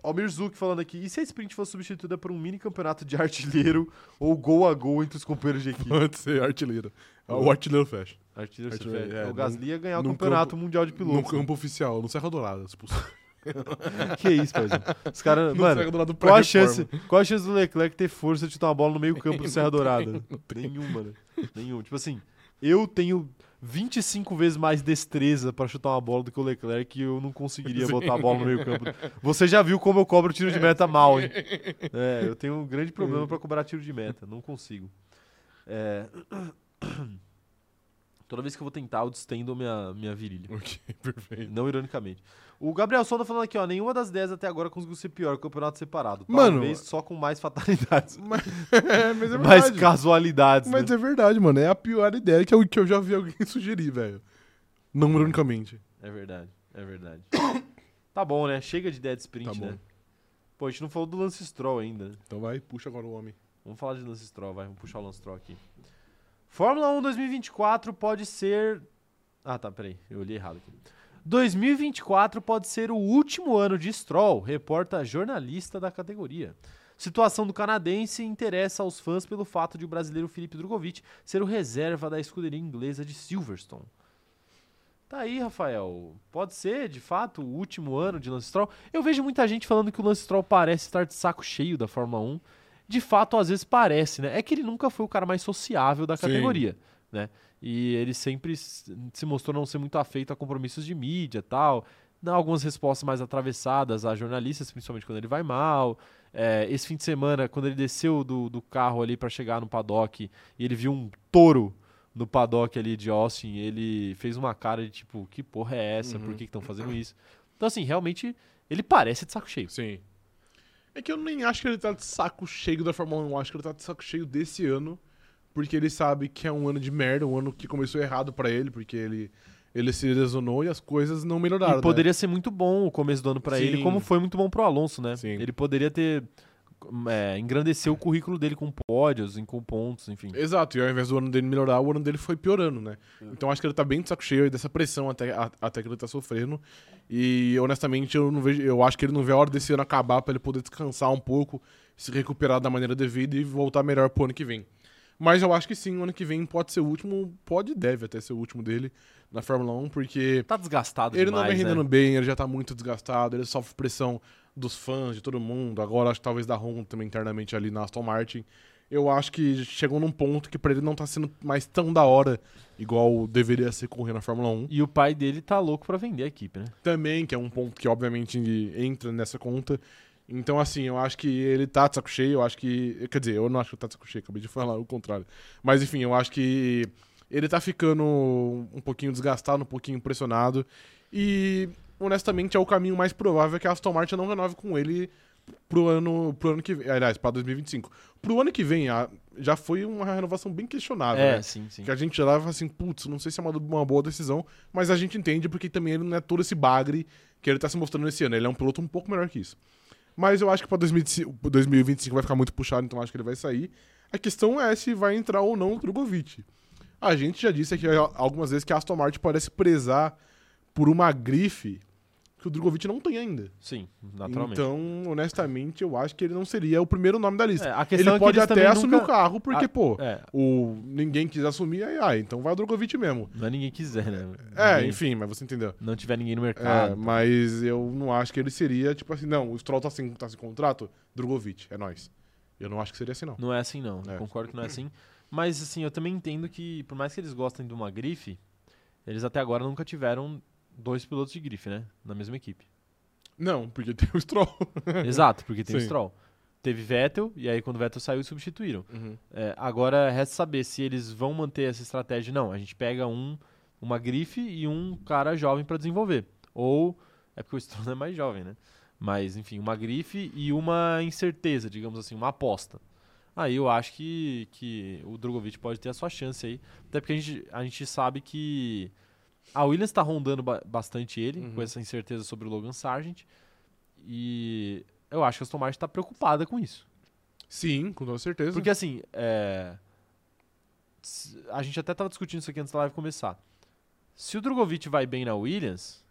Almir Zuc falando aqui, e se a sprint fosse substituída por um mini campeonato de artilheiro ou gol a gol entre os companheiros de equipe? Pode ser artilheiro. O artilheiro fecha. Artilheiro Artilheiro, Cefete. é, o Gasly ia ganhar o campeonato mundial de No pilotos. campo oficial, no Serra Dourada, expulso. que isso, paizão. Os caras, No mano, qual a, chance, qual a chance do Leclerc ter força de chutar uma bola no meio campo do Serra Dourada? Nenhuma, né? Nenhuma. Tipo assim, eu tenho 25 vezes mais destreza pra chutar uma bola do que o Leclerc e eu não conseguiria Sim. botar a bola no meio campo. Você já viu como eu cobro tiro de meta mal, hein? É, eu tenho um grande problema pra cobrar tiro de meta. Não consigo. É... Toda vez que eu vou tentar, eu distendo minha, minha virilha. Ok, perfeito. Não ironicamente. O Gabriel Sonda falando aqui, ó. Nenhuma das 10 até agora conseguiu ser pior campeonato separado. Mano- Talvez só com mais fatalidades. Mas, é, mas é mais casualidades. Mas né? é verdade, mano. É a pior ideia que eu, que eu já vi alguém sugerir, velho. Não ironicamente. É verdade, é verdade. tá bom, né? Chega de dead sprint, Tá bom. né? Pô, a gente não falou do Lance Stroll ainda. Então vai, puxa agora o homem. Vamos falar de Lance Stroll, vai. Vamos puxar o Lance Stroll aqui. Fórmula 1 2024 pode ser... Ah, tá, peraí. Eu olhei errado aqui. 2024 pode ser o último ano de Stroll, reporta jornalista da categoria. Situação do canadense interessa aos fãs pelo fato de o brasileiro Felipe Drogovic ser o reserva da escuderia inglesa de Silverstone. Tá aí, Rafael. Pode ser, de fato, o último ano de Lance Stroll. Eu vejo muita gente falando que o Lance Stroll parece estar de saco cheio da Fórmula 1. De fato, às vezes parece, né? É que ele nunca foi o cara mais sociável da Sim. categoria, né? E ele sempre se mostrou não ser muito afeito a compromissos de mídia tal. Dá algumas respostas mais atravessadas a jornalistas, principalmente quando ele vai mal. É, esse fim de semana, quando ele desceu do, do carro ali para chegar no paddock e ele viu um touro no paddock ali de Austin, ele fez uma cara de tipo, que porra é essa? Por Uhum. que estão fazendo isso? Então, assim, realmente, ele parece de saco cheio. Sim. É que eu nem acho que ele tá de saco cheio da Fórmula 1. Eu acho que ele tá de saco cheio desse ano. Porque ele sabe que é um ano de merda, um ano que começou errado pra ele, porque ele, ele se lesionou e as coisas não melhoraram. E poderia ser muito bom o começo do ano pra ele, como foi muito bom pro Alonso, né? Sim. Ele poderia ter é, engrandecer o currículo dele com pódios, com pontos, enfim. né? Exato, e ao invés do ano dele melhorar, o ano dele foi piorando, né? Então acho que ele tá bem de saco cheio dessa pressão até, a- até que ele tá sofrendo. E honestamente, eu não vejo. Eu acho que ele não vê a hora desse ano acabar pra ele poder descansar um pouco, se recuperar da maneira devida e voltar melhor pro ano que vem. Mas eu acho que sim, o ano que vem pode ser o último, pode e deve até ser o último dele na Fórmula 1, porque Tá desgastado ele não demais, vem rendendo né? bem, ele já tá muito desgastado, ele sofre pressão dos fãs, de todo mundo, agora acho que talvez da Honda também internamente ali na Aston Martin. Eu acho que chegou num ponto que pra ele não tá sendo mais tão da hora, igual deveria ser correr na Fórmula 1. E o pai dele tá louco pra vender a equipe, né? Também, que é um ponto que obviamente entra nessa conta. Então, assim, eu acho que ele tá de saco cheio, eu acho que. Quer dizer, eu não acho que tá de saco cheio, acabei de falar o contrário. Mas enfim, eu acho que ele tá ficando um pouquinho desgastado, um pouquinho pressionado. E, honestamente, é o caminho mais provável que a Aston Martin não renove com ele pro ano, pro ano que vem. Aliás, pra 2025. Pro ano que vem, a- já foi uma renovação bem questionável, é, né? sim, sim. Que a gente já leva assim, putz, não sei se é uma, uma boa decisão, mas a gente entende porque também ele não é todo esse bagre que ele tá se mostrando esse ano. Ele é um piloto um pouco melhor que isso. Mas eu acho que pra 2025 2025 vai ficar muito puxado, então acho que ele vai sair. A questão é se vai entrar ou não o Drogovic. A gente já disse aqui algumas vezes que a Aston Martin parece prezar por uma grife que o Drogovic não tem ainda. Sim, naturalmente. Então, honestamente, eu acho que ele não seria o primeiro nome da lista. É, a questão Ele é que pode eles até assumir nunca- o carro, porque, Ah, pô, É, o ninguém quis assumir, aí, ah, então vai o Drogovic mesmo. não é ninguém quiser, né? É, Ninguém- enfim, mas você entendeu. Não tiver ninguém no É, mercado. mas eu não acho que ele seria, tipo assim, não, o Stroll tá sem, tá sem contrato, Drogovic, é nóis. Eu não acho que seria assim, não. Não é assim, não. É. Concordo que não é assim. Mas, assim, eu também entendo que, por mais que eles gostem de uma grife, eles até agora nunca tiveram dois pilotos de grife, né? Na mesma equipe. Não, porque tem o Stroll. Exato, porque tem o Sim. Stroll. Teve Vettel, e aí quando o Vettel saiu, substituíram. Uhum. É, agora resta saber se eles vão manter essa estratégia. Não, a gente pega um, uma grife e um cara jovem para desenvolver. Ou, é porque o Stroll é mais jovem, né? Mas, enfim, uma grife e uma incerteza, digamos assim, uma aposta. Aí eu acho que, que o Drogovic pode ter a sua chance aí. Até porque a gente, a gente sabe que a Williams está rondando ba- bastante ele, Uhum. com essa incerteza sobre o Logan Sargent. E eu acho que a Aston Martin está preocupada com isso. Sim, com toda certeza. Porque assim, é, a gente até tava discutindo isso aqui antes da live começar. Se o Drogovic vai bem na Williams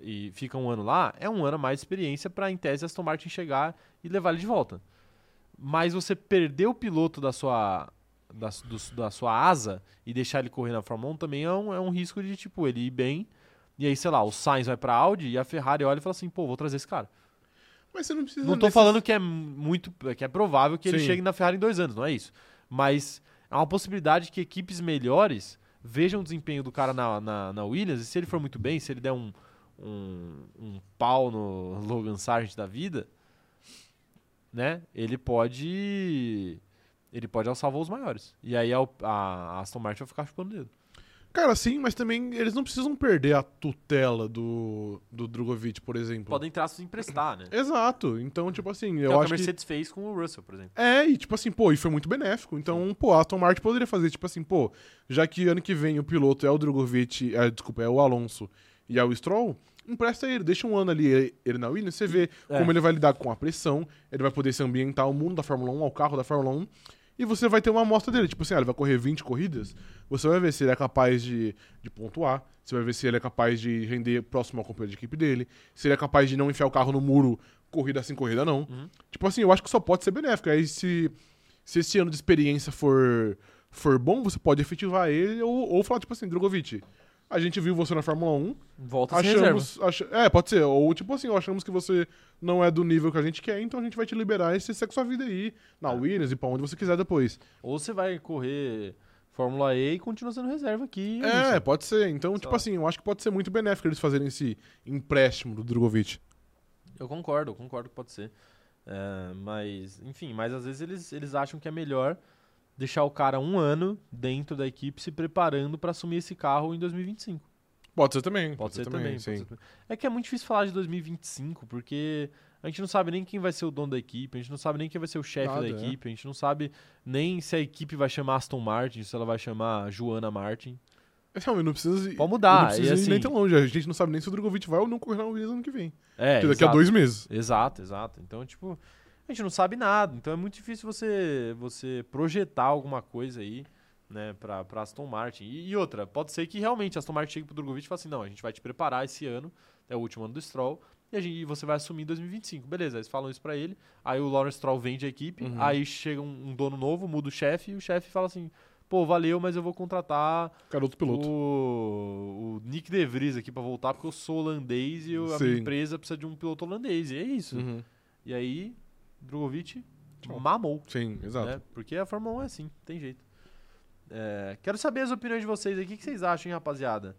e fica um ano lá, é um ano a mais de experiência para em tese a Aston Martin chegar e levar ele de volta. Mas você perder o piloto da sua da, do- da sua asa e deixar ele correr na Fórmula 1 também é um, é um risco de, tipo, ele ir bem. E aí, sei lá, o Sainz vai pra Audi e a Ferrari olha e fala assim, pô, vou trazer esse cara. Mas você não precisa. Não tô falando que é muito. que é provável que ele Sim. chegue na Ferrari em dois anos, não é isso. Mas há uma possibilidade que equipes melhores vejam o desempenho do cara na, na, na Williams e se ele for muito bem, se ele der um, um, um pau no Logan Sargent da vida, né? Ele pode. Ele pode alçar voos maiores. E aí a, a Aston Martin vai ficar chupando o dedo. Cara, sim, mas também eles não precisam perder a tutela do, do Drogovic, por exemplo. Podem traços emprestar, né? Exato. Então, tipo assim, Que é eu o que a acho que. Mercedes fez com o Russell, por exemplo. É, e tipo assim, pô, e foi muito benéfico. Então, pô, a Aston Martin poderia fazer, tipo assim, pô, já que ano que vem o piloto é o Drogovic, é, desculpa, é o Alonso e é o Stroll, empresta ele, deixa um ano ali ele, ele na Williams, você vê É. como ele vai lidar com a pressão, ele vai poder se ambientar ao mundo da Fórmula 1, ao carro da Fórmula 1, e você vai ter uma amostra dele. Tipo assim, ah, ele vai correr 20 corridas, você vai ver se ele é capaz de, de pontuar, você vai ver se ele é capaz de render próximo ao companheiro de equipe dele, se ele é capaz de não enfiar o carro no muro corrida sim, corrida não. Uhum. Tipo assim, eu acho que só pode ser benéfico. Aí se, se esse ano de experiência for, for bom, você pode efetivar ele ou, ou falar, tipo assim, Drogovic, a gente viu você na Fórmula 1, Volta a ser reserva. achamos. acha- é, pode ser. Ou tipo assim, achamos que você não é do nível que a gente quer, então a gente vai te liberar e você segue sua vida aí, na É. Williams e pra onde você quiser depois. Ou você vai correr Fórmula E e continua sendo reserva aqui. É, isso. pode ser. Então, Sei tipo lá. assim, eu acho que pode ser muito benéfico eles fazerem esse empréstimo do Drogovic. Eu concordo, eu concordo que pode ser. É, mas, enfim, mas às vezes eles, eles acham que é melhor deixar o cara um ano dentro da equipe se preparando para assumir esse carro em 2025. Pode ser também. Pode, ser, também. pode sim. ser também. É que é muito difícil falar de 2025, porque a gente não sabe nem quem vai ser o dono da equipe, a gente não sabe nem quem vai ser o chefe da é. equipe, a gente não sabe nem se a equipe vai chamar Aston Martin, se ela vai chamar Joana Martin. Não, não precisa ir, Pode mudar, Não precisa e ir nem assim- tão longe. A gente não sabe nem se o Drogovic vai ou não correr na Williams ano que vem. É, Porque daqui a exato. dois meses. Exato, exato. Então, tipo, a gente não sabe nada. Então é muito difícil você, você projetar alguma coisa aí, né, pra, pra Aston Martin. E, e outra, pode ser que realmente a Aston Martin chegue pro Drogovic e fale assim, não, a gente vai te preparar esse ano, é o último ano do Stroll, e, a gente, e você vai assumir em 2025. Beleza, eles falam isso pra ele, aí o Lawrence Stroll vende a equipe, Uhum. aí chega um, um dono novo, muda o chefe, e o chefe fala assim, pô, valeu, mas eu vou contratar Garoto piloto. o, o Nick De Vries aqui pra voltar, porque eu sou holandês e eu- a minha empresa precisa de um piloto holandês. E é isso. Uhum. E aí, Drogovic Tchau. mamou. Sim, exato. Né? Porque a Fórmula 1 é assim, tem jeito. É, quero saber as opiniões de vocês aí. O que, que vocês acham, hein, rapaziada?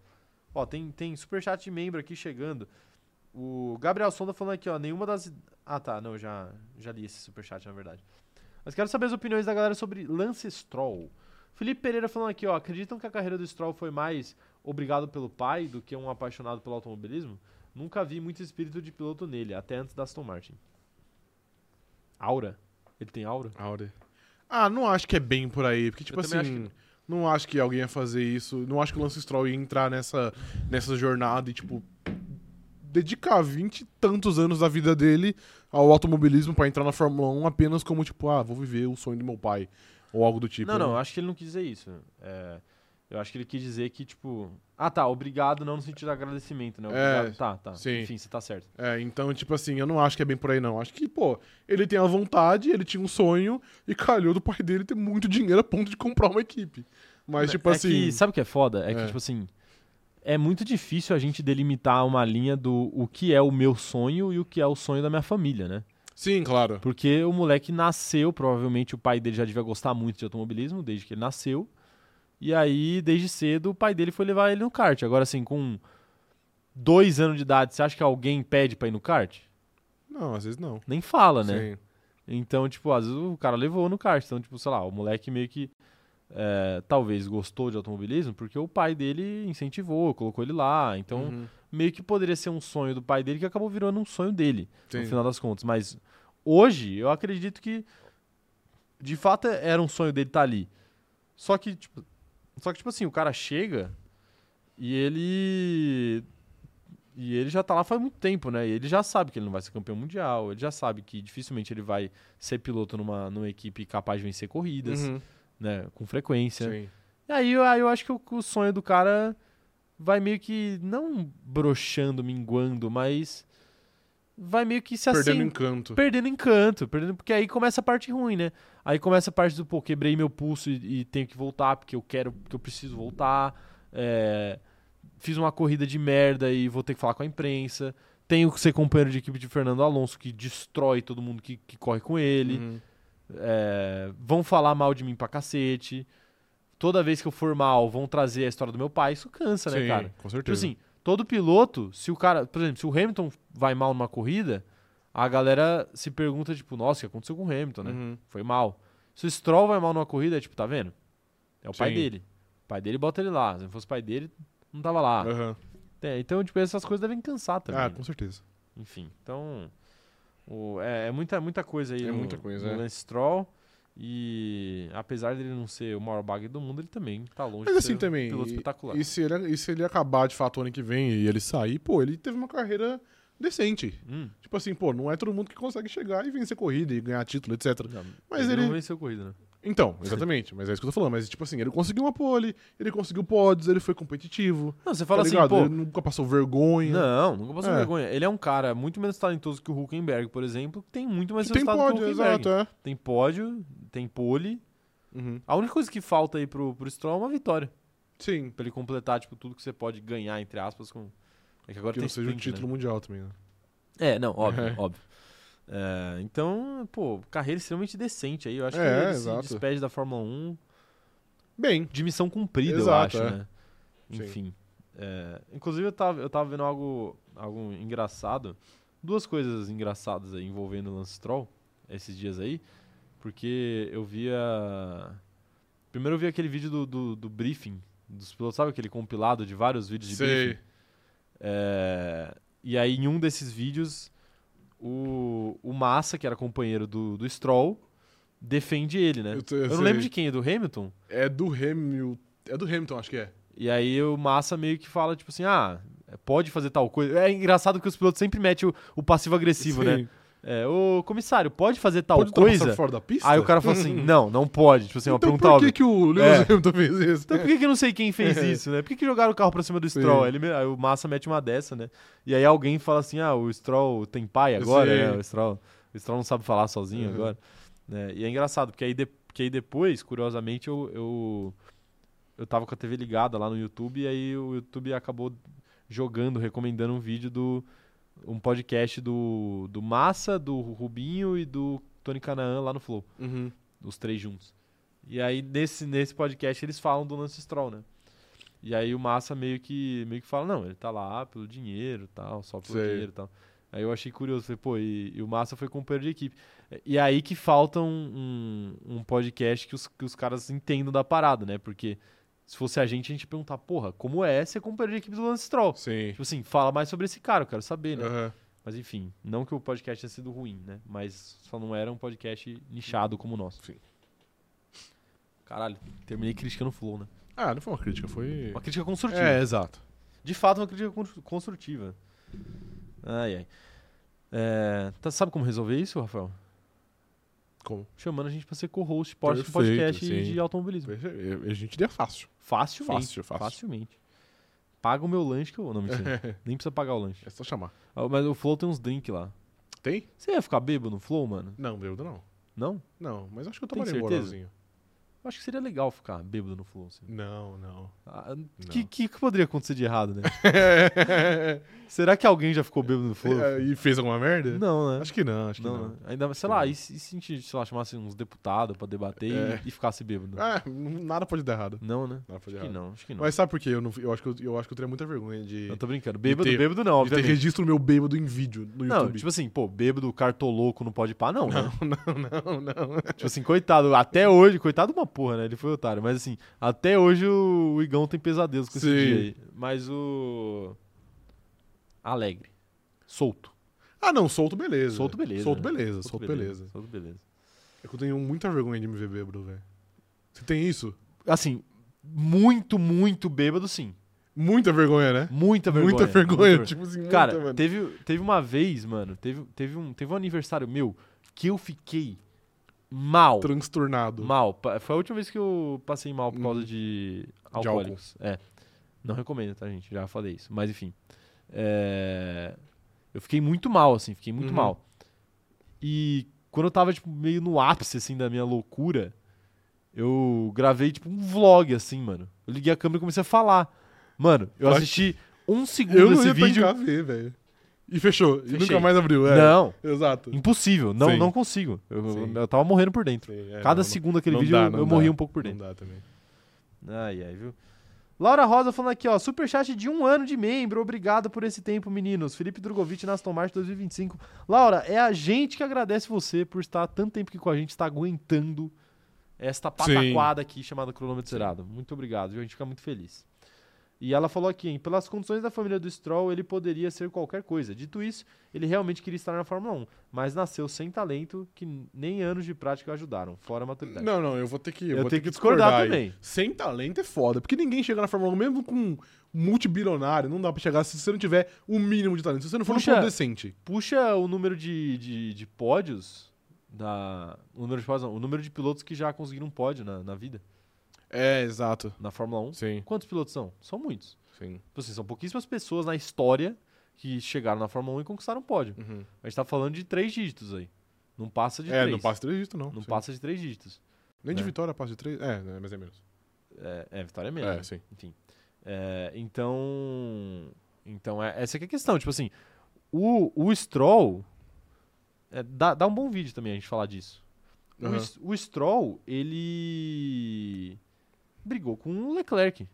Ó, tem, tem superchat de membro aqui chegando. O Gabriel Sonda falando aqui, ó, nenhuma das... Ah, tá, não, já, já li esse superchat, na verdade. Mas quero saber as opiniões da galera sobre Lance Stroll. Felipe Pereira falando aqui, ó, acreditam que a carreira do Stroll foi mais obrigado pelo pai do que um apaixonado pelo automobilismo? Nunca vi muito espírito de piloto nele, até antes da Aston Martin. Aura? Ele tem aura? Aure. Ah, não acho que é bem por aí. Porque, tipo Eu assim, acho não acho que alguém ia fazer isso. Não acho que o Lance Stroll ia entrar nessa, nessa jornada e, tipo, dedicar vinte e tantos anos da vida dele ao automobilismo pra entrar na Fórmula 1 apenas como, tipo, ah, vou viver o sonho do meu pai. Ou algo do tipo. não, não, acho que ele não quis dizer isso. É, eu acho que ele quis dizer que, tipo. Ah, tá, obrigado não no sentido de agradecimento, né? É, Obrigado, tá, tá. sim. Enfim, você tá certo. É, então, tipo assim, eu não acho que é bem por aí, não. Acho que, pô, ele tem a vontade, ele tinha um sonho e calhou do pai dele ter muito dinheiro a ponto de comprar uma equipe. Mas, tipo é assim. que, sabe o que é foda? É, que, É. tipo assim. É muito difícil a gente delimitar uma linha do o que é o meu sonho e o que é o sonho da minha família, né? Sim, claro. Porque o moleque nasceu, provavelmente o pai dele já devia gostar muito de automobilismo desde que ele nasceu. E aí, desde cedo, o pai dele foi levar ele no kart. Agora, assim, com dois anos de idade, você acha que alguém pede pra ir no kart? Não, às vezes não. Nem fala, né? Sim. Então, tipo, às vezes o cara levou no kart. Então, tipo, sei lá, o moleque meio que é, talvez gostou de automobilismo porque o pai dele incentivou, colocou ele lá. Então, Uhum. meio que poderia ser um sonho do pai dele que acabou virando um sonho dele, Sim. no final das contas. Mas hoje, eu acredito que de fato era um sonho dele estar ali. Só que, tipo, só que, tipo assim, o cara chega e ele. E ele já tá lá faz muito tempo, né? E ele já sabe que ele não vai ser campeão mundial, ele já sabe que dificilmente ele vai ser piloto numa, numa equipe capaz de vencer corridas, Uhum. né? Com frequência. Sim. E aí, eu- aí eu acho que o, o sonho do cara vai meio que, não broxando, minguando, mas vai meio que se Perdendo assim, encanto. perdendo encanto, perdendo, porque aí começa a parte ruim, né? Aí começa a parte do, pô, quebrei meu pulso e, e tenho que voltar porque eu quero, porque eu preciso voltar. É, fiz uma corrida de merda e vou ter que falar com a imprensa. Tenho que ser companheiro de equipe de Fernando Alonso, que destrói todo mundo que, que corre com ele. Uhum. É, vão falar mal de mim pra cacete. Toda vez que eu for mal, vão trazer a história do meu pai. Isso cansa, né, Sim, cara? com Tipo certeza. assim, todo piloto, se o cara, por exemplo, se o Hamilton vai mal numa corrida, a galera se pergunta, tipo, nossa, o que aconteceu com o Hamilton, né? Uhum. Foi mal. Se o Stroll vai mal numa corrida, é tipo, tá vendo? É o pai Sim. dele. O pai dele bota ele lá. Se não fosse o pai dele, não tava lá. Aham. É, então, tipo, essas coisas devem cansar também. Ah, né? com certeza. Enfim, então. o- é, é muita, muita coisa aí É no, muita coisa, no é. Lance Stroll. E apesar dele não ser o maior bag do mundo, ele também tá longe Mas de assim ser um também, piloto e- espetacular. E se, ele, e se ele acabar de fato ano que vem e ele sair, pô, ele teve uma carreira decente. Hum, Tipo assim, pô, não é todo mundo que consegue chegar e vencer corrida e ganhar título, etc. não, Mas ele, ele- não venceu corrida, né? Então, exatamente, mas é isso que eu tô falando. Mas, tipo assim, ele conseguiu uma pole, ele conseguiu pódios, ele foi competitivo. Não, você Tá fala assim, ligado? pô. Ele nunca passou vergonha. Não, nunca passou É. vergonha. Ele é um cara muito menos talentoso que o Huckenberg, por exemplo, que tem muito mais tem resultado pódio, que o Huckenberg. exato, é. Tem pódio, tem pole. Uhum. A única coisa que falta aí pro, pro Stroll é uma vitória. Sim, Pra ele completar, tipo, tudo que você pode ganhar, entre aspas, com... É que agora que tem não seja o sprint, né? título mundial também, né? É, não, óbvio, É. óbvio. É, então, pô, carreira extremamente decente aí. Eu acho que É, ele exato. se despede da Fórmula 1 Bem, de missão cumprida, eu Exato, acho, é. né? Enfim. é, inclusive, eu tava, eu tava vendo algo, algo engraçado. Duas coisas engraçadas aí envolvendo o Lance Stroll esses dias aí. Porque eu via... Primeiro eu vi aquele vídeo do, do, do briefing dos pilotos. Sabe aquele compilado de vários vídeos de sei. briefing? É, e aí, em um desses vídeos, o, o Massa, que era companheiro do, do Stroll, defende ele, né? Eu Eu, tô- eu não sei. lembro de quem, é do Hamilton? É do Hamilton. É do Hamilton, acho que é. E aí o Massa meio que fala, tipo assim, ah, pode fazer tal coisa. É engraçado que os pilotos sempre metem o, o passivo-agressivo, né? Sim. É, ô comissário, pode fazer tal Pode coisa? fora da pista? Aí o cara fala assim, não, não pode. Tipo assim, uma então pergunta por óbvia. que, que o Lewis É. Hamilton fez isso? Então por que, que eu não sei quem fez isso, né? Por que, que jogaram o carro pra cima do Stroll? Aí, ele me- aí o Massa mete uma dessa, né? E aí alguém fala assim, ah, o Stroll tem pai agora, Sim. né? O Stroll, o Stroll não sabe falar sozinho Uhum. agora. né? E é engraçado, porque aí, de- porque aí depois, curiosamente, eu, eu, eu tava com a TV ligada lá no YouTube e aí o YouTube acabou jogando, recomendando um vídeo do... um podcast do, do Massa, do Rubinho e do Tony Canaan lá no Flow Uhum. os três juntos. E aí, nesse, nesse podcast, eles falam do Lance Stroll, né? E aí o Massa meio que, meio que fala, não, ele tá lá pelo dinheiro tal, só pelo Sei. dinheiro tal. Aí eu achei curioso, falei, pô, e, e o Massa foi companheiro de equipe. E aí que falta um, um, um podcast que os, que os caras entendam da parada, né? Porque se fosse a gente, a gente perguntar, porra, como é ser companheiro de equipe do Lance Stroll? Sim. Tipo assim, fala mais sobre esse cara, eu quero saber, né? Aham. Mas enfim, não que o podcast tenha sido ruim, né? Mas só não era um podcast nichado como o nosso. Sim. Caralho, terminei crítica no Flow, né? Ah, não foi uma crítica, foi. Uma crítica construtiva. É, exato. De fato, uma crítica con- construtiva. Ai, ai. É, tá- sabe como resolver isso, Rafael? Como? Chamando a gente pra ser co-host Perfeito, podcast sim. de automobilismo. A gente iria fácil. Facilmente. Fácil, fácil. Facilmente. Paga o meu lanche que eu. Não, mentira. Nem precisa pagar o lanche. É só chamar. Ah, Mas o Flow tem uns drinks lá. Tem? Você ia ficar bêbado no Flow, mano? Não, bêbado não. Não? Não, mas acho que eu tomaria um certeza? Eu acho que seria legal ficar bêbado no Flow. Assim. Não, não. Ah, Não. que, que que poderia acontecer de errado, né? Será que alguém já ficou bêbado no Flow? E fez alguma merda? Não, né? Acho que não, acho que não, não. né? Ainda, sei lá, e se, e se a gente, sei lá, chamasse uns deputados pra debater e- É. e, ficasse bêbado? Ah, nada pode dar errado. Não, né? Nada pode Acho dar errado. não, acho que não. Mas sabe por quê? Eu, não, eu, acho que eu, eu acho que eu teria muita vergonha de, Eu tô brincando. Bêbado, ter- bêbado não, de ter obviamente. registro meu bêbado em vídeo no Não, YouTube. tipo assim, pô, bêbado, cartoloco, não pode pá, não, né? não, não, não. Tipo assim, coitado, até hoje, coitado uma porra, né? Ele foi otário. Mas assim, até hoje o, Igão tem pesadelos com esse Sim. dia aí. Mas o. Alegre. Solto. Ah, não, solto beleza. Solto, beleza, Solto né? beleza, solto beleza. Solto beleza. É que eu tenho muita vergonha de me ver bêbado, velho. Você tem isso? Assim, muito, muito bêbado, sim. Muita vergonha, né? Muita vergonha. Muita vergonha. muita Tipo assim, muita, Cara, mano. teve, teve uma vez, mano, teve, teve, um, teve um aniversário meu que eu fiquei mal. Transtornado. Mal. Foi a última vez que eu passei mal por causa Hum. de álcool. alcoólicos. É. Não recomendo, tá, gente? Já falei isso. Mas enfim. É, Eu fiquei muito mal, assim, fiquei muito Uhum. mal. E quando eu tava, tipo, meio no ápice, assim, da minha loucura, eu gravei, tipo, um vlog, assim, mano. Eu liguei a câmera e comecei a falar. Mano, eu assisti um segundo Eu não desse ia vídeo. ver, velho. E fechou. E Fechei. nunca mais abriu. É. Não, Exato. impossível. Não, Sim. não consigo. Eu, Sim. eu tava morrendo por dentro. Sim, é, Cada não- segundo daquele vídeo dá, eu, eu morri um pouco por dentro. Não dá também. Ai, ai, viu? Laura Rosa falando aqui, ó. Superchat de um ano de membro. Obrigado por esse tempo, meninos. Felipe Drogovic na Aston Martin 2025. Laura, é a gente que agradece você por estar tanto tempo aqui com a gente, estar aguentando esta pataquada aqui chamada cronômetro zerado. Muito obrigado, viu? A gente fica muito feliz. E ela falou aqui, hein? Pelas condições da família do Stroll, ele poderia ser qualquer coisa. Dito isso, ele realmente queria estar na Fórmula 1, mas nasceu sem talento que nem anos de prática ajudaram, fora a maturidade. Não, não, eu vou ter que. Eu vou tenho ter que discordar aí. também. Sem talento é foda. Porque ninguém chega na Fórmula 1, mesmo com um multibilionário, não dá pra chegar se você não tiver o mínimo de talento. Se você não for Puxa. um decente. Puxa o número de, de, de pódios da. O número de pódios, não, o número de pilotos que já conseguiram um pódio na, na vida, É, exato. na Fórmula 1. Sim, Quantos pilotos são? São muitos. sim. Tipo assim, são pouquíssimas pessoas na história que chegaram na Fórmula 1 e conquistaram um pódio. Uhum. A gente tá falando de três dígitos aí. Não passa de É, três. não passa de três dígitos, não. Não Sim. passa de três dígitos. Nem de né? vitória passa de três. É, né, mas é menos. É, é vitória mesmo. É, sim. Enfim. É, então. Então, é, essa que é a questão. Tipo assim, o, o Stroll. é, dá, dá um bom vídeo também a gente falar disso. O, Aham. S- o Stroll, ele. Brigou com o Leclerc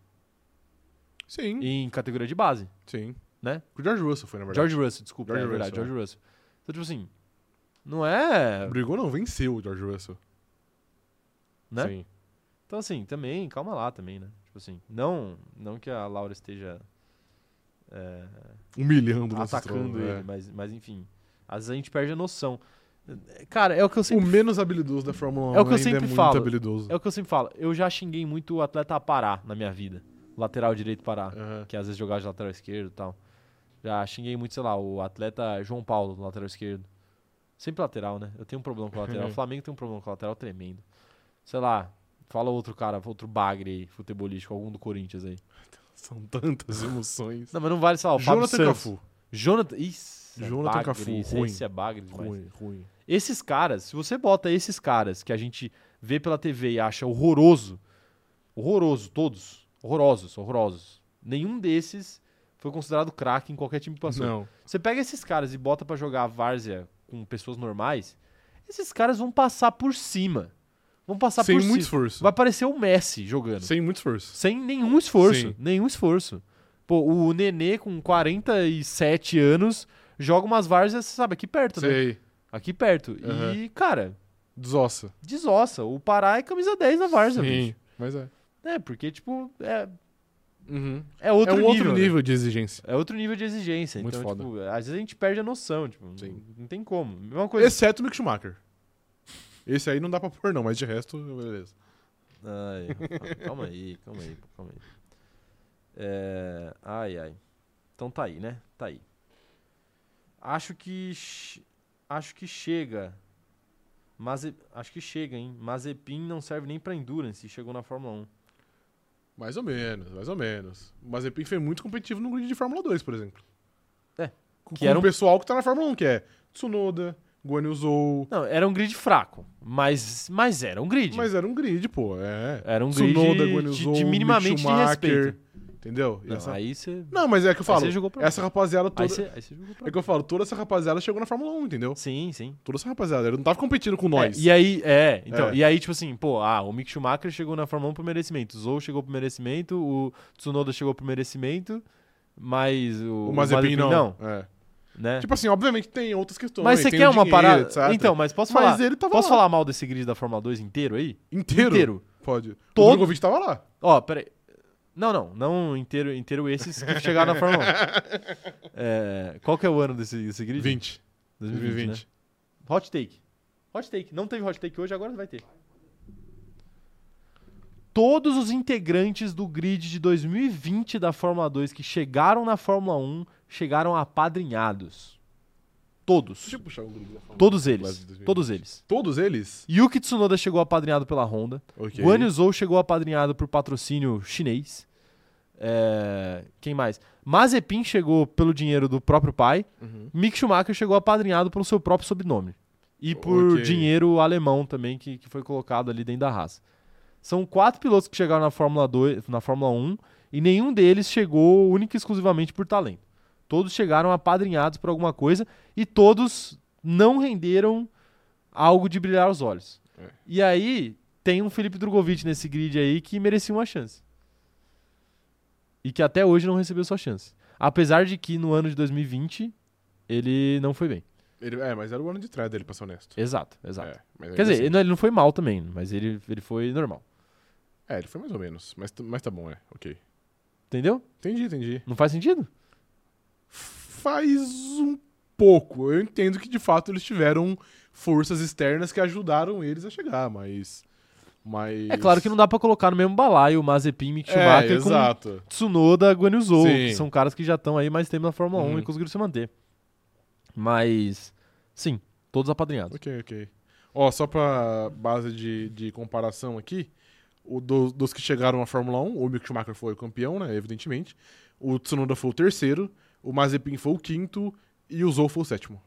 Sim, em categoria de base, sim. né? O George Russell foi, na verdade. George Russell, desculpa, George é verdade, Russell, George Russell. Então, tipo assim, não é. Brigou não, venceu o George Russell. Né? Sim. Então, assim, também, calma lá também, né? Tipo assim, não, não que a Laura esteja. é, Humilhando o atacando Stroll, ele, é. mas, mas enfim. Às vezes a gente perde a noção. Cara, é o que eu O sempre, menos habilidoso da Fórmula 1 É o que eu ainda sempre é falo. habilidoso. é o que eu sempre falo. Eu já xinguei muito o atleta a parar na minha vida. O lateral direito parar. Aham. Que às vezes jogava de lateral esquerdo e tal. Já xinguei muito, sei lá, o atleta João Paulo, do lateral esquerdo. Sempre lateral, né? Eu tenho um problema com o lateral. O Flamengo tem um problema com o lateral tremendo. Sei lá, fala outro cara, outro bagre aí, futebolístico, algum do Corinthians aí. São tantas emoções. Não, mas não vale, sei lá, o Jonathan. Cafu. Jonathan. Isso. Jonathan Cafu, esse, ruim. é bagre demais. Ruim, ruim. Esses caras, se você bota esses caras que a gente vê pela TV e acha horroroso, horroroso, todos, horrorosos, horrorosos. Nenhum desses foi considerado craque em qualquer time que passou. Não. Você pega esses caras e bota pra jogar várzea com pessoas normais, esses caras vão passar por cima. Vão passar Sem por muito cima. esforço. Vai parecer o Messi jogando. Sem muito esforço. Sem nenhum esforço. Sim. Nenhum esforço. Pô, o Nenê com 47 anos joga umas várzeas, sabe, aqui perto, né? Sei. Aqui perto. Aham. E, cara, Desossa. desossa. O Pará é camisa 10 na várzea, Sim. bicho. Mas é. É, porque, tipo, é, Uhum. é outro é um nível. outro né? nível de exigência. É outro nível de exigência. Muito então, foda. tipo, às vezes a gente perde a noção, tipo, Sim. não, não tem como. Mesma coisa. Exceto o Mick Schumacher. Esse aí não dá pra pôr, não, mas de resto, beleza. Ai, calma aí, calma aí, calma aí. É, ai, ai. Então tá aí, né? Tá aí. Acho que acho que chega. Maze, acho que chega, hein? Mazepin não serve nem pra endurance chegou na Fórmula 1. Mais ou menos, mais ou menos. O Mazepin foi muito competitivo no grid de Fórmula 2, por exemplo. É. Com, Que era o um- pessoal que tá na Fórmula 1, que é Tsunoda, Guan Yu Zhou. Não, era um grid fraco, mas mas era um grid. Mas era um grid, pô. É. Era um grid Tsunoda, Guan Yu de, de minimamente de respeito. Entendeu? Não, essa- aí você Não, mas é que eu aí falo. você jogou pra Essa rapaziada toda. aí você, aí você jogou pra É que eu falo, toda essa rapaziada chegou na Fórmula 1, entendeu? Sim, sim. Toda essa rapaziada. Ele não tava competindo com nós. É, e aí, é, então, É. e aí, tipo assim, pô, ah, o Mick Schumacher chegou na Fórmula 1 por merecimento, o Zou chegou por merecimento, o Tsunoda chegou por merecimento, mas o, o Mazepin não. É. né? Tipo assim, obviamente tem outras questões. mas você quer uma dinheiro, parada? etc. Então, mas posso Mas falar? ele tava Posso lá. falar mal desse grid da Fórmula 2 inteiro aí? Inteiro? Inteiro. Pode. Todo- O Drogovic tava lá. Ó, peraí. Não, não, não inteiro, inteiro esses que chegaram na Fórmula 1. É, qual que é o ano desse, desse grid? 20. 2020. 2020. Né? Hot take. Hot take. Não teve hot take hoje, agora vai ter. Todos os integrantes do grid de 2020 da Fórmula 2 que chegaram na Fórmula 1 chegaram apadrinhados. Todos. Deixa eu puxar o grid da Fórmula Todos 1. eles. 2020. Todos eles. Todos eles? Yuki Tsunoda chegou apadrinhado pela Honda. Ok. Guan Yu Zhou chegou apadrinhado por patrocínio chinês. É, quem mais? Mazepin chegou pelo dinheiro do próprio pai. Uhum. Mick Schumacher chegou apadrinhado pelo seu próprio sobrenome. E por Ok. dinheiro alemão também, que, que foi colocado ali dentro da raça. São quatro pilotos que chegaram na Fórmula 2, na Fórmula 1, e nenhum deles chegou única e exclusivamente por talento. Todos chegaram apadrinhados por alguma coisa e todos não renderam algo de brilhar os olhos. É. E aí, tem um Felipe Drogovic nesse grid aí que merecia uma chance. E que até hoje não recebeu sua chance. Apesar de que no ano de 2020 ele não foi bem. Ele, é, mas era o ano de trás dele, pra ser honesto. Exato, exato. É, Quer dizer, assim- ele não, ele não foi mal também, mas ele, ele foi normal. É, ele foi mais ou menos. Mas, mas tá bom, é. Ok. Entendeu? Entendi, entendi. Não faz sentido? Faz um pouco. Eu entendo que de fato eles tiveram forças externas que ajudaram eles a chegar, mas. Mas. É claro que não dá pra colocar no mesmo balaio o Mazepin, É, Schumacher com exato. Tsunoda, Guan Yu Zhou, Sim. que são caras que já estão aí mais tempo na Fórmula 1 Uhum. e conseguiram se manter. Mas, sim, todos apadrinhados. Ok, ok. Ó, só pra base de, de comparação aqui, o do- dos que chegaram à Fórmula 1, o Mick Schumacher foi o campeão, né, evidentemente. O Tsunoda foi o terceiro, o Mazepin foi o quinto e o Zou foi o sétimo.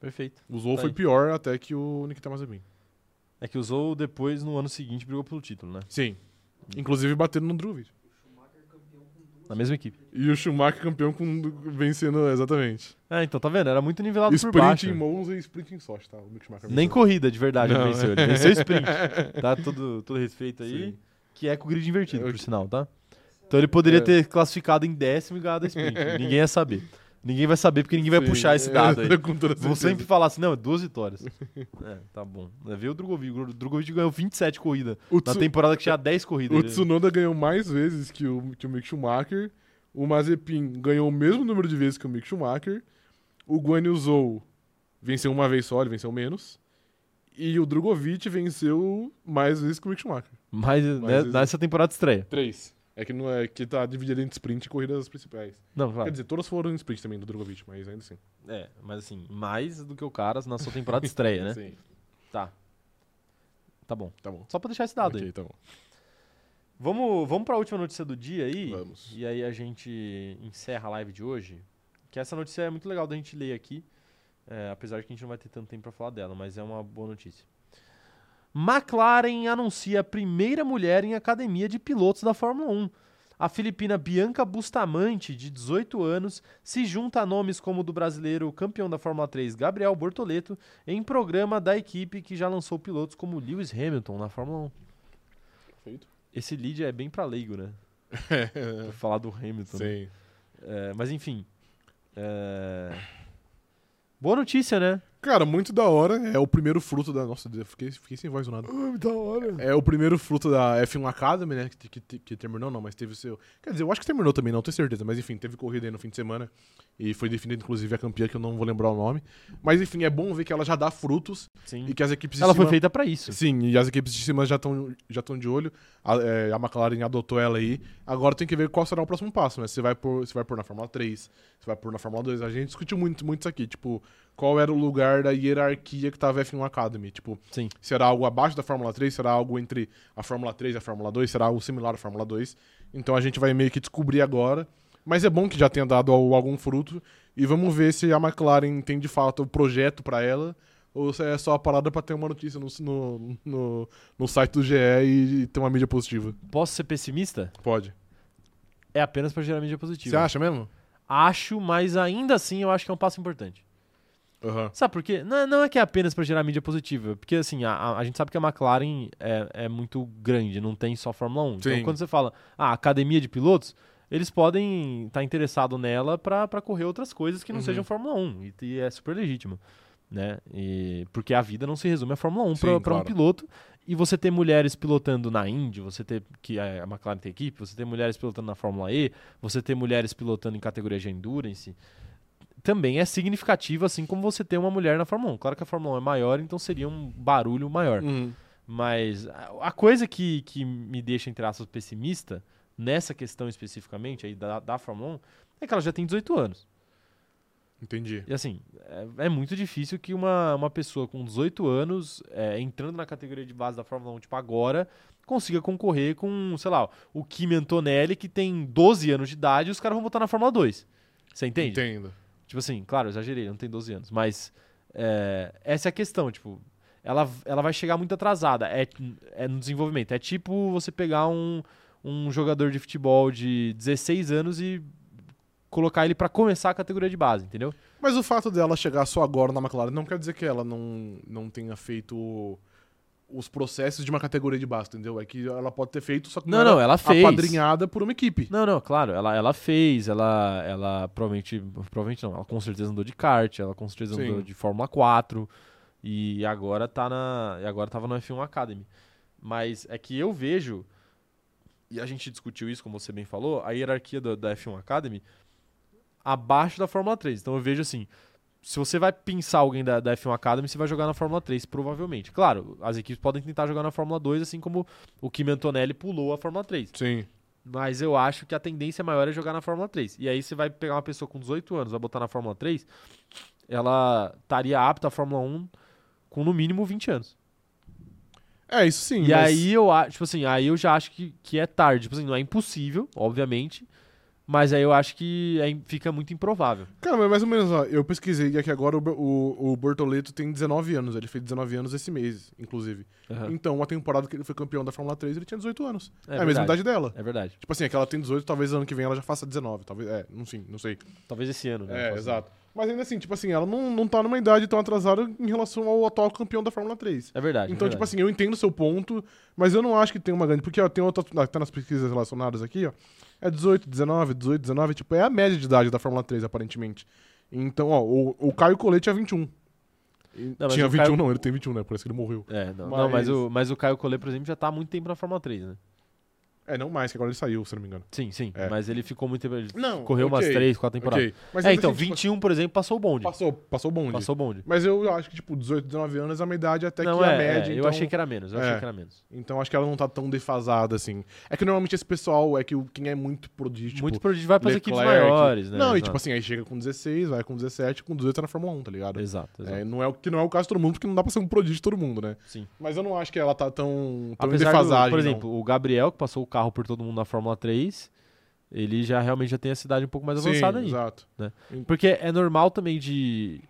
Perfeito. O Zou Tá foi aí. pior até que o Nikita Mazepin. É que o Zou depois, no ano seguinte, brigou pelo título, né? Sim. Inclusive batendo no Drogovic. Na mesma equipe. E o Schumacher campeão com, vencendo, exatamente. É, então, tá vendo? Era muito nivelado por Sprint baixo. em Monza e sprint em Sochi, tá? O Mick Schumacher Nem venceu. corrida, de verdade, ele venceu. é. Ele venceu sprint. Tá? Todo, todo respeito aí. Sim. Que é com o grid invertido, Eu- por sinal, tá? Então ele poderia É. ter classificado em décimo e ganhado a sprint. ninguém ia saber. Ninguém vai saber porque ninguém vai Sim, puxar esse dado aí. com toda Vão certeza. sempre falar assim, não, duas vitórias. é, tá bom. É, Vê o Drogovic. O Drogovic ganhou 27 corridas. O, Na Tsu- temporada que tinha 10 corridas. o Ele- Tsunoda ganhou mais vezes que o, que o Mick Schumacher. O Mazepin ganhou o mesmo número de vezes que o Mick Schumacher. O Guan Yu Zhou venceu uma vez só, ele venceu menos. E o Drogovic venceu mais vezes que o Mick Schumacher. Mas, né, Mas- nessa temporada de estreia. Três. É que, não é, que tá dividido entre sprint e corridas principais. Não, Quer claro. dizer, todas foram em sprint também do Drogovic, mas ainda assim. É, mas assim, mais do que o Caras na sua temporada de estreia, né? Sim, Tá. Tá bom. tá bom. Só pra deixar esse dado ok, aí. tá bom. Vamos, vamos pra última notícia do dia aí. Vamos. E aí a gente encerra a live de hoje. Que essa notícia é muito legal da gente ler aqui. é, apesar de que a gente não vai ter tanto tempo pra falar dela, mas é uma boa notícia. McLaren anuncia a primeira mulher em academia de pilotos da Fórmula 1. A filipina Bianca Bustamante, de 18 anos, se junta a nomes como o do brasileiro campeão da Fórmula 3 Gabriel Bortoleto em programa da equipe que já lançou pilotos como Lewis Hamilton na Fórmula 1. Feito. Esse lead é bem pra leigo, né? Pra falar do Hamilton. né? Sim. É, mas enfim. É, Boa notícia, né? Cara, muito da hora. É o primeiro fruto da. Nossa, eu fiquei, fiquei sem voz do nada. da hora. É o primeiro fruto da F1 Academy, né? Que, que, que terminou, não, mas teve o seu. Quer dizer, eu acho que terminou também, não tenho certeza. Mas enfim, teve corrida aí no fim de semana. E foi definida, inclusive, a campeã, que eu não vou lembrar o nome. Mas enfim, é bom ver que ela já dá frutos Sim. e que as equipes de Ela foi cima- feita pra isso. Sim, e as equipes de cima já estão já tão de olho. A, é, a McLaren adotou ela aí. Agora tem que ver qual será o próximo passo, né? Se vai por, se vai por na Fórmula 3, se vai por na Fórmula 2. A gente discutiu muito, muito isso aqui. Tipo, qual era o lugar da hierarquia que tava a F1 Academy? Tipo, Sim. será algo abaixo da Fórmula 3? Será algo entre a Fórmula 3 e a Fórmula 2? Será algo similar à Fórmula 2? Então a gente vai meio que descobrir agora. Mas é bom que já tenha dado al- algum fruto. E vamos ver se a McLaren tem de fato o projeto pra ela. Ou se é só a parada pra ter uma notícia no, no, no, no site do GE e, e ter uma mídia positiva. Posso ser pessimista? Pode. É apenas pra gerar mídia positiva. Você acha mesmo? Acho, mas ainda assim eu acho que é um passo importante. Aham. Sabe por quê? Não, não é que é apenas pra gerar mídia positiva. Porque assim, a, a- gente sabe que a McLaren é, é muito grande, não tem só Fórmula 1. Então Sim. quando você fala, ah, academia de pilotos, eles podem estar interessados nela pra correr outras coisas que não Uhum. sejam Fórmula 1. E, e é super legítimo. Né? E, porque a vida não se resume a Fórmula 1 Sim, pra pra um claro. piloto. E você ter mulheres pilotando na Indy, você ter que a a McLaren tem equipe, você ter mulheres pilotando na Fórmula E, você ter mulheres pilotando em categoria de endurance, também é significativo, assim como você ter uma mulher na Fórmula 1. Claro que a Fórmula 1 é maior, então seria um barulho maior. Uhum. Mas a coisa que, que me deixa, entre aspas, pessimista, nessa questão especificamente aí da, da Fórmula 1, é que ela já tem 18 anos. Entendi. E assim, é, é muito difícil que uma, uma pessoa com 18 anos, é, entrando na categoria de base da Fórmula 1, tipo agora, consiga concorrer com, sei lá, o Kimi Antonelli, que tem 12 anos de idade e os caras vão botar na Fórmula 2. Você entende? Entendo. Tipo assim, claro, exagerei, não tem 12 anos. Mas é, essa é a questão, tipo, ela, ela vai chegar muito atrasada. É, é no desenvolvimento. É tipo você pegar um, um jogador de futebol de 16 anos e colocar ele pra começar a categoria de base, entendeu? Mas o fato dela chegar só agora na McLaren não quer dizer que ela não, não tenha feito os processos de uma categoria de base, entendeu? É que ela pode ter feito, só que Não, não, ela fez. apadrinhada por uma equipe. Não, não, claro, ela, ela fez, ela, ela provavelmente, provavelmente não, ela com certeza andou de kart, ela com certeza Sim. andou de Fórmula 4 e agora tá na, e agora tava no F1 Academy. Mas é que eu vejo e a gente discutiu isso, como você bem falou, a hierarquia do- da F1 Academy abaixo da Fórmula 3. Então eu vejo assim, se você vai pensar alguém da, da F1 Academy, você vai jogar na Fórmula 3, provavelmente. Claro, as equipes podem tentar jogar na Fórmula 2, assim como o Kimi Antonelli pulou a Fórmula 3. Sim. Mas eu acho que a tendência maior é jogar na Fórmula 3. E aí você vai pegar uma pessoa com 18 anos, vai botar na Fórmula 3, ela estaria apta à Fórmula 1 com no mínimo 20 anos. É, isso sim. e mas- aí eu acho, tipo assim, aí eu já acho que, que é tarde. Tipo assim, não é impossível, obviamente. Mas aí eu acho que é fica muito improvável. Cara, mas mais ou menos, ó, eu pesquisei e aqui agora o, o, o Bortoleto tem 19 anos. Ele fez 19 anos esse mês, inclusive. Então, a temporada que ele foi campeão da Fórmula 3, ele tinha 18 anos. É, a mesma verdade. idade dela. É verdade. Tipo assim, aquela tem 18, talvez ano que vem ela já faça 19. Talvez, é, não sei, não sei. Talvez esse ano, né? É, exato. Mas ainda assim, tipo assim, ela não, não tá numa idade tão atrasada em relação ao atual campeão da Fórmula 3. É verdade. Então, é tipo verdade. assim, eu entendo o seu ponto, mas eu não acho que tem uma grande. Porque, ó, tem outra. Tá nas pesquisas relacionadas aqui, ó. É 18, 19, 18, 19, tipo, é a média de idade da Fórmula 3, aparentemente. Então, ó, o, o Caio Colete é 21. E mas Tinha o 21, Caio- não, ele tem 21, né? Por isso que ele morreu. É, não, Mas- não, mas, o, mas o Caio Collet, por exemplo, já tá há muito tempo na Fórmula 3, né? É, não mais, que agora ele saiu, se não me engano. Sim, sim. É. Mas ele ficou muito. Ele Não, correu umas ok, 3, 4 temporadas. Ok. Mas é, então, assim, tipo, 21, por exemplo, passou o bonde. Passou, passou o bonde. Passou o bonde. Mas eu acho que, tipo, 18, 19 anos é uma idade até não, que é, a média. é, eu então- achei que era menos, eu É. achei que era menos. Então acho que ela não tá tão defasada assim. É que normalmente esse pessoal é que quem é muito prodígio, tipo, muito prodígio vai para as equipes maiores, né? Não, e tipo assim, aí chega com 16, vai com 17, com 18 tá na Fórmula 1, tá ligado? Exato, exato. É, não é o que não é o caso de todo mundo, porque não dá pra ser um prodígio de todo mundo, né? Sim. Mas eu não acho que ela tá tão, tão em Apesar do, defasagem. por exemplo, o Gabriel, que passou o carro por todo mundo na Fórmula 3, ele já realmente já tem a cidade um pouco mais Sim, avançada aí. Exato. Porque é normal também de,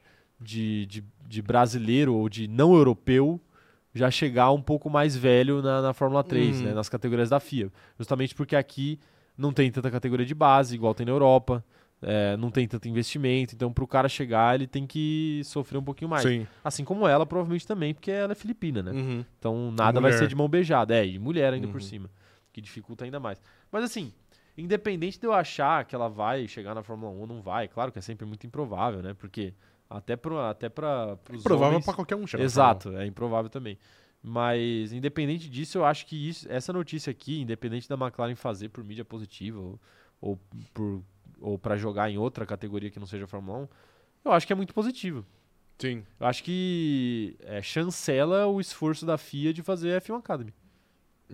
de, de, de brasileiro ou de não europeu já chegar um pouco mais velho na, na Fórmula 3, Uhum. né, nas categorias da FIA. Justamente porque aqui não tem tanta categoria de base, igual tem na Europa, é, não tem tanto investimento, então pro cara chegar ele tem que sofrer um pouquinho mais. Sim. Assim como ela, provavelmente também, porque ela é filipina, né? Uhum. Então nada vai mulher. ser de mão beijada. É, e mulher ainda por Uhum. cima. Que dificulta ainda mais. Mas assim, independente de eu achar que ela vai chegar na Fórmula 1 ou não vai, claro que é sempre muito improvável, né? Porque até pro, até pra, pros Provável homens... pra qualquer um chegar. Exato, é improvável também. Mas independente disso, eu acho que isso- essa notícia aqui, independente da McLaren fazer por mídia positiva ou, ou, por, ou para jogar em outra categoria que não seja a Fórmula 1, eu acho que é muito positivo. Fórmula 1. Sim. Eu acho que é, chancela o esforço da FIA de fazer a F1 Academy.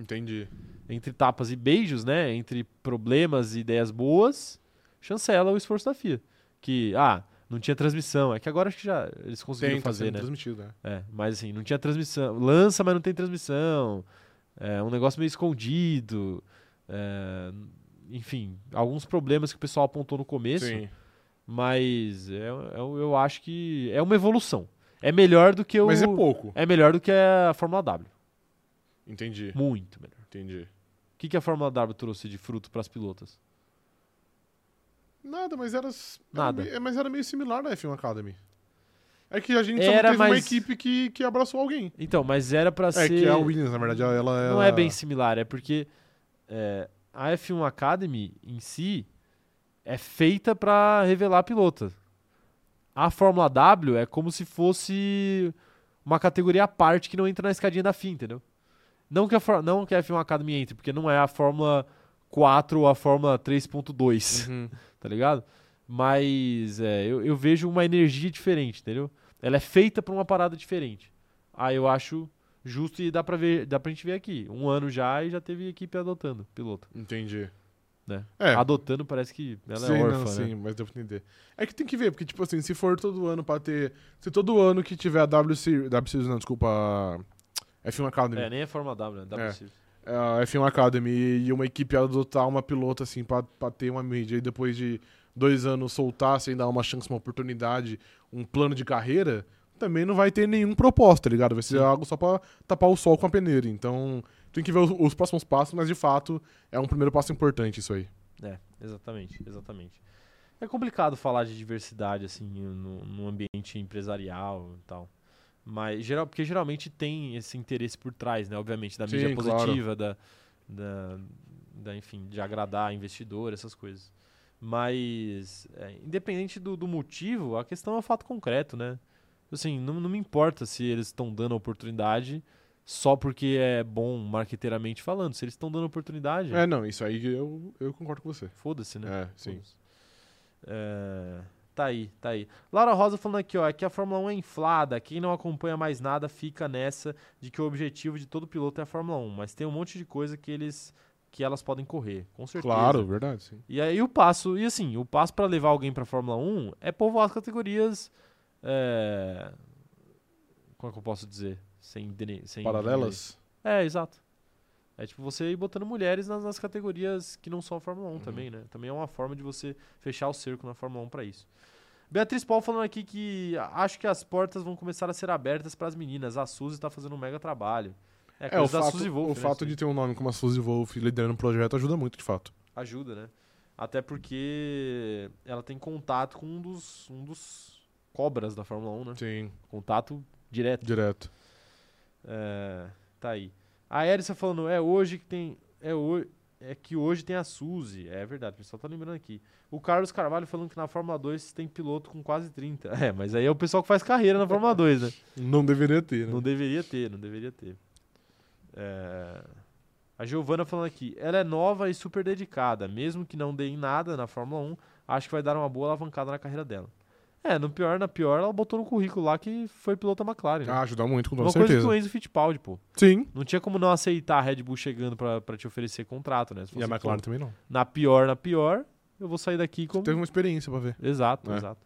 Entendi. Entre tapas e beijos, né? Entre problemas e ideias boas, chancela o esforço da FIA. Que, ah, não tinha transmissão. É que agora acho que já eles conseguiram Tem, tá fazer, né? transmitido, né? É, mas assim, não tinha transmissão. Lança, mas não tem transmissão. É um negócio meio escondido. É, enfim, alguns problemas que o pessoal apontou no começo. Sim. Mas é, é- eu acho que é uma evolução. É melhor do que o. Mas é pouco. É melhor do que a Fórmula W. Entendi. Muito melhor. Entendi. O que, que a Fórmula W trouxe de fruto para as pilotas? Nada, mas era. Nada. Era, mas era meio similar na F1 Academy. É que a gente só Era, não teve uma mas- equipe que, que abraçou alguém. Então, mas era para É ser. que a Williams, na verdade, ela, ela Não é bem similar, é porque é, a F1 Academy em si é feita para revelar pilotos. A Fórmula W é como se fosse uma categoria à parte que não entra na escadinha da FIA, entendeu? Não que a, não que a F1 Academy entre, porque não é a Fórmula 4 ou a Fórmula 3.2, Uhum. tá ligado? Mas é, eu, eu vejo uma energia diferente, entendeu? Ela é feita pra uma parada diferente. Aí eu acho justo e dá pra, ver, dá pra gente ver aqui. Um ano já e já teve equipe adotando piloto. Entendi. Né? É. Adotando parece que ela sim, é órfã, não, né? sim, mas devo entender. É que tem que ver, porque, tipo assim, se for todo ano pra ter. Se todo ano que tiver a W Series. W Series, não, desculpa. a F1 Academy. É, nem é Fórmula W, né? W É. Series. é, a F1 Academy e uma equipe adotar uma pilota assim pra, pra ter uma mídia e depois de dois anos soltar sem dar uma chance, uma oportunidade, um plano de carreira, também não vai ter nenhum propósito, tá ligado? Vai ser Sim. algo só pra tapar o sol com a peneira. Então tem que ver os, os próximos passos, mas de fato é um primeiro passo importante isso aí. É, exatamente, exatamente. É complicado falar de diversidade, assim, no, no ambiente empresarial e tal. Mas, geral, porque geralmente tem esse interesse por trás, né? Obviamente, da Sim, mídia claro. positiva, da, da, da, enfim, de agradar investidor, essas coisas. Mas, é, independente do, do motivo, a questão é o fato concreto, né? Assim, não, não me importa se eles estão dando a oportunidade só porque é bom marqueteiramente falando. Se eles estão dando oportunidade, É, não, isso aí eu, eu concordo com você. foda-se, né? É, sim. É, Tá aí, tá aí. Laura Rosa falando aqui, ó, é que a Fórmula 1 é inflada. Quem não acompanha mais nada fica nessa de que o objetivo de todo piloto é a Fórmula 1, mas tem um monte de coisa que eles que elas podem correr, com certeza. Claro, verdade, sim. E aí o passo, e assim, o passo pra levar alguém pra Fórmula 1 é povoar as categorias é, como é que eu posso dizer? Sem, sem Paralelas? é, exato. É tipo você ir botando mulheres nas, nas categorias que não são a Fórmula 1 Uhum. também, né? Também é uma forma de você fechar o cerco na Fórmula 1 pra isso. Beatriz Paul falando aqui que acho que as portas vão começar a ser abertas pras meninas. A Suzy tá fazendo um mega trabalho. É, É, o fato, Suzy Wolf, o né, fato de ter um nome como a Suzy Wolf liderando o projeto ajuda muito, de fato. ajuda, né? Até porque ela tem contato com um dos, um dos cobras da Fórmula 1, né? Sim, Contato direto. direto. É, tá aí. A Erissa falando, é hoje que tem. É, ho é que hoje tem a Suzy. É verdade, o pessoal tá lembrando aqui. O Carlos Carvalho falando que na Fórmula 2 tem piloto com quase 30. É, mas aí é o pessoal que faz carreira na Fórmula 2, né? Não deveria ter, né? Não deveria ter, não deveria ter. É, A Giovana falando aqui, ela é nova e super dedicada. Mesmo que não dê em nada na Fórmula 1, acho que vai dar uma boa alavancada na carreira dela. É, no pior, na pior, ela botou no currículo lá que foi piloto da McLaren. né? Ah, ajuda muito, com toda Uma coisa certeza. que o Enzo Fittipaldi, pô. Sim. Não tinha como não aceitar a Red Bull chegando pra, pra te oferecer contrato, né? E a McLaren pô, também não. na pior, na pior, eu vou sair daqui como... Teve uma experiência pra ver. Exato, É. exato.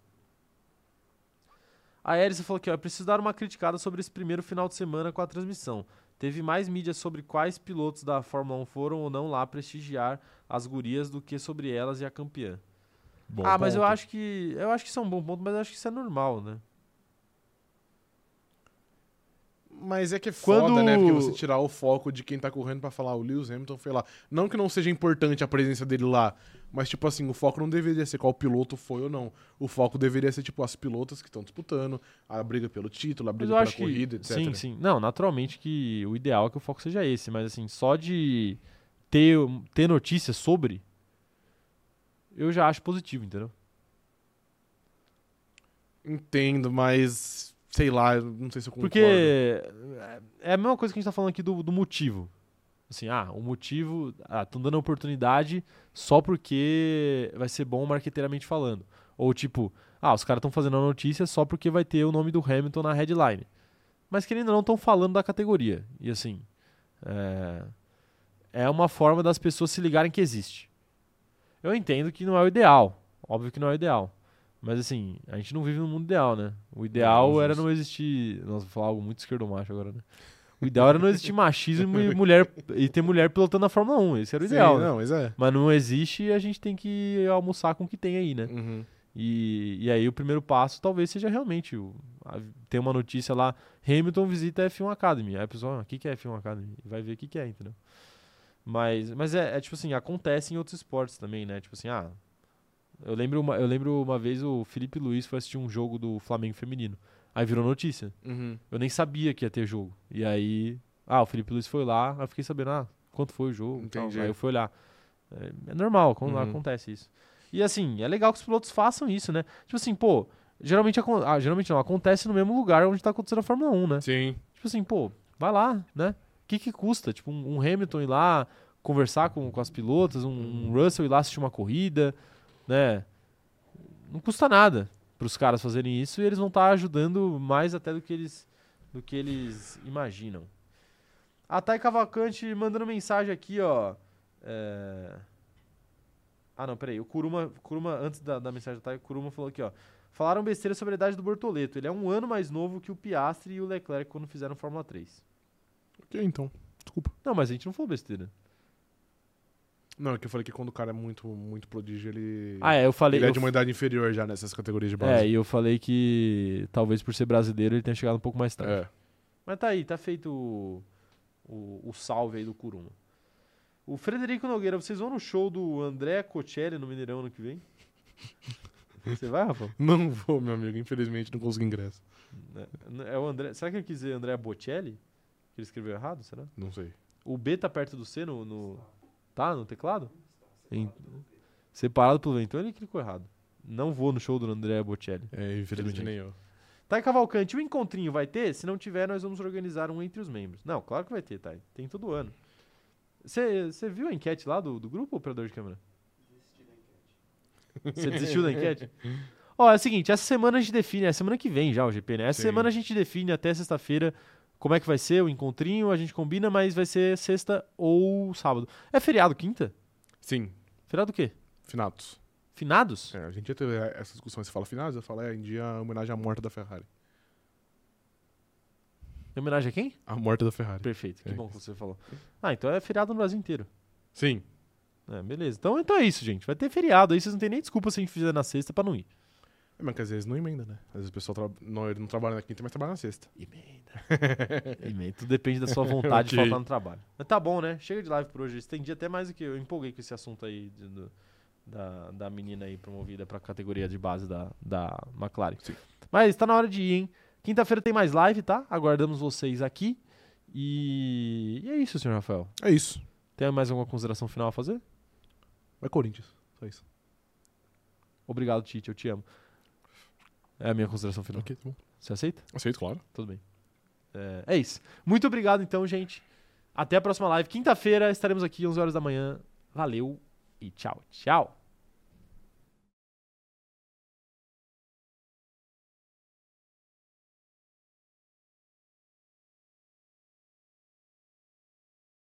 A Erissa falou aqui, ó, eu preciso dar uma criticada sobre esse primeiro final de semana com a transmissão. Teve mais mídia sobre quais pilotos da Fórmula 1 foram ou não lá prestigiar as gurias do que sobre elas e a campeã. Bom ah, mas eu ponto. acho que eu acho que isso é um bom ponto, mas eu acho que isso é normal, né? Mas é que é foda, Quando- né? Porque você tirar o foco de quem tá correndo pra falar o Lewis Hamilton foi lá. Não que não seja importante a presença dele lá, mas tipo assim, o foco não deveria ser qual piloto foi ou não. O foco deveria ser tipo as pilotas que estão disputando, a briga pelo título, a briga pela acho corrida, que etc. sim, sim. Não, naturalmente que o ideal é que o foco seja esse, mas assim, só de ter ter notícia sobre eu já acho positivo, entendeu? Entendo, mas sei lá, não sei se eu concordo. Porque é- é a mesma coisa que a gente tá falando aqui do, do motivo. Assim, ah, o motivo. Ah, estão dando oportunidade só porque vai ser bom marqueteiramente falando. Ou tipo, ah, os caras estão fazendo a notícia só porque vai ter o nome do Hamilton na headline. Mas querendo ou não, estão falando da categoria. E assim. É, é uma forma das pessoas se ligarem que existe. Eu entendo que não é o ideal. Óbvio que não é o ideal. Mas assim, a gente não vive num mundo ideal, né? O ideal Não, era não existir. Nossa, vou falar algo muito esquerdo macho agora, né? O ideal era não existir machismo e mulher e ter mulher pilotando na Fórmula 1. Esse era o Sim, ideal. né? Não, mas é. Mas não existe e a gente tem que almoçar com o que tem aí, né? Uhum. E, e aí o primeiro passo talvez seja realmente o, a- ter uma notícia lá, Hamilton visita a F1 Academy. Aí a pessoa, ah, o que, que é F1 Academy? Vai ver o que, que é, entendeu? Mas, mas é, é tipo assim, acontece em outros esportes também, né? Tipo assim, ah. Eu lembro, uma, eu lembro uma vez o Felipe Luiz foi assistir um jogo do Flamengo feminino. Aí virou notícia. Uhum. Eu nem sabia que ia ter jogo. E aí. Ah, o Felipe Luiz foi lá, aí eu fiquei sabendo, ah, quanto foi o jogo. tal. Aí eu fui olhar. É, é normal, quando Uhum. acontece isso. E assim, é legal que os pilotos façam isso, né? Tipo assim, pô, geralmente, ah, geralmente não, acontece no mesmo lugar onde tá acontecendo a Fórmula 1, né? Sim. Tipo assim, pô, vai lá, né? O que que custa? Tipo, um, um Hamilton ir lá conversar com, com as pilotas, um, um Russell ir lá assistir uma corrida, né? Não custa nada pros caras fazerem isso e eles vão estar ajudando mais até do que eles, do que eles imaginam. A Thay Cavalcante mandando mensagem aqui, ó. É... Ah, não, peraí. O Kuruma, Kuruma antes da, da mensagem da Thay, o Kuruma falou aqui, ó. Falaram besteira sobre a idade do Bortoleto. Ele é um ano mais novo que o Piastri e o Leclerc quando fizeram Fórmula 3. Então. Desculpa. Não, mas a gente não falou besteira. Não, é que eu falei que quando o cara é muito, muito prodígio, ele. Ah, é, eu falei. ele é de uma idade inferior já nessas categorias de É, base. e eu falei que talvez por ser brasileiro ele tenha chegado um pouco mais tarde. É. Mas tá aí, tá feito o, o, o salve aí do Curuma. O Frederico Nogueira, vocês vão no show do André Cocelli no Mineirão ano que vem? Você vai, Rafa? Não vou, meu amigo. Infelizmente não consegui ingresso. É, é o André. Será que ele quis dizer André Bocelli? Que ele escreveu errado, será? Não sei. O B tá perto do C no. no- tá no teclado? Em- separado pelo V, então ele clicou errado. Não vou no show do André Bocelli. É, infelizmente nem eu. Thay Cavalcante, o encontrinho vai ter? Se não tiver, nós vamos organizar um entre os membros. Não, claro que vai ter, Thay. Tem todo ano. Você viu a enquete lá do, do grupo, operador de câmera? Você desistiu da enquete? Ó, é o seguinte, essa semana a gente define, é semana que vem já o GP, né? Essa Sim. semana a gente define até sexta-feira como é que vai ser o encontrinho, a gente combina, mas vai ser sexta ou sábado. É feriado quinta? Sim, Feriado o quê? finados. Finados? É, a gente já teve essa discussão. Você fala finados, eu falo é em dia homenagem à morte da Ferrari. Em homenagem a quem? A morte da Ferrari. Perfeito, que É bom que você falou. Ah, então é feriado no Brasil inteiro. Sim. É, beleza. Então, então é isso, gente. Vai ter feriado aí, vocês não tem nem desculpa se a gente fizer na sexta pra não ir. É, mas que às vezes não emenda, né? Às vezes o pessoal tra... não, ele não trabalha na quinta, mas trabalha na sexta. Emenda. Emenda. Tudo depende da sua vontade de faltar no trabalho. Mas tá bom, né? Chega de live por hoje. Estendi até mais do que eu. Empolguei com esse assunto aí de- do- da, da menina aí promovida pra categoria de base da, da McLaren. Sim. Mas tá na hora de ir, hein? Quinta-feira tem mais live, tá? Aguardamos vocês aqui. E, e é isso, senhor Rafael. É isso. Tem mais alguma consideração final a fazer? Vai Corinthians. Só isso. Obrigado, Tite. Eu te amo. É a minha consideração final. Ok, tá bom. Você aceita? Aceito, claro. Tudo bem. É, é isso. Muito obrigado, então, gente. Até a próxima live. Quinta-feira estaremos aqui, 11 horas da manhã. Valeu e tchau, tchau.